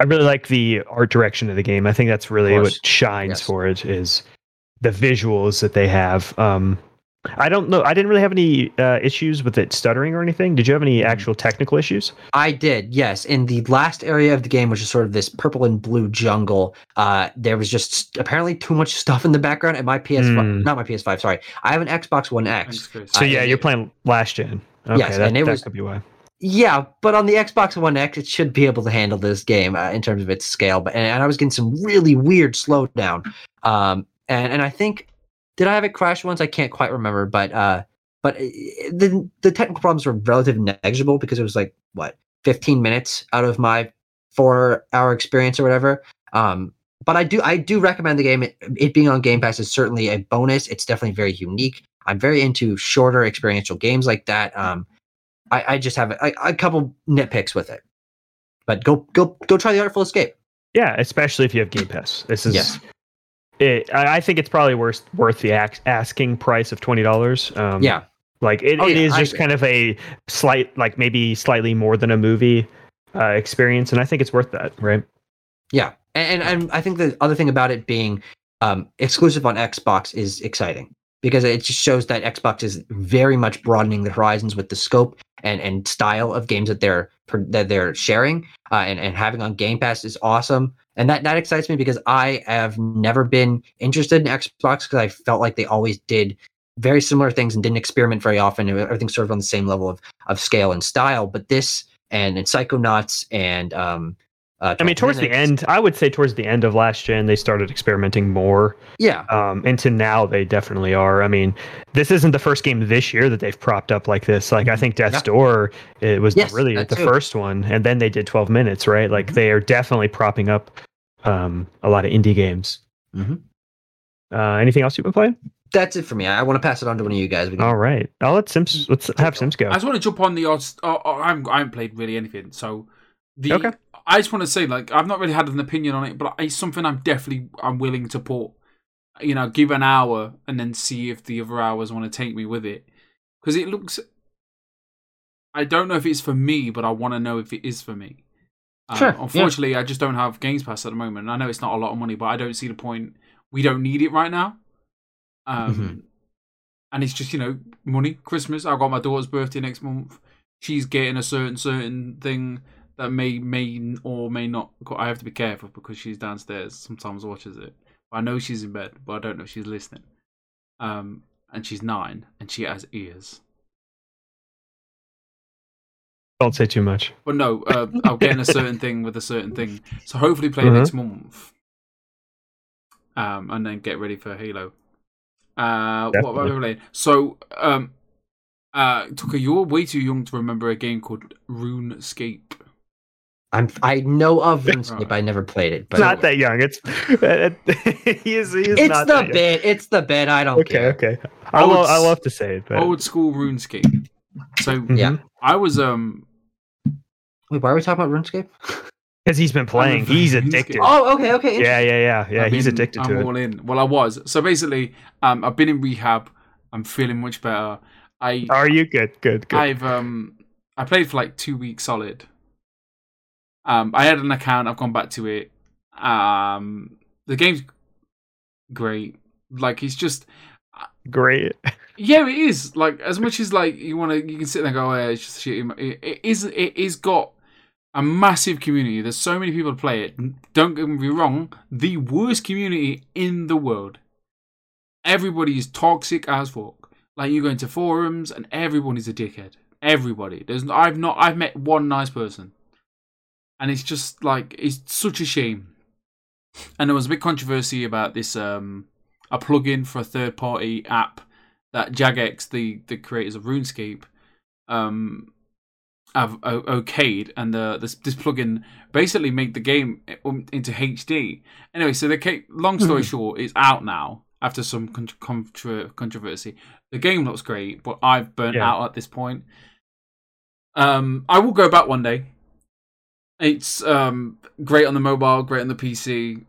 I really like the art direction of the game. I think that's really what shines Yes. for it is the visuals that they have. Um, I don't know. I didn't really have any uh, issues with it stuttering or anything. Did you have any Mhm. actual technical issues? I did, yes. In the last area of the game, which is sort of this purple and blue jungle, uh, there was just apparently too much [LAUGHS] stuff in the background. And my PS5, Hmm. not my PS5, sorry, I have an Xbox One X. So Uh, yeah, you're playing last gen. Okay, Yes, that, and it that was- could be why. Yeah, but on the Xbox One X, it should be able to handle this game uh, in terms of its scale. But and, and I was getting some really weird slowdown. Um, and and I think did I have it crash once? I can't quite remember, but uh, but uh, the the technical problems were relatively negligible because it was like what 15 minutes out of my four hour experience or whatever. Um, but I do I do recommend the game. It, it being on Game Pass is certainly a bonus. It's definitely very unique. I'm very into shorter experiential games like that. Um, I, I just have a, a couple nitpicks with it. But go go go try the Artful Escape. Yeah, especially if you have Game Pass. This is. Yes. It, I I think it's probably worth worth the ax- asking price of twenty dollars. Um, Yeah. Like it, Oh, it yeah, is just kind of a slight, like maybe slightly more than a movie uh, experience, and I think it's worth that, right? Yeah, and, and and I think the other thing about it being um, exclusive on Xbox is exciting because it just shows that Xbox is very much broadening the horizons with the scope and and style of games that they're that they're sharing uh, and and having on Game Pass is awesome. And that that excites me because I have never been interested in Xbox because I felt like they always did very similar things and didn't experiment very often. Everything sort of on the same level of of scale and style. But this and, and Psychonauts and um, uh, I mean, 12 towards the end, I would say towards the end of last gen, they started experimenting more. yeah, Um, into now, they definitely are. I mean, this isn't the first game this year that they've propped up like this. Like, I think Death's Yeah. Door it was Yes, really the too. first one, and then they did 12 minutes, right? Like, Mhm. they are definitely propping up um, a lot of indie games. Mhm. Uh, anything else you've been playing? that's it for me. I, I want to pass it on to one of you guys. Can- All right, I'll let Sims. Let's have Sims go. I just want to jump on the odds. Oh, oh, I, haven't, I haven't played really anything, so the. Okay. I just want to say, like, I've not really had an opinion on it, but it's something I'm definitely I'm willing to put. You know, give an hour and then see if the other hours want to take me with it, because it looks. I don't know if it's for me, but I want to know if it is for me. Uh, Sure, yeah. Unfortunately, I just don't have Games Pass at the moment. I know it's not a lot of money, but I don't see the point. We don't need it right now. Um, Mhm. and it's just you know money. Christmas. I've got my daughter's birthday next month. She's getting a certain certain thing that may may or may not. I have to be careful because she's downstairs. Sometimes watches it. I know she's in bed, but I don't know if she's listening. Um, and she's nine, and she has ears. Don't say too much. But no, uh, I'll get in a certain thing with a certain thing. So hopefully play Mhm. next month. Um, and then get ready for Halo. Uh, what about playing? So, um, uh, Tucker, you're way too young to remember a game called RuneScape. I'm I know of RuneScape. Right. [LAUGHS] I never played it, but It's not that young. It's [LAUGHS] he is. He is it's not the that young. bit. It's the bit. I don't Okay, care. okay. I Old love. I s- love to say it, but Old school RuneScape. So Mhm. Yeah. I was um Wait, why are we talking about RuneScape? because he's been playing. playing He's RuneScape. addicted. Oh, okay, okay. yeah, yeah, yeah, yeah. I've He's been- addicted I'm to it. all in. Well, I was. So basically, um, I've been in rehab. I'm feeling much better. I Are you good? Good, good. I've um I played for like two weeks solid. Um, I had an account. I've gone back to it. Um, the game's great. Like it's just Great. [LAUGHS] yeah, it is. Like as much as like you want to, you can sit there and go, oh, yeah, it's just shit. It, it is. It is got a massive community. There's so many people to play it. Don't get me wrong. The worst community in the world. Everybody is toxic as fuck. Like you go into forums and everyone is a dickhead. Everybody. There's. I've not. I've met one nice person. And it's just like it's such a shame. And there was a big controversy about this. Um, a plugin for a third party app that Jagex, the the creators of RuneScape, um, have o- okayed, and the this, this plugin basically made the game um, into HD. Anyway, so the long story short, it's out now after some con- contra- controversy. The game looks great, but I've burnt Yeah. out at this point. Um, I will go back one day. It's um great on the mobile, great on the PC.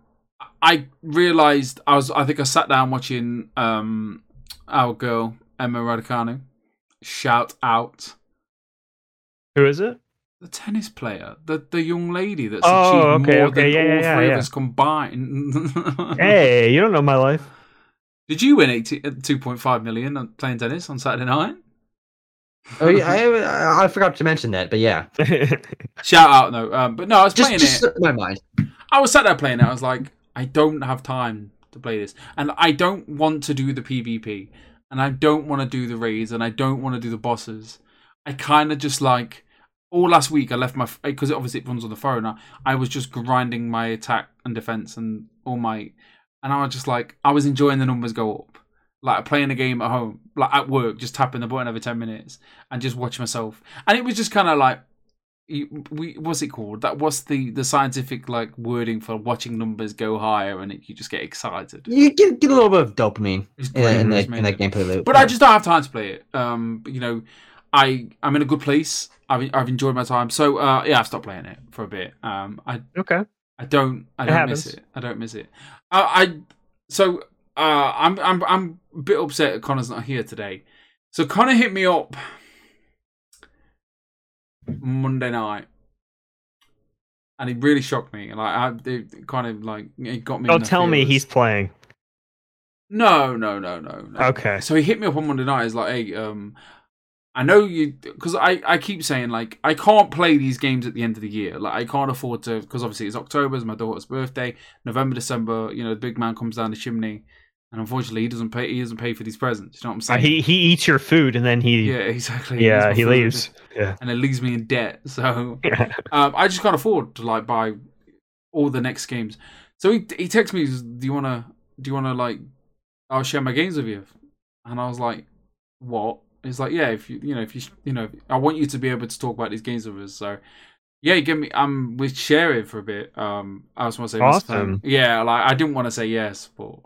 I realized I was. I think I sat down watching um our girl Emma Raducanu. Shout out Who is it? the tennis player, the the young lady that's Oh, achieved okay, more okay, than yeah, all yeah, three yeah. of us combined. [LAUGHS] Hey, you don't know my life. Did you win 80, 2.5 million playing tennis on Saturday night? Oh, yeah, [LAUGHS] I, I, I forgot to mention that, but yeah, [LAUGHS] Shout out, no. Um, but no, I was just playing just it. my mind. I was sat there playing it. I was like, I don't have time to play this, and I don't want to do the PvP, and I don't want to do the raids, and I don't want to do the bosses. I kind of just like all last week. I left my because obviously it runs on the phone. I, I was just grinding my attack and defense and all my, and I was just like I was enjoying the numbers go up. Like playing a game at home, like at work, just tapping the button every ten minutes and just watch myself. And it was just kind of like you, we what's it called? That what's the the scientific like wording for watching numbers go higher and it, you just get excited. You get, get a little bit of dopamine It's in, in, great, that, it's in that gameplay loop. But I just don't have time to play it. Um, you know, I I'm in a good place. I've I've enjoyed my time. So uh, yeah, I've stopped playing it for a bit. Um, I okay. I don't I It don't miss it. I don't miss it. I, I so uh I'm I'm I'm a bit upset that Connor's not here today. So Connor hit me up Monday night, and he really shocked me. Like, I, it kind of like it got me. Don't tell me he's playing. No, no, no, no, no. Okay. So he hit me up on Monday night. He's like, "Hey, um, I know you," because I I keep saying like I can't play these games at the end of the year. Like I can't afford to because obviously it's October, it's my daughter's birthday. November, December, you know, the big man comes down the chimney, and unfortunately he doesn't pay. He doesn't pay for these presents. You know what I'm Uh, saying? he he eats your food and then he yeah, exactly yeah, exactly. he, leaves. Yeah. and it leaves me in debt. [LAUGHS] So um, I just can't afford to like buy all the next games. So he he texts me, "Do you wanna do you wanna like I'll share my games with you?" And I was like, "What?" He's like, "Yeah, if you you know if you you know I want you to be able to talk about these games with us." So yeah, give me um we share it for a bit. Um, I just want to say Awesome. Yeah, like I didn't want to say yes, but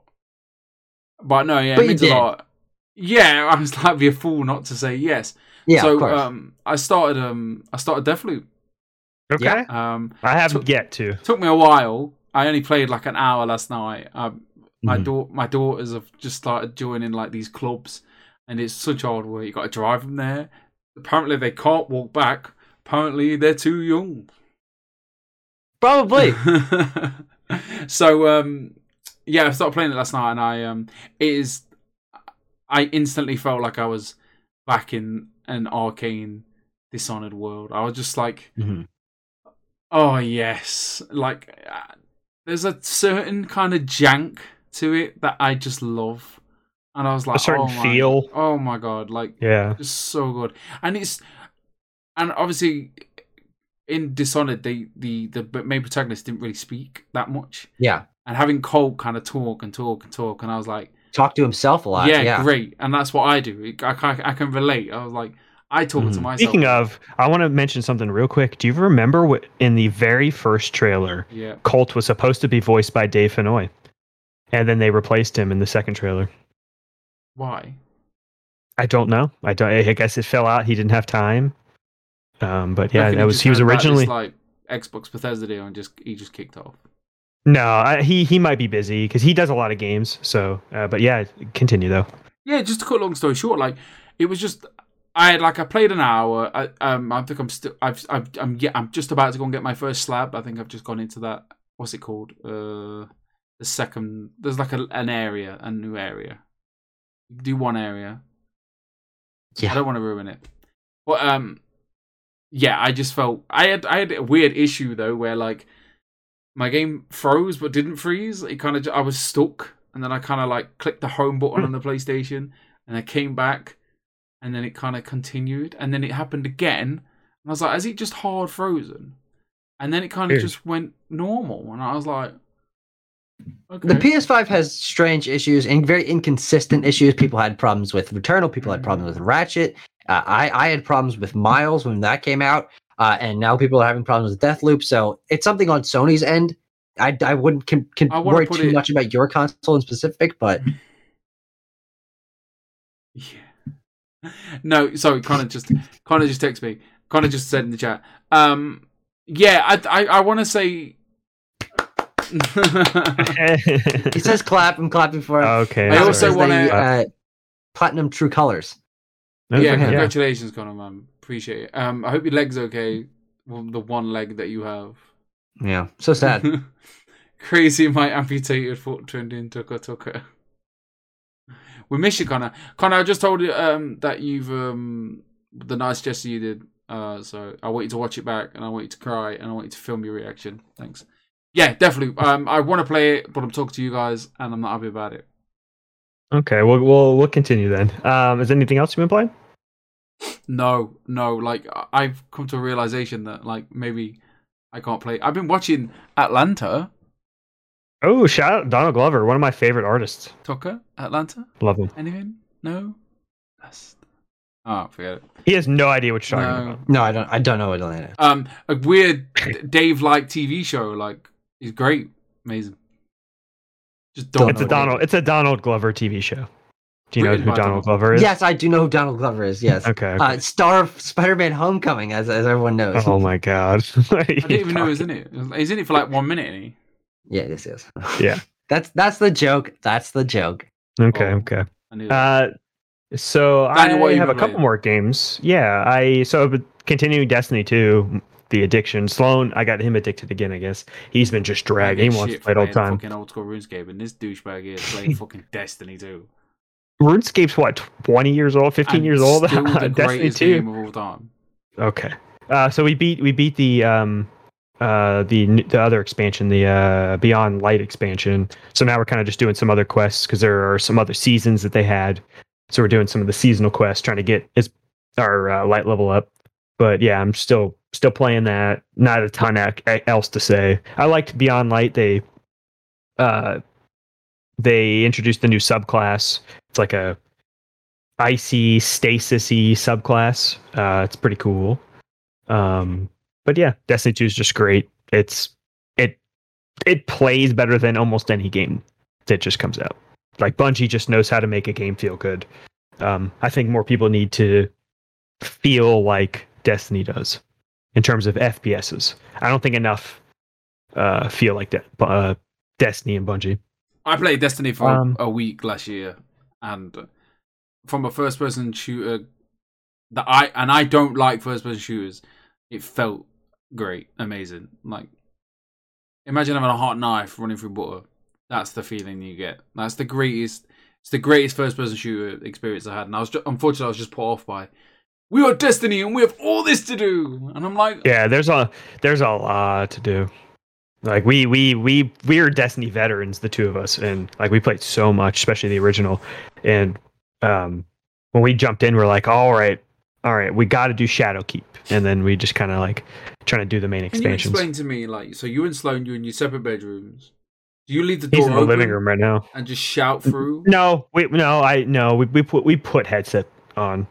but no, yeah, But it means did. a lot. Yeah, [LAUGHS] I was like be a fool not to say yes. Yeah, so of course. um, I started um, I started Deathloop. Okay. Yeah. Um, I haven't So- yet to. took me a while. I only played like an hour last night. Um, my Mhm. daughter, my daughters have just started joining like these clubs, and it's such hard work. You got to drive them there. Apparently, they can't walk back. Apparently, they're too young. Probably. [LAUGHS] so um, yeah, I started playing it last night, and I um, it is. I instantly felt like I was back in an Arkane Dishonored world. I was just like, Mhm. oh yes, like uh, there's a certain kind of jank to it that I just love, and I was like, a certain oh my, feel. Oh my god, like Yeah. just so good, and it's and obviously in Dishonored, the the the main protagonist didn't really speak that much, Yeah. And having Colt kind of talk and talk and talk, and I was like, Talk to himself a lot. yeah, Yeah. great, and that's what I do. I, I, I can relate. I was like, I talk to Mhm. myself. Speaking of, I want to mention something real quick. Do you remember what in the very first trailer, yeah, Colt was supposed to be voiced by Dave Fennoy, and then they replaced him in the second trailer? why? I don't know. I don't. I guess it fell out. He didn't have time. Um, but yeah, that was he was heard this, originally. like Xbox Bethesda deal and just he just kicked off. No, I, he he might be busy because he does a lot of games. So, uh, but yeah, continue though. Yeah, just to cut a long story short, like it was just I had like I played an hour. I um I think I'm still I've, I've I'm yeah I'm just about to go and get my first slab. I think I've just gone into that. What's it called? Uh, the second. There's like a, an area, a new area. Do one area. Yeah. I don't want to ruin it. But um, yeah, I just felt I had I had a weird issue though where like my game froze but didn't freeze. It kind of I was stuck, and then I kind of like clicked the home button on the PlayStation, and I came back, and then it kind of continued, and then it happened again, and I was like, is it just hard frozen? And then it kind of Weird. just went normal, and I was like, okay. The PS5 has strange issues and very inconsistent issues. People had problems with Returnal. People had problems with Ratchet. Uh, I I had problems with Miles when that came out, uh, and now people are having problems with Deathloop. So it's something on Sony's end. I, I wouldn't can, can I worry too it- much about your console in specific, but [LAUGHS] Yeah. No, sorry, Connor just Connor just texted me. Connor just said in the chat. Um yeah, I I, I wanna say [LAUGHS] he says clap. I'm clapping for him. okay. I also wanna- they, uh, platinum True Colors. Good yeah, for him. congratulations, Connor, man. Appreciate it. Um I hope your leg's okay. Well, the one leg that you have. Yeah, so sad. [LAUGHS] Crazy my amputated foot turned into a tucker. We miss you, Connor. Connor, I just told you um, that you've um, the nice gesture you did. Uh, so I want you to watch it back, and I want you to cry, and I want you to film your reaction. Thanks. Yeah, definitely. Um, I want to play it, but I'm talking to you guys, and I'm not happy about it. Okay, we'll we'll we'll continue then. Um, is there anything else you've been playing? No, no. Like I- I've come to a realization that like maybe I can't play. I've been watching Atlanta. Oh, shout out Donald Glover, one of my favorite artists. Tucker, Atlanta. Love him. Anything? No. That's. Oh, forget it. He has no idea what you're talking No. about. No, I don't. I don't know what Atlanta. is. Um, a weird Dave like TV show. Like he's great, amazing. Just don't. It's know a what it Donald. It's a Donald Glover TV show. Do you know who Donald Donald. Glover is? Yes, I do know who Donald Glover is. Yes, Okay. okay. uh, star of Spider-Man: Homecoming, as as everyone knows. oh my god. [LAUGHS] I didn't even know he was in it. He's in it for like one minute. Isn't he? Yeah, this is. [LAUGHS] Yeah. That's that's the joke. That's the joke. Okay. Oh. Okay. I knew that. Uh, So Daniel, I what have a couple playing? more games. Yeah, I so I've continuing Destiny 2, the addiction. Sloan, I got him addicted again. I guess he's been just dragging. He wants to play it all the time. Fucking old school RuneScape, and this douchebag here is playing [LAUGHS] fucking Destiny 2. RuneScape's what 20 years old, 15 And years old. Still [LAUGHS] the Destiny 2. game of all time. Okay. Uh, so we beat we beat the um uh the the other expansion, the uh Beyond Light expansion. So now we're kind of just doing some other quests because there are some other seasons that they had. So we're doing some of the seasonal quests, trying to get his our uh, light level up. But yeah, I'm still still playing that. Not a ton else to say. I liked Beyond Light. They uh they introduced the new subclass. It's like a icy stasisy subclass. Uh, it's pretty cool. Um, but yeah, Destiny 2 is just great. It's it it plays better than almost any game that just comes out. Like Bungie just knows how to make a game feel good. Um, I think more people need to feel like Destiny does in terms of FPSs. I don't think enough uh, feel like that. Uh, Destiny and Bungie. I played Destiny for Um, a week last year, and from a first-person shooter that I and I don't like first-person shooters, it felt great, amazing. Like, imagine having a hot knife running through butter. That's the feeling you get. That's the greatest. It's the greatest first-person shooter experience I had, and I was just, unfortunately I was just put off by. We are Destiny, and we have all this to do, and I'm like, Yeah, there's a there's a lot to do. Like we we we we're Destiny veterans, the two of us, and like we played so much, especially the original. And um, when we jumped in, we're like, all right, all right, we got to do Shadowkeep, and then we just kind of like trying to do the main Can you explain to me, like, so you and Sloan, you in your separate bedrooms. Do you leave the door He's in the open living room right now. and just shout through? No, we no, I no, we we put we put headset on.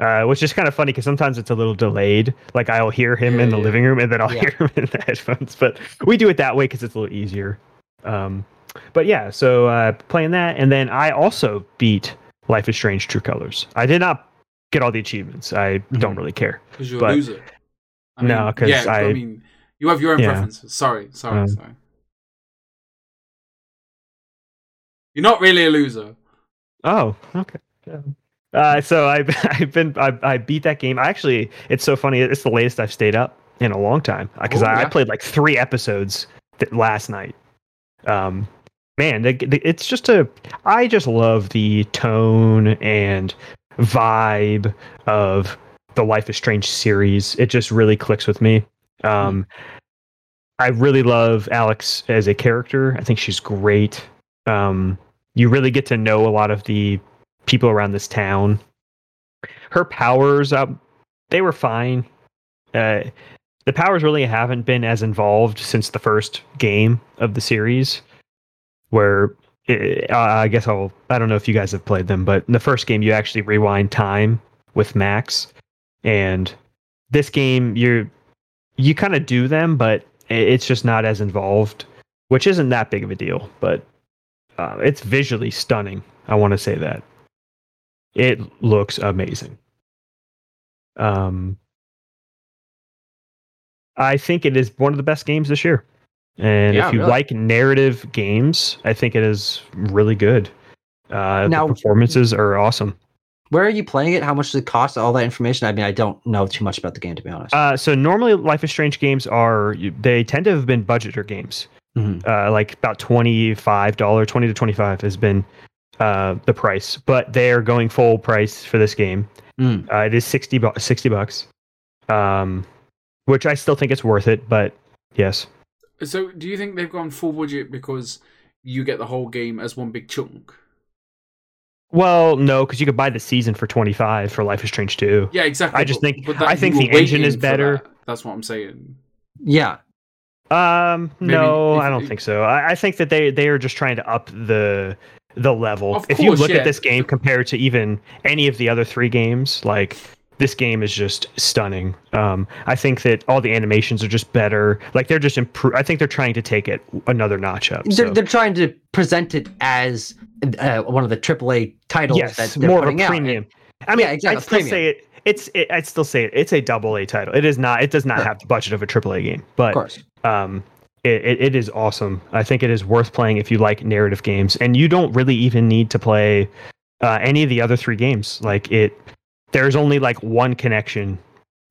Uh, which is kind of funny because sometimes it's a little delayed. Like I'll hear him Yeah, in the yeah. living room and then I'll Yeah. hear him in the headphones. But we do it that way because it's a little easier. Um, but yeah, so uh, playing that, and then I also beat Life is Strange: True Colors. I did not get all the achievements. I don't Mhm. really care. Because you're But- a loser. I No, because yeah, I, I- mean, you have your own Yeah. preferences. Sorry, sorry, Um, sorry. You're not really a loser. Oh, okay. Yeah. Uh, so [LAUGHS] I've I've been I, I beat that game. I actually, it's so funny. It's the latest I've stayed up in a long time because Oh, I, I played like three episodes th- last night. Um, man, the, the, it's just a. I just love the tone and vibe of the Life is Strange series. It just really clicks with me. Um, I really love Alex as a character. I think she's great. Um, you really get to know a lot of the people around this town. Her powers, uh, they were fine. Uh, the powers really haven't been as involved since the first game of the series, where uh, I guess I'll. I don't know if you guys have played them, but in the first game you actually rewind time with Max, and this game you're you kind of do them, but it's just not as involved, which isn't that big of a deal. But uh, it's visually stunning. I want to say that it looks amazing. Um, I think it is one of the best games this year, and Yeah, if you really. like narrative games, I think it is really good. Uh, Now- the performances are awesome. Where are you playing it? How much does it cost? All that information. I mean, I don't know too much about the game to be honest. Uh, so normally, Life is Strange games are they tend to have been budgeter games. Mhm. uh, like about twenty five dollar, twenty to twenty five has been uh, the price, but they are going full price for this game. Mm. Uh, it is 60, bu- 60 bucks, um, which I still think it's worth it. But yes, So, do you think they've gone full budget because you get the whole game as one big chunk? well, no, because you could buy the season for twenty five for Life is Strange two. Yeah, exactly. I just but- think- but that I think the engine is better. that. That's what I'm saying. Yeah. Um, Maybe no, if- I don't if- think so. I, I think that they they are just trying to up the the level. Of if you look yeah. at this game compared to even any of the other three games, like this game is just stunning. Um, I think that all the animations are just better. Like they're just improve. I think they're trying to take it another notch up. They're, so. they're trying to present it as uh, one of the AAA titles that yes, they're more of a putting out. premium. I mean, Yeah, exactly, I'd still premium. say it. It's. It, I'd still say it. It's a double A title. It is not. It does not Sure. have the budget of a AAA game, but Of course. um, it, it, it is awesome. I think it is worth playing if you like narrative games, and you don't really even need to play uh, any of the other three games. Like it, there's only like one connection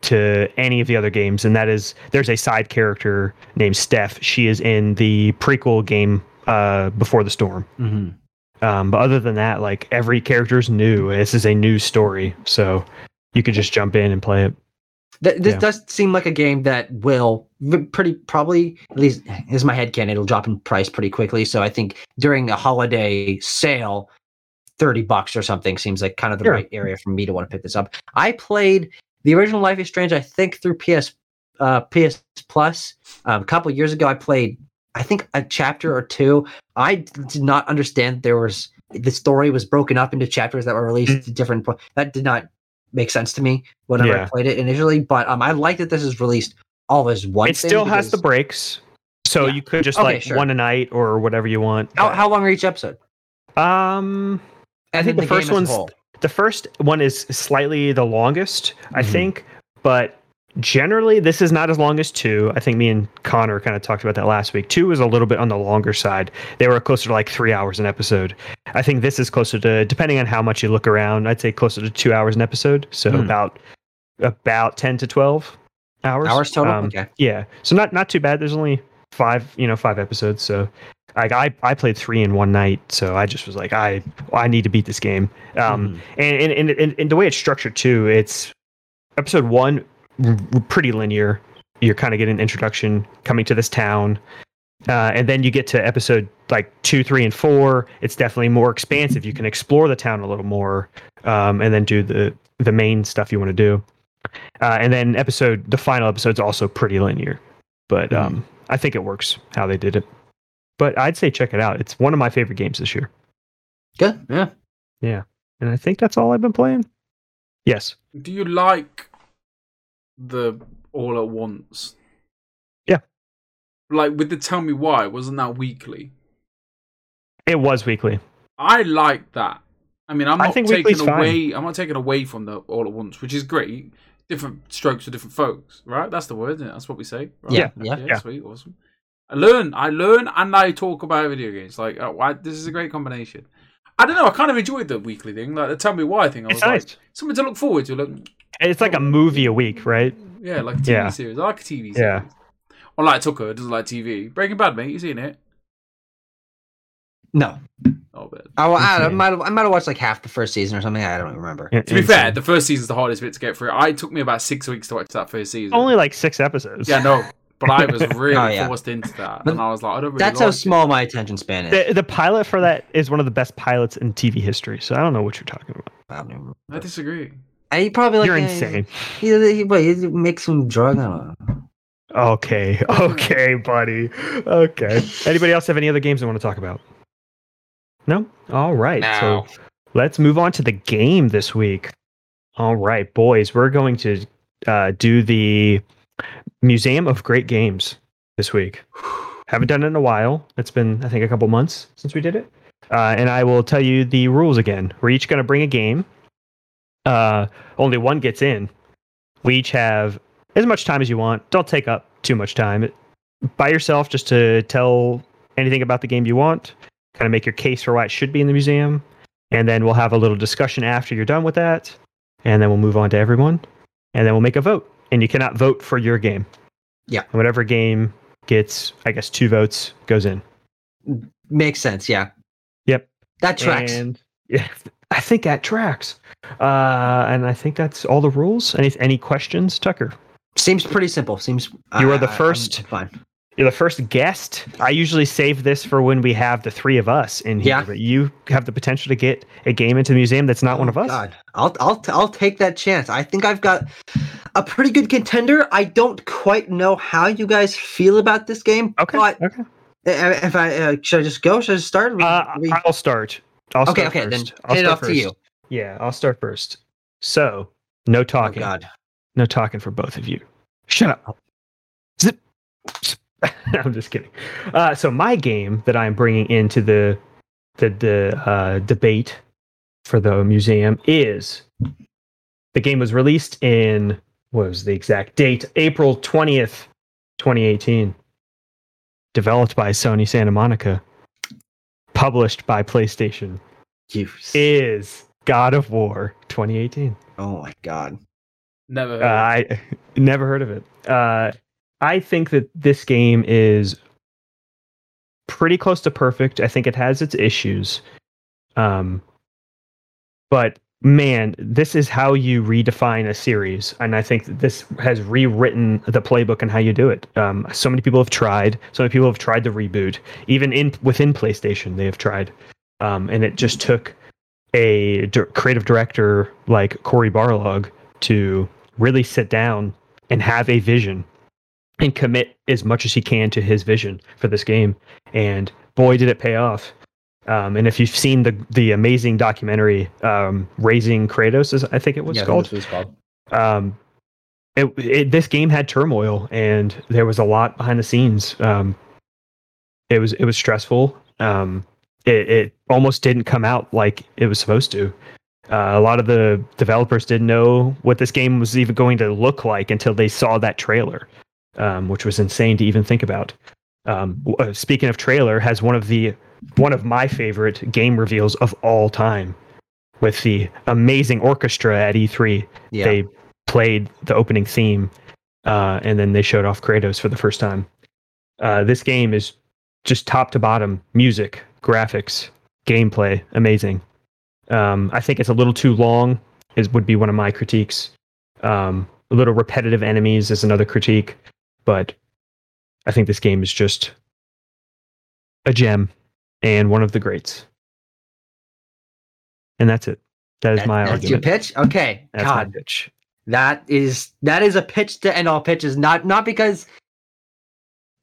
to any of the other games, and that is there's a side character named Steph. She is in the prequel game uh, Before the Storm. Mm-hmm. Um, but other than that, like every character is new. This is a new story, so you could just jump in and play it. Th- this Yeah. does seem like a game that will pretty probably at least is my head can it'll drop in price pretty quickly. So I think during a holiday sale, thirty bucks or something seems like kind of the Sure. right area for me to want to pick this up. I played the original Life is Strange, I think through PS uh, PS Plus um, a couple years ago. I played I think a chapter or two. I did not understand there was the story was broken up into chapters that were released to different. po- That did not make sense to me whenever I played it initially. But um, I like that this is released all as one. it still has the breaks, so Yeah. you could just Okay, like sure. one a night or whatever you want. How, how long are each episode? Um, I think then the first game as a one's the first one is slightly the longest, I Mhm. think, but generally this is not as long as two. I think me and Connor kind of talked about that last week. Two is a little bit on the longer side. They were closer to like three hours an episode. I think this is closer to, depending on how much you look around, I'd say closer to two hours an episode. So Hmm. about about ten to twelve hours. hours total. Um, okay. yeah, so not not too bad. There's only five, you know, five episodes. So, like, I I played three in one night. So I just was like, I I need to beat this game. Um, and, and and and and the way it's structured too, it's episode one r- r- pretty linear. You're kind of getting an introduction coming to this town. Uh, and then you get to episode like two, three, and four. It's definitely more expansive. You can explore the town a little more, um, and then do the the main stuff you want to do. Uh, and then episode the final episode's also pretty linear, but Mhm. um, I think it works how they did it. But I'd say check it out. It's one of my favorite games this year, Good. Yeah, yeah. and I think that's all I've been playing. Yes, Do you like the all at once? Yeah. Like with the tell me why, wasn't that weekly? it was weekly. I like that. I mean, I'm I not think taking weekly's fine. away. I'm not taking away from the all at once, which is great. Different strokes for different folks, right? That's the word. Isn't it? That's what we say. Right? Yeah, yeah. Yeah. Sweet, awesome. I learn, I learn, and I talk about video games. Like, oh, I, this is a great combination. I don't know. I kind of enjoyed the weekly thing, like the tell me why thing. I was It's nice. like, something to look forward to. Look, It's like a movie a week, right? yeah, like a TV Yeah. series. I like a TV series. Yeah. Unlike Tucker, doesn't like TV. Breaking Bad, mate. You seen it? No. Oh, but I, I, I might have, I might have watched like half the first season or something. I don't remember. to be fair, the first season's the hardest bit to get through. I took me about six weeks to watch that first season. only like six episodes. Yeah, no, but I was [LAUGHS] really Oh, yeah. forced into that, But and I was like, I don't really. That's like how it. small my attention span is. The, the pilot for that is one of the best pilots in TV history. So I don't know what you're talking about. I don't even. I disagree. I he probably like you're yeah, insane. He, he, he, what, he makes some drug. I don't know. Okay, [LAUGHS] okay, buddy. Okay. Anybody else have any other games they want to talk about? No. All right. No. So let's move on to the game this week. All right, boys. We're going to uh, do the Museum of Great Games this week. Haven't done it in a while. It's been, I think, a couple months since we did it. Uh, and I will tell you the rules again. We're each going to bring a game. Uh, only one gets in. We each have as much time as you want. Don't take up too much time. By yourself, just to tell anything about the game you want, kind of make your case for why it should be in the museum. And then we'll have a little discussion after you're done with that. And then we'll move on to everyone. And then we'll make a vote. And you cannot vote for your game. Yeah. And whatever game gets, I guess, two votes goes in. Makes sense. Yeah. Yep. That tracks. And yeah, I think that tracks. Uh, and I think that's all the rules. Any any questions, Tucker? Seems pretty simple. Seems you are the I- I'm first. Fine. You're the first guest. I usually save this for when we have the three of us in here. Yeah. But you have the potential to get a game into the museum that's not one of Oh, us. God, I'll I'll I'll take that chance. I think I've got a pretty good contender. I don't quite know how you guys feel about this game. Okay. But okay. uh, if I uh, should I just go? Should I just start? We- Uh, we- I'll start. I'll okay. start Okay. Then first. I'll hand it off to you. Yeah, I'll start first. So, no Oh talking. God. No talking for both of you. Shut up. Zip. [LAUGHS] I'm just kidding. Uh, so my game that I'm bringing into the the, the uh, debate for the museum is the game was released in what was the exact date? April 20th, 2018. Developed by Sony Santa Monica. Published by PlayStation. You. is God of War 2018. Oh my god. Never. Uh, Heard of it. I [LAUGHS] never heard of it. Uh, I think that this game is pretty close to perfect. I think it has its issues. Um, but man, this is how you redefine a series, and I think that this has rewritten the playbook and how you do it. Um, so many people have tried. So many people have tried the reboot, even in within PlayStation, they have tried, um, and it just took a creative director like Cory Barlog to really sit down and have a vision and commit as much as he can to his vision for this game. And boy, did it pay off. Um, and if you've seen the the amazing documentary um, "Raising Kratos," is I think it was yeah, called. This was called. Um, it, it, this game had turmoil, and there was a lot behind the scenes. Um, it was it was stressful. Um, it, it almost didn't come out like it was supposed to. Uh, a lot of the developers didn't know what this game was even going to look like until they saw that trailer, um, which was insane to even think about. Um, uh, speaking of trailer, has one of the one of my favorite game reveals of all time, with the amazing orchestra at E3 Yeah. they played the opening theme uh, and then they showed off Kratos for the first time. Uh, this game is just top to bottom music, graphics, gameplay, amazing. Um, I think it's a little too long. Is would be one of my critiques. Um, a little repetitive enemies is another critique, but I think this game is just a gem and one of the greats. And that's it. That is That- my that's your pitch. Okay. That's my God, pitch. that is that is a pitch to end all pitches. Not not because.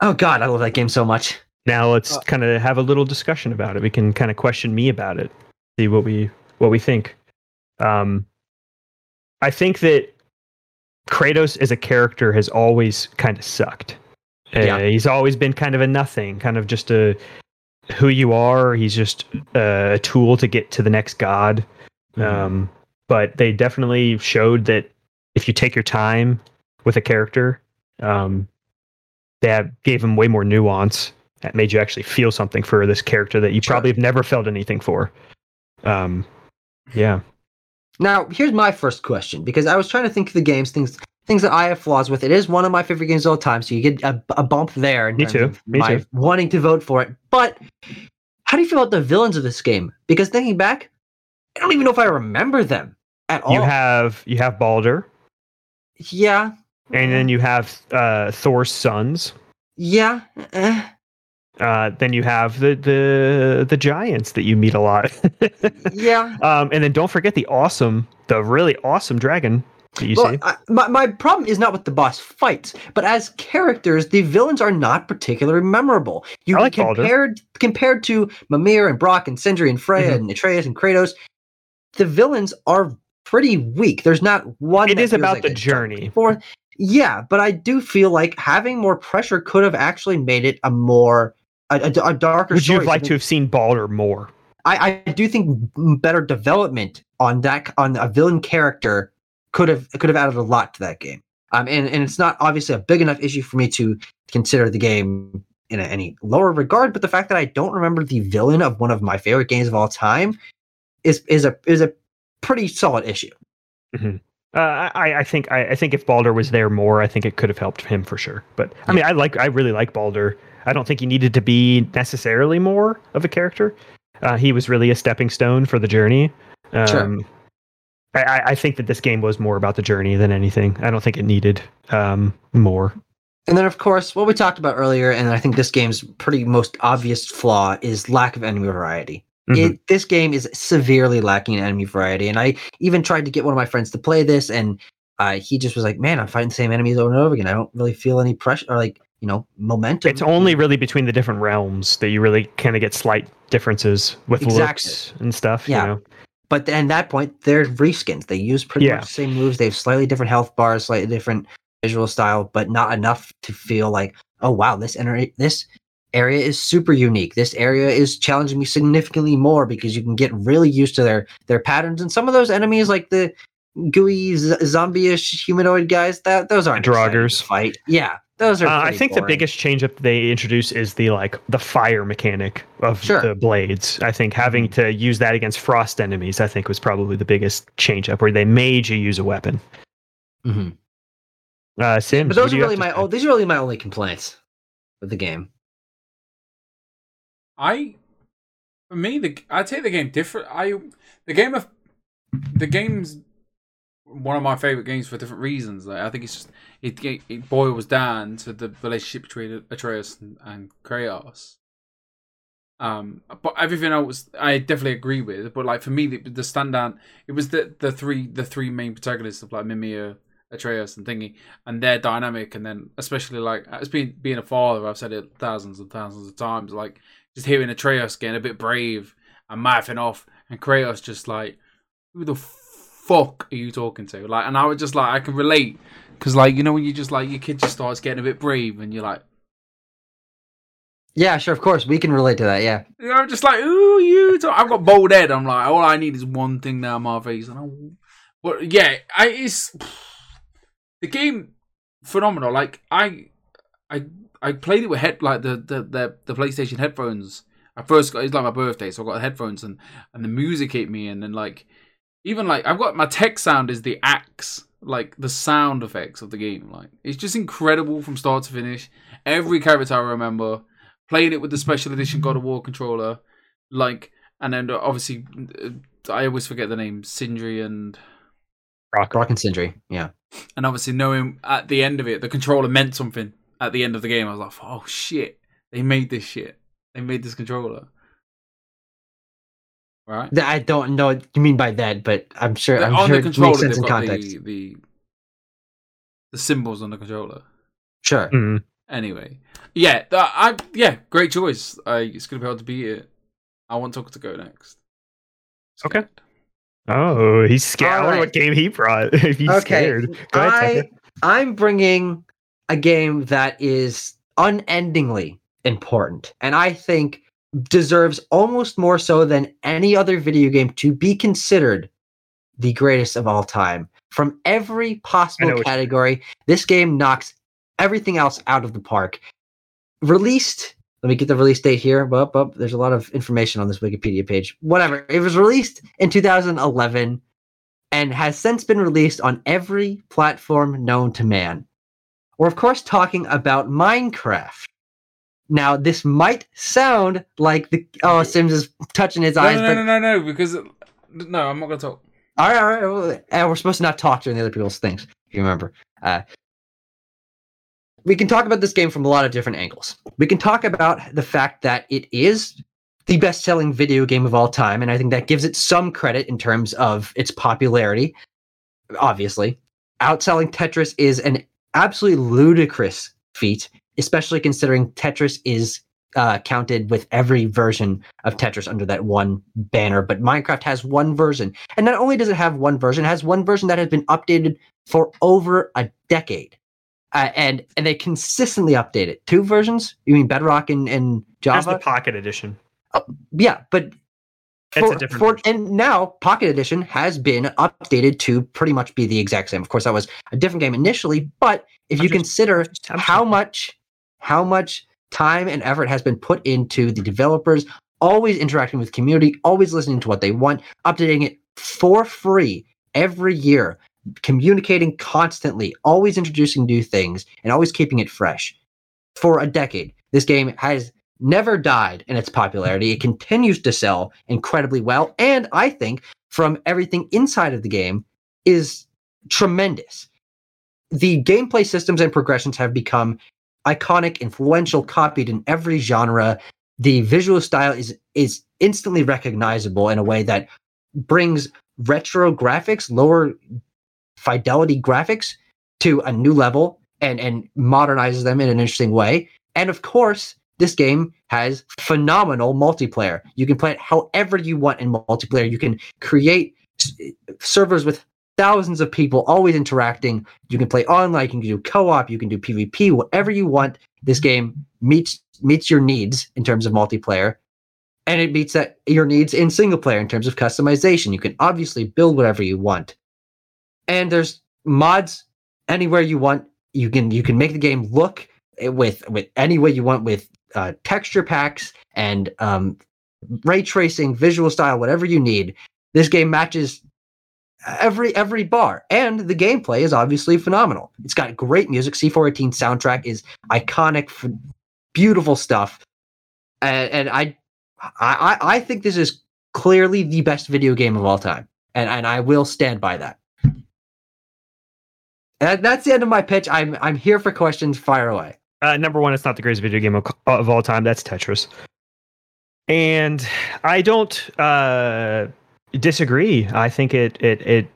Oh God, I love that game so much. Now let's Uh, kind of have a little discussion about it. We can kind of question me about it, see what we what we think. Um, I think that Kratos as a character has always kind of sucked. Uh, Yeah. he's always been kind of a nothing, kind of just a who you are. He's just a tool to get to the next god. Um, but they definitely showed that if you take your time with a character, um, that gave him way more nuance. That made you actually feel something for this character that you probably have never felt anything for. Um, yeah. Now, here's my first question because I was trying to think of the games, things things that I have flaws with. It is one of my favorite games of all time, so you get a, a bump there. Me too, me too. Wanting to vote for it, but how do you feel about the villains of this game? Because thinking back, I don't even know if I remember them at all. You have you have Baldur, yeah, and then you have uh, Thor's sons. yeah, eh, Uh, then you have the the the giants that you meet a lot. [LAUGHS] yeah. um, and then don't forget the awesome, the really awesome dragon that you Well, see. I, my, my problem is not with the boss fights, but as characters, the villains are not particularly memorable. You like Baldur. compared compared to Mimir and Brok and Sindri and Freya Mhm. and Atreus and Kratos, the villains are pretty weak. There's not one. It is about like the journey. For yeah, but I do feel like having more pressure could have actually made it a more a, a, a darker. Would you have liked to have seen Baldur more? I, I do think better development on that on a villain character could have could have added a lot to that game. Um, and and it's not obviously a big enough issue for me to consider the game in a, any lower regard. But the fact that I don't remember the villain of one of my favorite games of all time is is a is a pretty solid issue. Uh, I, I think I, I think if Baldur was there more, I think it could have helped him for sure. But I mean, I like I really like Baldur. I don't think he needed to be necessarily more of a character. Uh, he was really a stepping stone for the journey. Um, Sure. I, I- think that this game was more about the journey than anything. I don't think it needed um, more. And then, of course, what we talked about earlier, and I think this game's pretty most obvious flaw is lack of enemy variety. Mhm. It, this game is severely lacking in enemy variety, and I even tried to get one of my friends to play this, and uh, he just was like, "Man, I'm fighting the same enemies over and over again. I don't really feel any pressure or like you know momentum." It's only really between the different realms that you really kind of get slight differences with Exactly. looks and stuff. Yeah. You know? but then at that point, they're reskins. They use pretty Yeah. much the same moves. They have slightly different health bars, slightly different visual style, but not enough to feel like, oh wow, this enter- this area is super unique. This area is challenging me significantly more because you can get really used to their their patterns. And some of those enemies, like the gooey z- zombie-ish humanoid guys, that those aren't Draugrs. fight. Yeah, Those are. Uh, I pretty think the biggest change up they introduce is the like the fire mechanic of Sure. the blades. I think having to use that against frost enemies, I think, was probably the biggest change up, where they made you use a weapon. Mm-hmm. Uh, Sims, But those are really my. Oh, these are really my only complaints with the game. I, for me, the I take the game different. I the game of the game's one of my favorite games for different reasons. Like I think it's just it it, boils down to the relationship between Atreus and, and Kratos. Um, but everything else I definitely agree with. But like for me, the, the standout it was the the three the three main protagonists of like Mimir, Atreus, and Thingy, and their dynamic, and then especially like as being being a father, I've said it thousands and thousands of times. Like just hearing Atreus getting a bit brave and mouthing off, and Kratos just like, who the fuck are you talking to? Like, and I was just like, I can relate because like you know when you just like your kid just starts getting a bit brave, and you're like. Yeah, sure, of course, we can relate to that. Yeah, You know, I'm just like, ooh, you. Talk. I've got bold head. I'm like, all I need is one thing now, my face, and I. But yeah, I it's [SIGHS] the game phenomenal. Like I, I, I played it with head like the the the, the PlayStation headphones. I first got it's like my birthday, so I got the headphones and and the music hit me, and then like even like I've got my tech sound is the axe, like the sound effects of the game. Like it's just incredible from start to finish. Every character I remember playing it with the special edition God of War controller, like, and then obviously uh, I always forget the name Sindri and Rock. Rock and Sindri. Yeah, and obviously knowing at the end of it the controller meant something at the end of the game. I was like, oh shit, they made this shit. They made this controller. Right. I don't know what you mean by that, but I'm sure. The- I'm on sure the it makes sense in context. the, the the symbols on the controller. Sure. Mm. Anyway, yeah, that, I yeah, great choice. I it's gonna be hard to beat it. I want Tucker to go next. Okay. Oh, he's scared. I wonder what game he brought. [LAUGHS] if he's scared. Go ahead, I I'm bringing a game that is unendingly important, and I think deserves almost more so than any other video game to be considered the greatest of all time. From every possible category, this game knocks everything else out of the park. Released, let me get the release date here. Up, up. There's a lot of information on this Wikipedia page. Whatever. It was released in 2011 and has since been released on every platform known to man. We're, of course, talking about Minecraft. Now, this might sound like the. Oh, Sims is touching his No, eyes, no, but. no, no, no, because no, I'm not gonna talk. All right, all right. well, uh, we're supposed to not talk during the other people's things, if you remember. Uh, we can talk about this game from a lot of different angles. We can talk about the fact that it is the best selling video game of all time, and I think that gives it some credit in terms of its popularity. Obviously, outselling Tetris is an absolutely ludicrous feat, especially considering Tetris is uh, counted with every version of Tetris under that one banner. But Minecraft has one version, and not only does it have one version, it has one version that has been updated for over a decade, uh, and and they consistently update it. Two versions? You mean Bedrock and, and There's the Java? Pocket Edition. yeah, but. It's a For, different for, and now Pocket Edition has been updated to pretty much be the exact same. Of course, that was a different game initially, but if you I'm just- consider just- how much how much time and effort has been put into the developers always interacting with community always listening to what they want updating it for free every year communicating constantly always introducing new things and always keeping it fresh for a decade. This game has never died in its popularity. It continues to sell incredibly well and i think from everything inside of the game is tremendous. The gameplay systems and progressions have become iconic, influential, copied in every genre. The visual style is is instantly recognizable in a way that brings retro graphics, lower fidelity graphics to a new level and and modernizes them in an interesting way. And of course, this game has phenomenal multiplayer. You can play it however you want in multiplayer. You can create servers with thousands of people always interacting. You can play online, you can do co-op, you can do PvP, whatever you want. This game meets meets your needs in terms of multiplayer. And it meets that your needs in single player in terms of customization. You can obviously build whatever you want. And there's mods anywhere you want. you can you can make the game look with with any way you want with uh, texture packs and um, ray tracing, visual style, whatever you need. This game matches every every bar, and the gameplay is obviously phenomenal. It's got great music. C418 soundtrack is iconic, beautiful stuff, and, and I, I I think this is clearly the best video game of all time, and and I will stand by that. And that's the end of my pitch. I'm I'm here for questions. Fire away. Uh, number one, it's not the greatest video game of, of all time. That's Tetris. And I don't uh, disagree. I think it, it it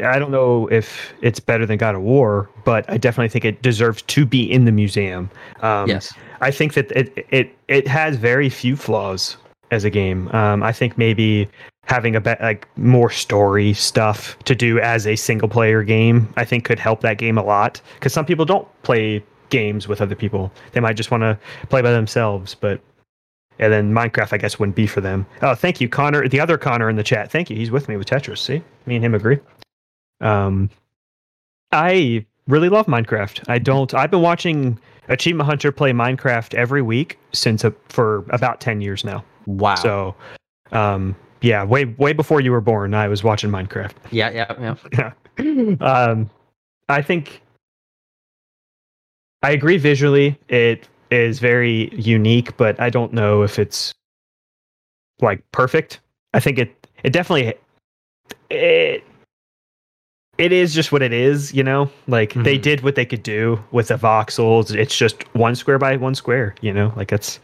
I don't know if it's better than God of War, but I definitely think it deserves to be in the museum. Um, yes. I think that it it it has very few flaws as a game. Um, I think maybe having a bit like more story stuff to do as a single player game, I think could help that game a lot because some people don't play games with other people. They might just want to play by themselves, but and then Minecraft, I guess, wouldn't be for them. Oh, thank you, Connor. The other Connor in the chat. Thank you. He's with me with Tetris. See, me and him agree. Um, I really love Minecraft. I don't. I've been watching Achievement Hunter play Minecraft every week since a, for about ten years now. Wow. So, um, yeah, way way before you were born, I was watching Minecraft. yeah, yeah, yeah. [LAUGHS] um, I think I agree visually. It is very unique, but I don't know if it's like perfect. I think it it definitely it it is just what it is, you know? Like they Mhm. did what they could do with the voxels. It's just one square by one square, you know? Like that's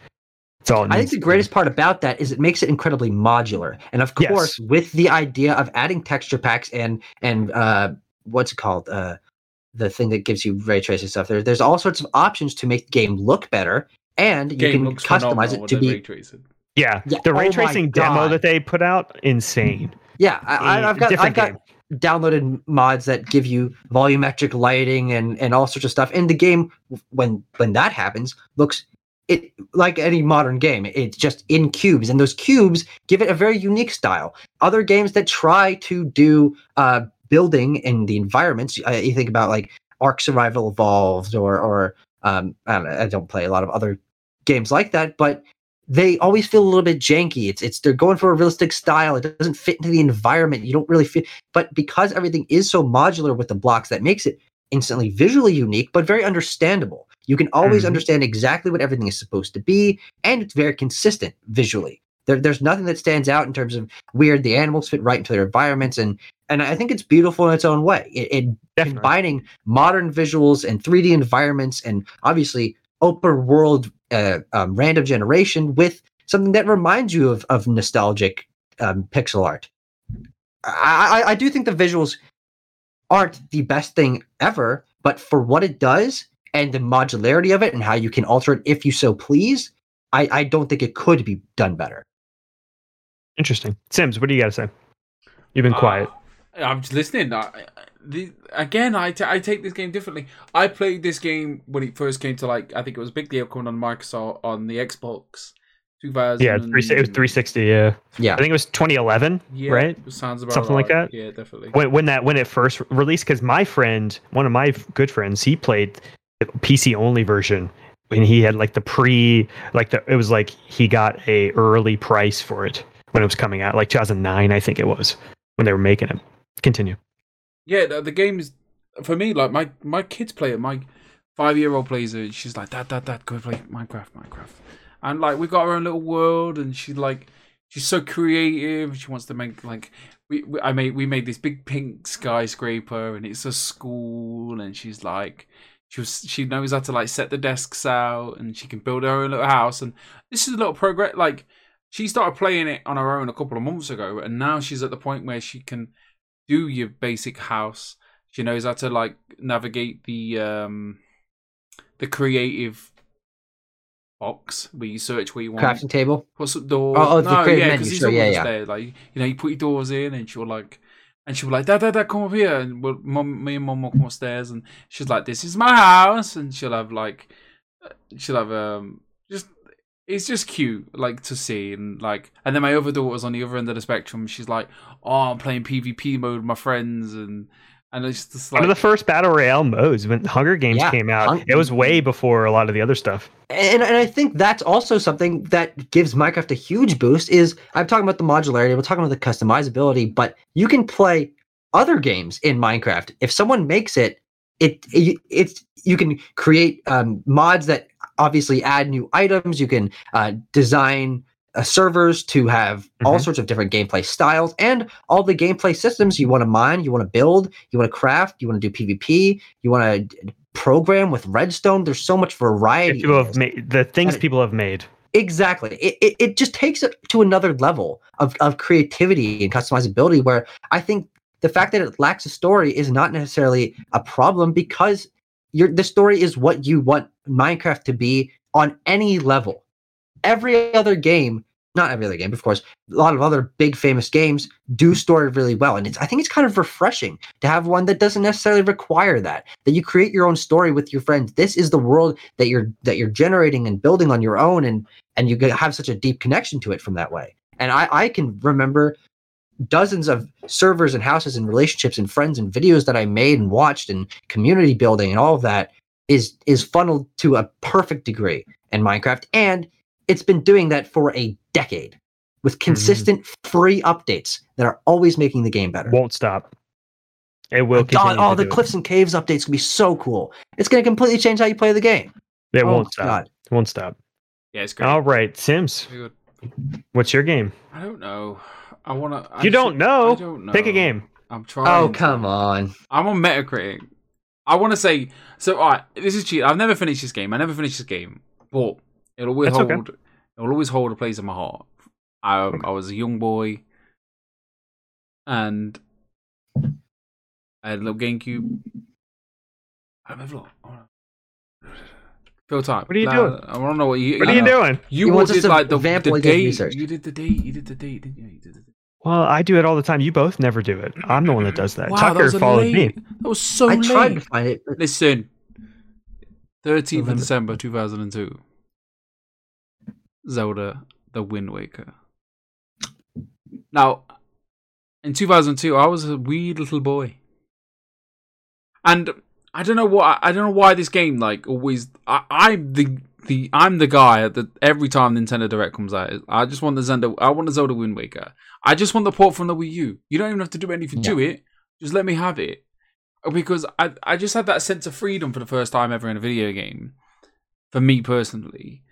that's all I think the greatest part about that is it makes it incredibly modular, and of Yes. course, with the idea of adding texture packs and and uh, what's it called, uh, the thing that gives you ray tracing stuff. There, there's all sorts of options to make the game look better, and you Game can customize it to be. ray tracing. Yeah, Yeah, the ray oh tracing demo that they put out, insane. Yeah, I, I- I've got I've got game. downloaded mods that give you volumetric lighting and and all sorts of stuff. And the game, when when that happens, looks it like any modern game. It's just in cubes, and those cubes give it a very unique style. Other games that try to do uh, building in the environments, uh, you think about like Ark Survival Evolved or or um, I don't, know, I don't play a lot of other games like that, but they always feel a little bit janky. It's it's they're going for a realistic style. It doesn't fit into the environment. You don't really fit. But because everything is so modular with the blocks, that makes it instantly visually unique, but very understandable. You can always Mhm. understand exactly what everything is supposed to be, and it's very consistent visually. There, there's nothing that stands out in terms of weird. The animals fit right into their environments, and and I think it's beautiful in its own way. It, it Definitely. combining modern visuals and 3D environments, and obviously open world uh, um, random generation with something that reminds you of, of nostalgic um, pixel art. I, I, I do think the visuals aren't the best thing ever, but for what it does and the modularity of it and how you can alter it if you so please, I, I don't think it could be done better. Interesting. Sims, what do you got to say? You've been quiet. Uh, I'm just listening. I, I- the, again, I, I take this game differently. I played this game when it first came to like I think it was a big deal coming on Microsoft on the Xbox. 2000 yeah, three, it was 360. Yeah, Yeah. I think it was 2011, Yeah, right? Sounds about Something like that? Yeah, definitely. When when that when it first released, because my friend, one of my good friends, he played the PC only version. When he had like the pre, like the, it was like he got a early price for it when it was coming out, like 2009, I think it was when they were making it. Continue. Yeah, the, the game is for me like my my kids play it. My five year old plays it. She's like, Dad, Dad, Dad, go play Minecraft, Minecraft. And like we got our own little world, and she's like, she's so creative. She wants to make like we, we I made we made this big pink skyscraper, and it's a school, and she's like. She was, she knows how to like set the desks out and she can build her own little house and this is a little progress like she started playing it on her own a couple of months ago and now she's at the point where she can do your basic house. She knows how to like navigate the um the creative box where you search where you want. Crafting table. Put some doors. Oh, oh, the no, creative yeah, menu, because sure, yeah, yeah. there. Like you know, you put your doors in, and she'll like, and she'll be like, "Dad, Dad, Dad, come up here," and we'll, mom, me and mom will come upstairs, and she's like, "This is my house," and she'll have like, she'll have um. It's just cute, like to see, and like, and then my other daughter's on the other end of the spectrum. She's like, "Oh, I'm playing PvP mode with my friends," and and it's just One of the first battle royale modes when Hunger Games Yeah, came out. Hun- it was way before a lot of the other stuff. and, and I think that's also something that gives Minecraft a huge boost. Is I'm talking about the modularity, we're talking about the customizability, but you can play other games in Minecraft. If someone makes it, it, it it's you can create um, mods that obviously add new items. You can uh, design uh, servers to have all Mhm. sorts of different gameplay styles and all the gameplay systems you want to mine, you want to build, you want to craft, you want to do PvP, you want to program with redstone. There's so much variety. People have made the things And- people have made. Exactly. It, it, it just takes it to another level of, of creativity and customizability where I think the fact that it lacks a story is not necessarily a problem because your the story is what you want Minecraft to be on any level. Every other game, not every other game, of course, a lot of other big famous games do story really well. And it's I think it's kind of refreshing to have one that doesn't necessarily require that. That you create your own story with your friends. This is the world that you're that you're generating and building on your own and and you have such a deep connection to it from that way. And I, I can remember dozens of servers and houses and relationships and friends and videos that I made and watched and community building and all of that is is funneled to a perfect degree in Minecraft. And it's been doing that for a decade with mm-hmm. consistent free updates that are always making the game better. Won't stop. It will Oh, God, oh, to the do it. cliffs and caves updates can be so cool. It's going to completely change how you play the game. It oh won't stop. God. It won't stop. yeah, it's great. All right, Sims. What's your game? I don't know. I wanna. I You don't should- know? I don't know. Pick a game. I'm oh, trying. Oh, come on. I'm on Metacritic. I want to say so. All right, this is cheap. I've never finished this game. I never finished this game, but it'll always That's hold. okay. It'll always hold a place in my heart. I, I was a young boy, and I had a little GameCube. I have a look. Phil time. What are you Nah, doing? I don't know what you. What are you doing? You He all wants to like the, vamp the while date. research. You did the date. You did the date, didn't you? You did the date. Well, I do it all the time. You both never do it. I'm the one that does that. Wow, Tucker was a followed late- me. That was so I late. tried to find it, but Listen, 13th of December 2002. Zelda The Wind Waker. Now, in 2002, I was a wee little boy. And I don't know what I don't know why this game like always I, I'm the the I'm the guy that every time Nintendo Direct comes out, I just want the Zelda I want the Zelda Wind Waker. I just want the port from the Wii U. You don't even have to do anything to it. Just let me have it. Because I I just had that sense of freedom for the first time ever in a video game. For me personally,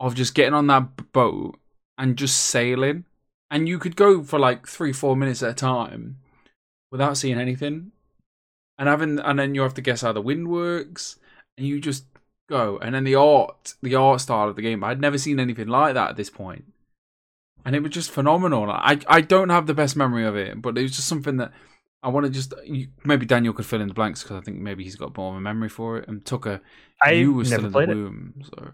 of just getting on that boat and just sailing. And you could go for like three, four minutes at a time without seeing anything. And having and then you have to guess how the wind works. And you just go. And then the art the art style of the game. I'd never seen anything like that at this point. And it was just phenomenal. I I don't have the best memory of it, but it was just something that I want to just you, maybe Daniel could fill in the blanks because I think maybe he's got more of a memory for it. And Tucker, I you were still in the it. womb, so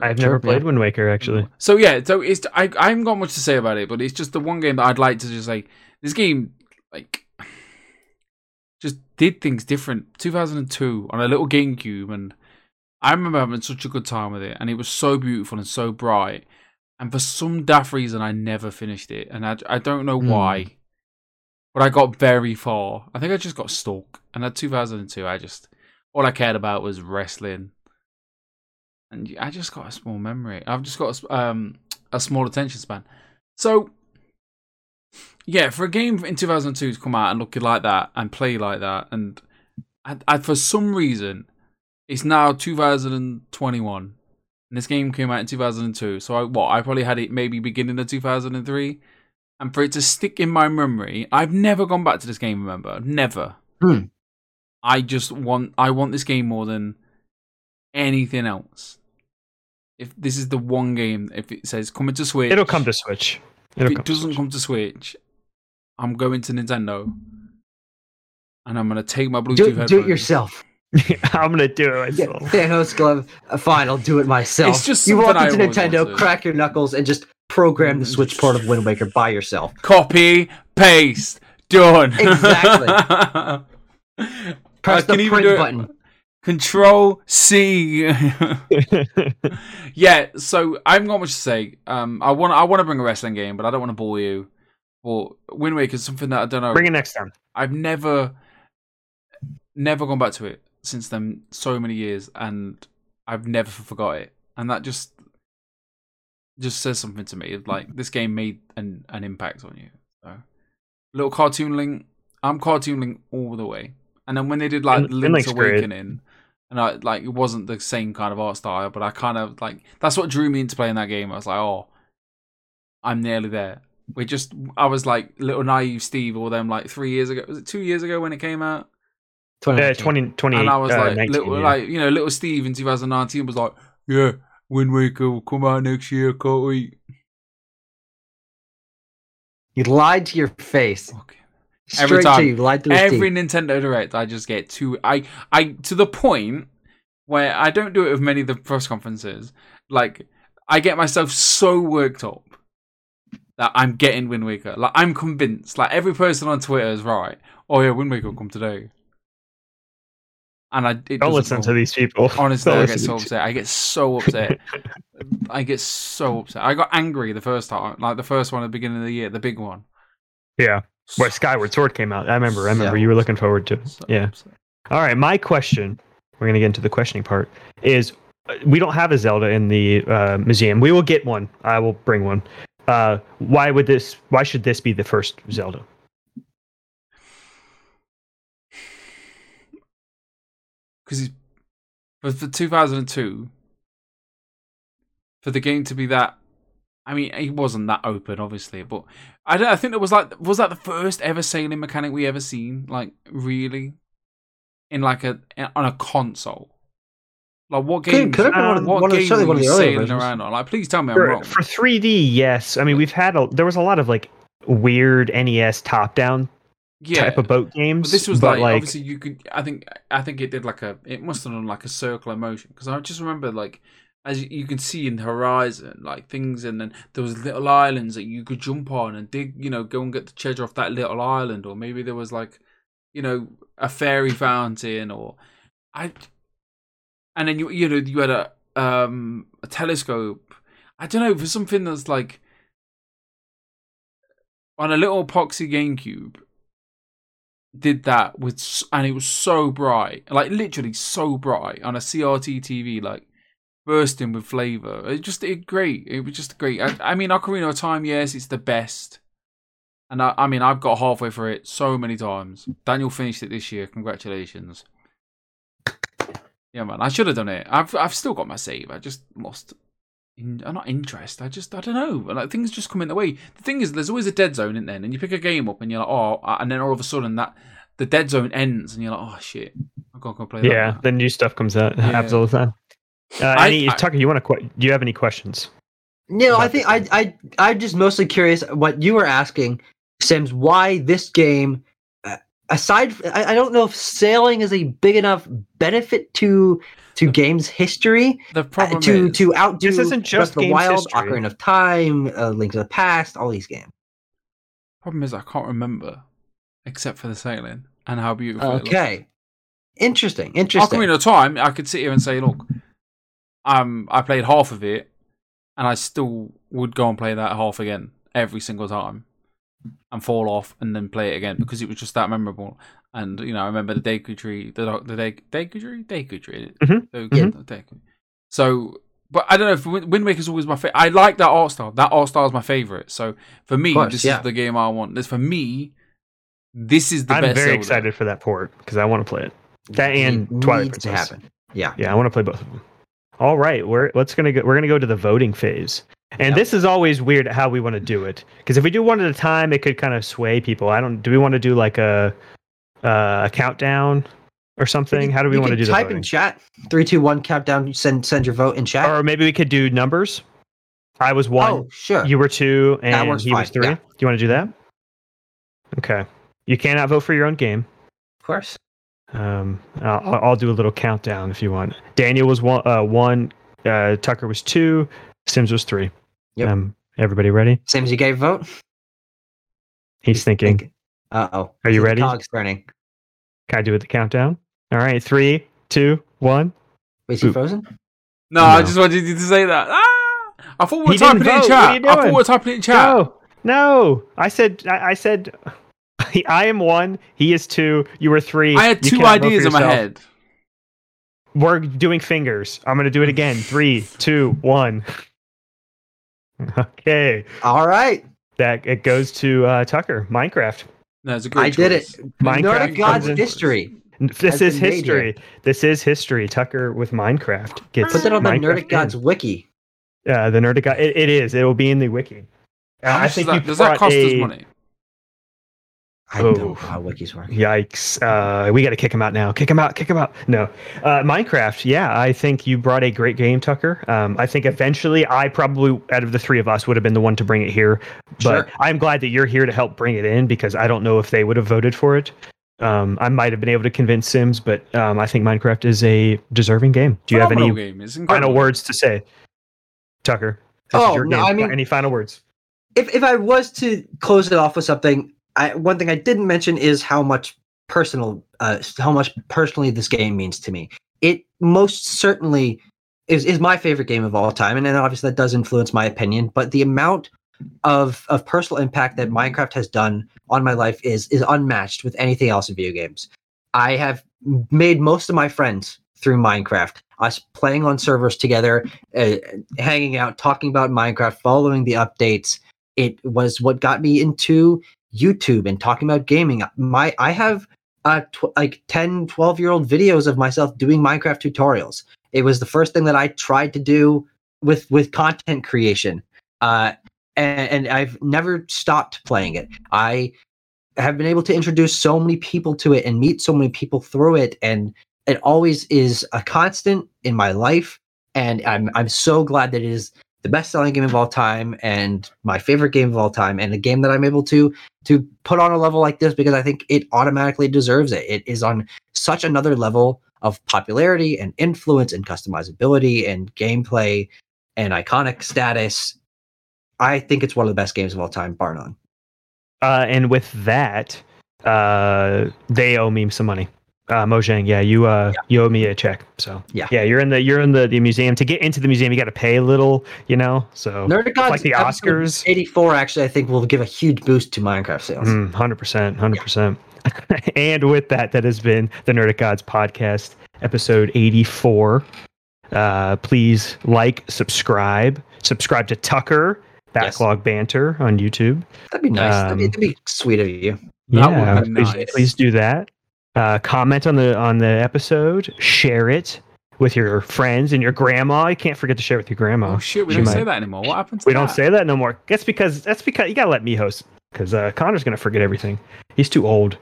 I've never yeah. played Wind Waker actually. so yeah, so it's I I haven't got much to say about it, but it's just the one game that I'd like to just say this game like [SIGHS] just did things different. 2002 on a little GameCube, and I remember having such a good time with it, and it was so beautiful and so bright. And for some daft reason, I never finished it, and I I don't know Hmm. why, but I got very far. I think I just got stuck, and at 2002, I just all I cared about was wrestling and I just got a small memory. I've just got a, um, a small attention span. So, yeah, for a game in 2002 to come out and look like that and play like that, and, and, and for some reason, it's now 2021, and this game came out in 2002. So, I, what? I probably had it maybe beginning of 2003, and for it to stick in my memory, I've never gone back to this game. Remember, never. Hmm. I just want I want this game more than anything else. If this is the one game, if it says coming to Switch, It'll come to Switch. If It'll it come doesn't Switch. come to Switch, I'm going to Nintendo, and I'm gonna take my Bluetooth do, do it yourself. [LAUGHS] I'm gonna do it Yeah, myself. Thanos glove. Uh, fine, I'll do it myself. It's just you walk something I into Nintendo, crack your knuckles, and just program the Switch port of Wind Waker by yourself. Copy, paste, done. Exactly. [LAUGHS] Press I can the even print do it- button. Control C. [LAUGHS] yeah, so I haven't got much to say. Um, I want I want to bring a wrestling game, but I don't want to bore you. But Wind Waker is something that I don't know. Bring it next time. I've never never gone back to it since then. So many years, and I've never forgot it. And that just just says something to me. Like this game made an an impact on you. So, little cartoon link. I'm cartoon link all the way. And then when they did like Lin Link's great. Awakening, and I like it wasn't the same kind of art style, but I kind of like that's what drew me into playing that game. I was like, oh, I'm nearly there. We just, I was like little naive Steve, or them like three years ago. Was it two years ago when it came out? Uh, 2019. 20, 20 and I was uh, like, 19, little, yeah. like you know, little Steve in 2019 was like, yeah, Wind Waker will come out next year. Can't wait. You lied to your face. Okay. Straight Every to time. you. Lied to his Every teeth. Nintendo Direct, I just get too I I to the point where I don't do it with many of the press conferences. Like I get myself so worked up that I'm getting Wind Waker. Like I'm convinced. Like every person on Twitter is right. Oh yeah, Wind Waker will come today. And I it Don't listen come. to these people. [LAUGHS] Honestly, Don't I get so upset. I get so [LAUGHS] upset. I get so upset. I got angry the first time, like the first one at the beginning of the year, the big one. Yeah, where Skyward Sword came out. I remember. I remember So you were looking forward to. it. So Yeah. upset. All right, my question. We're gonna get into the questioning part. Is uh, we don't have a Zelda in the uh, museum. We will get one. I will bring one. Uh, why would this? Why should this be the first Zelda? Because for, for 2002 for the game to be that i mean it wasn't that open obviously but i don't i think it was like was that the first ever sailing mechanic we ever seen like really? In like a on a console? Like what game could have been one of- what one game certainly were one of we the sailing around on? Like please tell me i'm wrong. for 3D, yes. I mean, we've had a, there was a lot of like weird NES top-down yeah type of boat games. But this was but, like, obviously you could. I think I think it did like a. It must have done like a circular motion because I just remember like as you, you can see in the horizon like things and then there was little islands that you could jump on and dig. You know, go and get the treasure off that little island, or maybe there was like, you know, a fairy fountain, or I. And then you you know you had a um a telescope. I don't know for something that's like on a little epoxy GameCube did that with and it was so bright like literally so bright on a crt tv like bursting with flavor. It just it great. It was just great. I, I mean ocarina of time yes it's the best. And I, I mean i've got halfway through it so many times. Daniel finished it this year. Congratulations. Yeah man i should have done it. I've i've still got my save. I just lost in, uh, not interest. I just I don't know. Like things just come in the way. The thing is, there's always a dead zone in there, and you pick a game up, and you're like, oh, and then all of a sudden that the dead zone ends, and you're like, oh shit, I've got to go play that. yeah, now. the new stuff comes out. [LAUGHS] Yeah. happens all the time. Uh, I- any, I- Tucker, you want to? Qu- do you have any questions? No, I think I I I'm just mostly curious what you were asking, Sims. Why this game? Uh, aside, I, I don't know if sailing is a big enough benefit to to games history The uh, to is, to outdo This isn't just the games Wild, history. Ocarina of Time, uh, Link to the Past, all these games. problem is I can't remember except for the sailing and how beautiful. It. Okay, interesting, interesting. Ocarina of Time, I could sit here and say, look, um, I played half of it, and I still would go and play that half again every single time, and fall off and then play it again because it was just that memorable. And you know, I remember the Deku tree, the the De- Deku tree, Deku tree. Mhm, The- mhm. Deku. So, but I don't know. if Wind Wind Waker's always my favorite. I like that art style. That art style is my favorite. So for me, course, this yeah. is the game I want. This for me. This is the I'm best. very Zelda. excited for that port because I want to play it. That and It Twilight needs to Princess. happen. Yeah. Yeah, I want to play both of them. All right, we're let's gonna go. We're gonna go to the voting phase, and Yep. this is always weird how we want to do it because if we do one at a time, it could kind of sway people. I don't. Do we want to do like a uh, a countdown or something? How do we want to do the type voting? in chat three, two, one, countdown. Send send your vote in chat. Or maybe we could do numbers. I was one, oh, sure. you were two, and he was three. yeah. Do you want to do that? Okay. You cannot vote for your own game. of course. Um, I'll, I'll do a little countdown if you want. Daniel was one. Uh, one. Uh, Tucker was two. Sims was three. Yep. Um, everybody ready? Same as you gave vote. He's thinking. Uh oh. Are you ready? Cogs turning. Can I do it the countdown? All right. Three, two, one. Wait, is he Oop. frozen? No, I just wanted you to say that. Ah! I thought we were He typing it in chat. What are you I thought we were typing it in chat. No, no. I said. I, I said. [LAUGHS] I am one. He is two. You were three. I had You two cannot vote for ideas in my head. We're doing fingers. I'm gonna do it again. Three, two, one. [LAUGHS] Okay, All right, that it goes to uh, Tucker. Minecraft. No, it's a great I did it. choice. Minecraft Nerdic Gods comes history. This is history. This is history. Tucker with Minecraft gets Put that on the Minecraft Nerdic in. Gods wiki. Uh, the Nerdic God. It, it is. It will be in the wiki. Uh, I think does you that, does that cost a- us money? I Oh. don't know how wikis work. Yikes! Uh, we got to kick him out now. Kick him out. Kick him out. No, uh, Minecraft. Yeah, I think you brought a great game, Tucker. Um, I think eventually, I probably out of the three of us would have been the one to bring it here. But Sure. I'm glad that you're here to help bring it in because I don't know if they would have voted for it. Um, I might have been able to convince Sims, but um, I think Minecraft is a deserving game. Do you have any game. Final words to say, Tucker? This is Oh, your no, game. I mean- any final words? If if I was to close it off with something, I, one thing I didn't mention is how much personal, uh, how much personally this game means to me. It most certainly is is my favorite game of all time, and then obviously that does influence my opinion. But the amount of of personal impact that Minecraft has done on my life is is unmatched with anything else in video games. I have made most of my friends through Minecraft. Us playing on servers together, uh, hanging out, talking about Minecraft, following the updates. It was what got me into YouTube and talking about gaming. My I have uh tw- like 10, 12 year old videos of myself doing Minecraft tutorials. It was the first thing that I tried to do with with content creation. Uh and, and I've never stopped playing it. I have been able to introduce so many people to it and meet so many people through it and it always is a constant in my life and I'm I'm so glad that it is the best selling game of all time and my favorite game of all time and a game that I'm able to to put on a level like this because I think it automatically deserves it. It is on such another level of popularity and influence and customizability and gameplay and iconic status. I think it's one of the best games of all time, bar none. Uh, and with that, uh, they owe me some money. Uh, Mojang, yeah, you uh, you owe me a check. So Yeah. yeah, you're in the you're in the, the museum. To get into the museum, you got to pay a little, you know. So Nerd like the Oscars. 84 actually I think will give a huge boost to Minecraft sales. Mm, Hundred percent, hundred percent. [LAUGHS] And with that, that has been the Nerdic Gods podcast, episode eighty-four. Uh, please like, subscribe, subscribe to Tucker Backlog Banter on YouTube. That'd be nice. that'd, be, Um, that'd be sweet of you. Yeah, please, nice. please do that. Uh, comment on the on the episode. Share it with your friends and your grandma. You can't forget to share it with your grandma. Oh shit, we She don't might- say that anymore. What happened to We don't say that no more. That's because that's because you gotta let me host because uh, Connor's gonna forget everything. He's too old.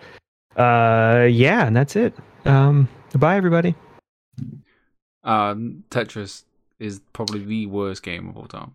Uh, yeah, and that's it. Um, bye everybody. Um, Tetris is probably the worst game of all time.